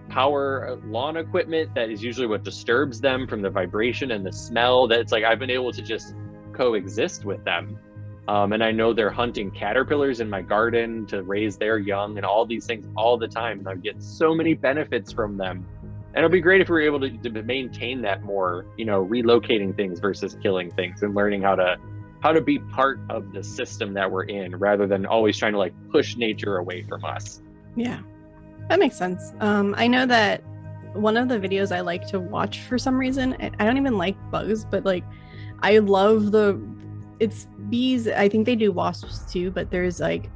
power lawn equipment that is usually what disturbs them from the vibration and the smell, that it's like I've been able to just coexist with them. Um, and I know they're hunting caterpillars in my garden to raise their young and all these things all the time. I get so many benefits from them. And it'll be great if we are able to, to maintain that more, you know, relocating things versus killing things and learning how to how to be part of the system that we're in rather than always trying to like push nature away from us. Yeah. That makes sense. Um, I know that one of the videos I like to watch for some reason, I don't even like bugs, but like I love the it's bees. I think they do wasps too, but there's like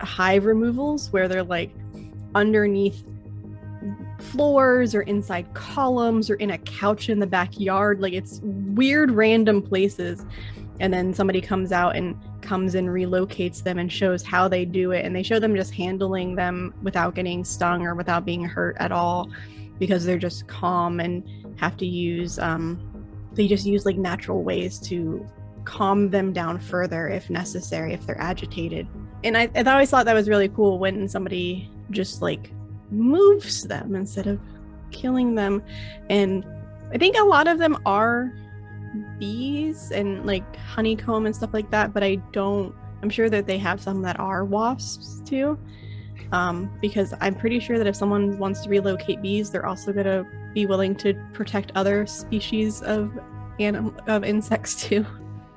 hive removals where they're like underneath floors or inside columns or in a couch in the backyard. Like it's weird random places. And then somebody comes out and comes and relocates them and shows how they do it. And they show them just handling them without getting stung or without being hurt at all because they're just calm and have to use um, they just use like natural ways to calm them down further if necessary if they're agitated. And I, I always thought that was really cool when somebody just like moves them instead of killing them. And i think a lot of them are bees and like honeycomb and stuff like that but i don't i'm sure that they have some that are wasps too um, because i'm pretty sure that if someone wants to relocate bees they're also going to be willing to protect other species of anim- of insects too.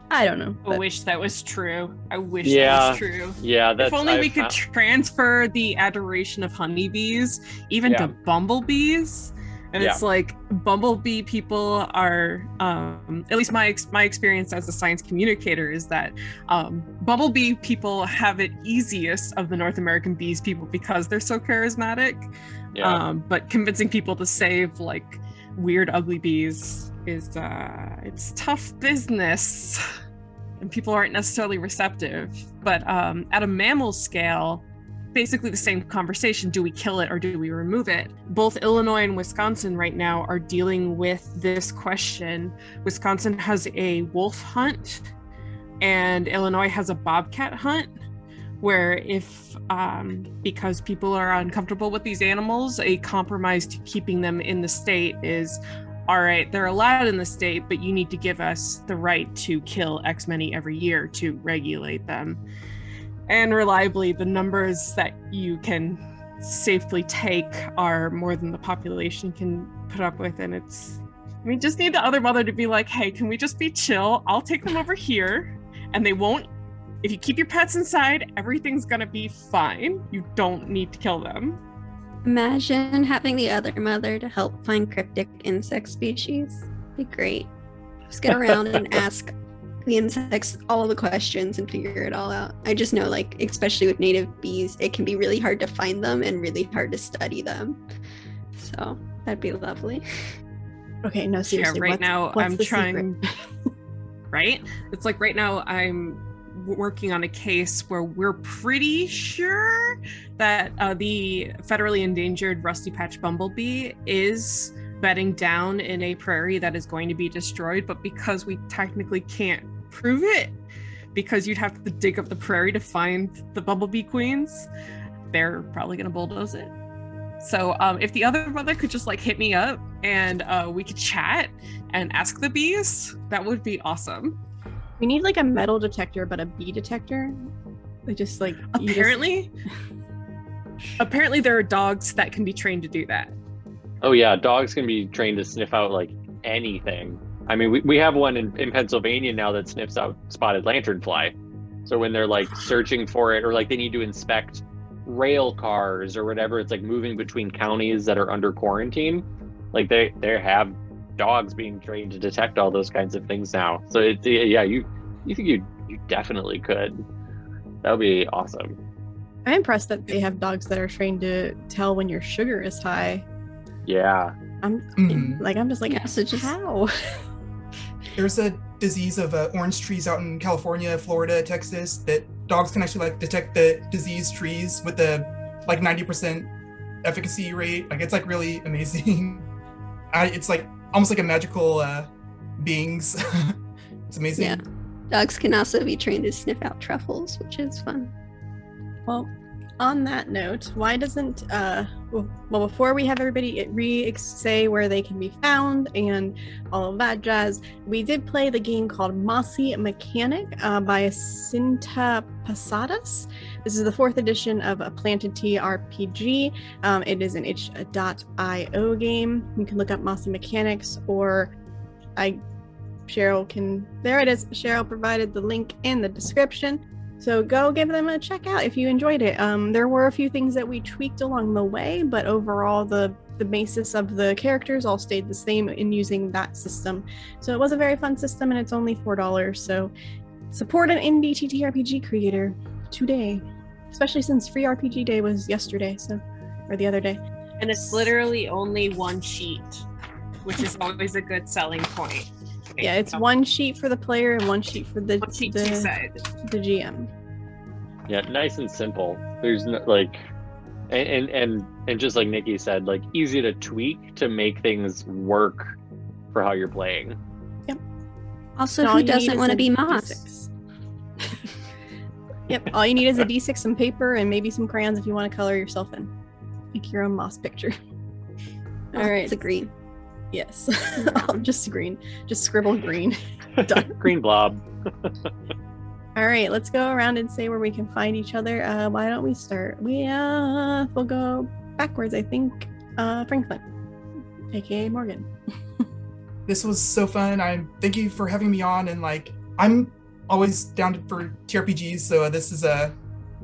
I don't know. I wish that was true. I wish yeah, that was true. Yeah, that's. If only I've, we could transfer the adoration of honeybees even yeah. to bumblebees. And yeah. it's like bumblebee people are, um, at least my my experience as a science communicator is that um, bumblebee people have it easiest of the North American bees people because they're so charismatic. Yeah. Um, but convincing people to save like weird ugly bees is uh it's tough business. And people aren't necessarily receptive. But um at a mammal scale basically the same conversation. Do we kill it or do we remove it? Both illinois and wisconsin right now are dealing with this question. Wisconsin has a wolf hunt and illinois has a bobcat hunt where if um, because people are uncomfortable with these animals a compromise to keeping them in the state is all right they're allowed in the state but you need to give us the right to kill x many every year to regulate them. And reliably the numbers that you can safely take are more than the population can put up with and it's we just need the other mother to be like hey can we just be chill? I'll take them over here and they won't if you keep your pets inside, everything's gonna be fine. You don't need to kill them. Imagine having the other mother to help find cryptic insect species. Be great. Just get around and ask the insects all the questions and figure it all out. I just know, like, especially with native bees, it can be really hard to find them and really hard to study them. So that'd be lovely. Okay, no, seriously. Yeah, right now I'm trying. right? It's like right now I'm working on a case where we're pretty sure that uh, the federally endangered rusty patch bumblebee is bedding down in a prairie that is going to be destroyed. But because we technically can't prove it, because you'd have to dig up the prairie to find the bumblebee queens, they're probably going to bulldoze it. So um, if the other brother could just like hit me up and uh, we could chat and ask the bees, that would be awesome. We need like a metal detector, but a bee detector. They just like apparently. Just... Apparently, there are dogs that can be trained to do that. Oh yeah, dogs can be trained to sniff out like anything. I mean, we, we have one in, in Pennsylvania now that sniffs out spotted lanternfly. So when they're like searching for it or like they need to inspect rail cars or whatever, it's like moving between counties that are under quarantine. Like they they have dogs being trained to detect all those kinds of things now. So it's yeah, you you think you you definitely could. That would be awesome. I'm impressed that they have dogs that are trained to tell when your sugar is high. Yeah. I'm Mhm. like I'm just like Yeah, so just- how? There's a disease of uh, orange trees out in California, Florida, Texas that dogs can actually like detect the diseased trees with the like 90% efficacy rate. Like it's like really amazing. I, it's like almost like a magical uh, beings. it's amazing. Yeah. Dogs can also be trained to sniff out truffles, which is fun. Well, on that note, why doesn't uh well, well before we have everybody re say where they can be found and all of that jazz, we did play the game called Mossy Mechanic uh, by Cinta Pasadas. This is the fourth edition of a Planted Tea RPG. Um, it is an itch.io game. You can look up Mossy Mechanics or I Cheryl can there it is. Cheryl provided the link in the description. So go give them a check out if you enjoyed it. Um, there were a few things that we tweaked along the way, but overall the the basis of the characters all stayed the same in using that system. So it was a very fun system, and it's only four dollars. So support an indie TTRPG creator today, especially since Free RPG Day was yesterday, so or the other day. And it's literally only one sheet, which is always a good selling point. Yeah, it's um, one sheet for the player and one sheet for the sheet, the, two the GM. Yeah, nice and simple. There's no like and, and and and just like Nikki said, like easy to tweak to make things work for how you're playing. Yep. Also, And all who doesn't want to be Moss? D6. yep, all you need is a d6, some paper, and maybe some crayons if you want to color yourself in. Make your own moss picture. All right. It's a green. Yes. I'll just green. Just scribble green. Done. Green blob. All right, let's go around and say where we can find each other. Uh, why don't we start? We uh, we'll go backwards. I think uh, Franklin, aka Morgan. this was so fun. I thank you for having me on. And like, I'm always down for TRPGs, so uh, this is a.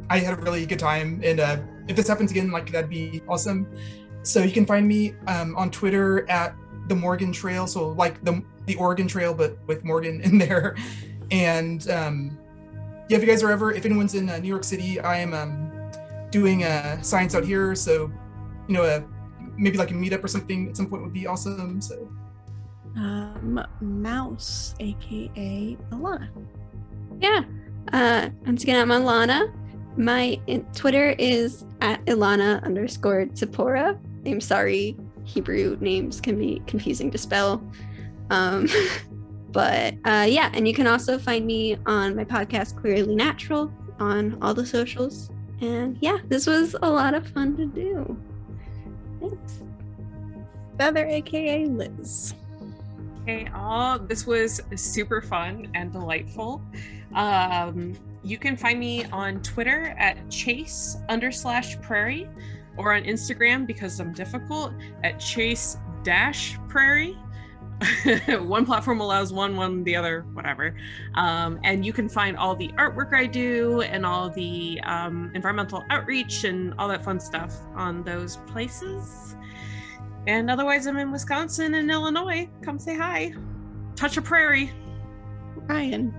I had a really good time, and uh, if this happens again, like that'd be awesome. So you can find me um, on Twitter at the Morgan Trail, so like the the Oregon Trail, but with Morgan in there. And um, yeah, if you guys are ever, if anyone's in uh, New York City, I am um, doing uh, science out here, so you know, uh, maybe like a meetup or something at some point would be awesome. So. Um, Mouse, aka Ilana. Yeah. Uh, once again, I'm Ilana. My Twitter is at Ilana underscore Tzipora. I'm sorry, Hebrew names can be confusing to spell. Um, but uh, yeah, and you can also find me on my podcast, Queerly Natural, on all the socials. And yeah, this was a lot of fun to do. Thanks. Feather, aka Liz. Okay, all this was super fun and delightful. Um, you can find me on Twitter at chase under slash prairie or on Instagram because I'm difficult at chase dash prairie. one platform allows one, one the other, whatever. Um, and you can find all the artwork I do and all the um, environmental outreach and all that fun stuff on those places. And otherwise, I'm in Wisconsin and Illinois. Come say hi. Touch a prairie. Ryan,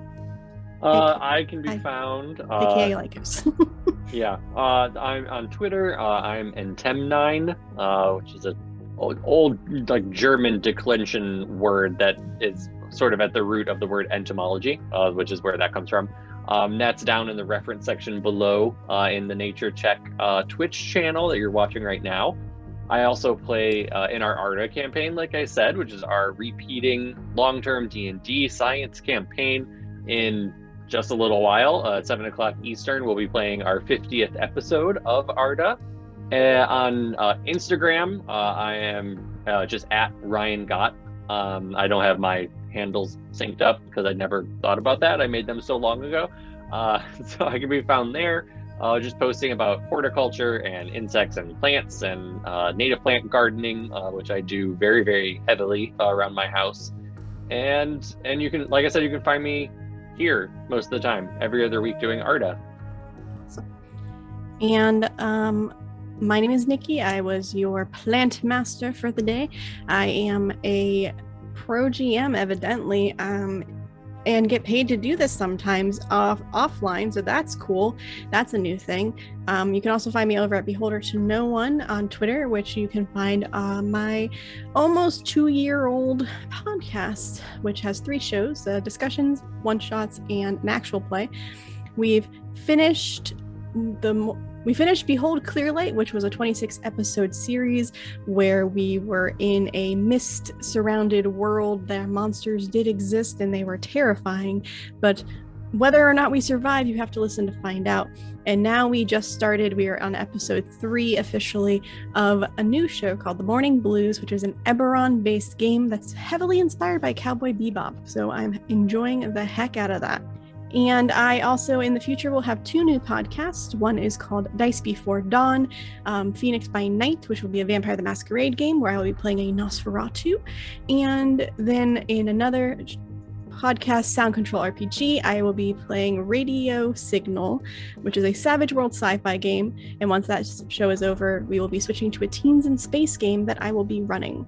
Uh, I can be Hi. found. aka Uh, Lycos. yeah, uh, I'm on Twitter. Uh, I'm Entemnine, uh, which is a old, old like German declension word that is sort of at the root of the word entomology, uh, which is where that comes from. Um, that's down in the reference section below uh, in the Nature Check uh, Twitch channel that you're watching right now. I also play uh, in our ARDA campaign, like I said, which is our repeating long-term D&D science campaign. In just a little while, uh, at seven o'clock Eastern, we'll be playing our 50th episode of ARDA. Uh, on uh, Instagram, uh, I am uh, just at Ryan Gott. Um, I don't have my handles synced up because I never thought about that. I made them so long ago. Uh, so I can be found there. uh, just posting about horticulture and insects and plants and uh, native plant gardening, uh, which I do very, very heavily around my house. And and you can, like I said, you can find me here most of the time, every other week doing Arda. And um, my name is Nikki. I was your plant master for the day. I am a pro GM, evidently, um, and get paid to do this sometimes off offline. So that's cool. That's a new thing. Um, you can also find me over at Beholder to No One on Twitter, which you can find uh, my almost two year old podcast, which has three shows uh, discussions, one shots, and an actual play. We've finished the we finished Behold Clearlight, which was a 26 episode series where we were in a mist surrounded world. That monsters did exist and they were terrifying, but whether or not we survive, you have to listen to find out. And now we just started, we are on episode three officially of a new show called The Morning Blues, which is an Eberron based game that's heavily inspired by Cowboy Bebop. So I'm enjoying the heck out of that. And I also, in the future, will have two new podcasts. One is called Dice Before Dawn, um, Phoenix by Night, which will be a Vampire the Masquerade game where I will be playing a Nosferatu. And then in another podcast, Sound Control RPG, I will be playing Radio Signal, which is a Savage World sci fi game. And once that show is over, we will be switching to a Teens in Space game that I will be running.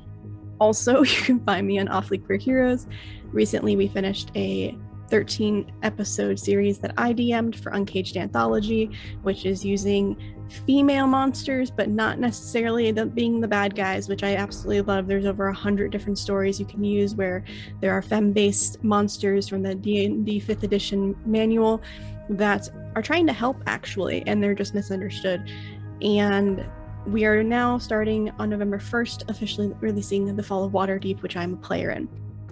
Also, you can find me on Awfully Queer Heroes. Recently, we finished a 13 episode series that I DM'd for Uncaged Anthology, which is using female monsters, but not necessarily the, being the bad guys, which I absolutely love. There's over a hundred different stories you can use where there are femme-based monsters from the D&D 5th edition manual that are trying to help actually, and they're just misunderstood. And we are now starting on November 1st, officially releasing The Fall of Waterdeep, which I'm a player in.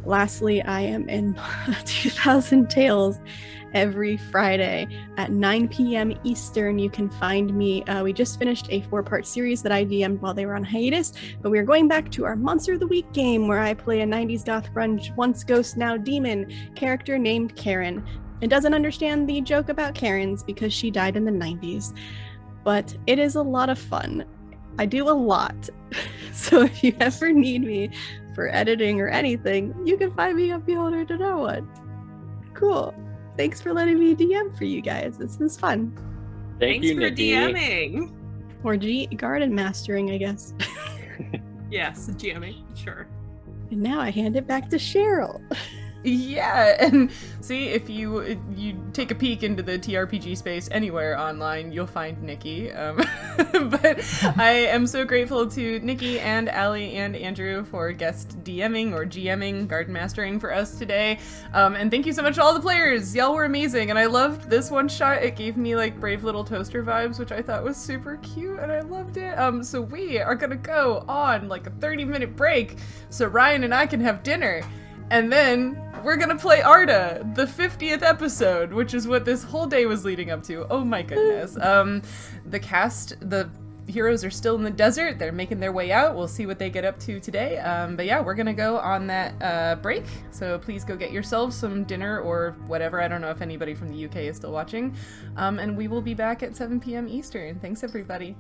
Lastly, I am in 2000 Tales every Friday at 9 p.m. Eastern. You can find me. Uh, we just finished a four part series that I DM'd while they were on hiatus, but we are going back to our Monster of the Week game where I play a 90s goth grunge, once ghost, now demon character named Karen. and doesn't understand the joke about Karens because she died in the 90s, but it is a lot of fun. I do a lot. So if you ever need me for editing or anything, you can find me on Beholder to No One. Cool. Thanks for letting me DM for you guys. This is fun. Thank Thanks you, for Nikki. DMing. Or G garden mastering, I guess. Yes, GMing. Sure. and now I hand it back to Cheryl. Yeah, and see if you you take a peek into the TRPG space anywhere online, you'll find Nikki. Um, but I am so grateful to Nikki and Allie and Andrew for guest DMing or GMing, garden mastering for us today. Um, and thank you so much to all the players. Y'all were amazing, and I loved this one shot. It gave me like brave little toaster vibes, which I thought was super cute, and I loved it. Um, so we are gonna go on like a 30 minute break so Ryan and I can have dinner. And then we're gonna play Arda, the 50th episode, which is what this whole day was leading up to. Oh my goodness. Um, the cast, the heroes are still in the desert. They're making their way out. We'll see what they get up to today. Um, but yeah, we're gonna go on that uh, break. So please go get yourselves some dinner or whatever. I don't know if anybody from the UK is still watching. Um, and we will be back at 7 p.m. Eastern. Thanks, everybody.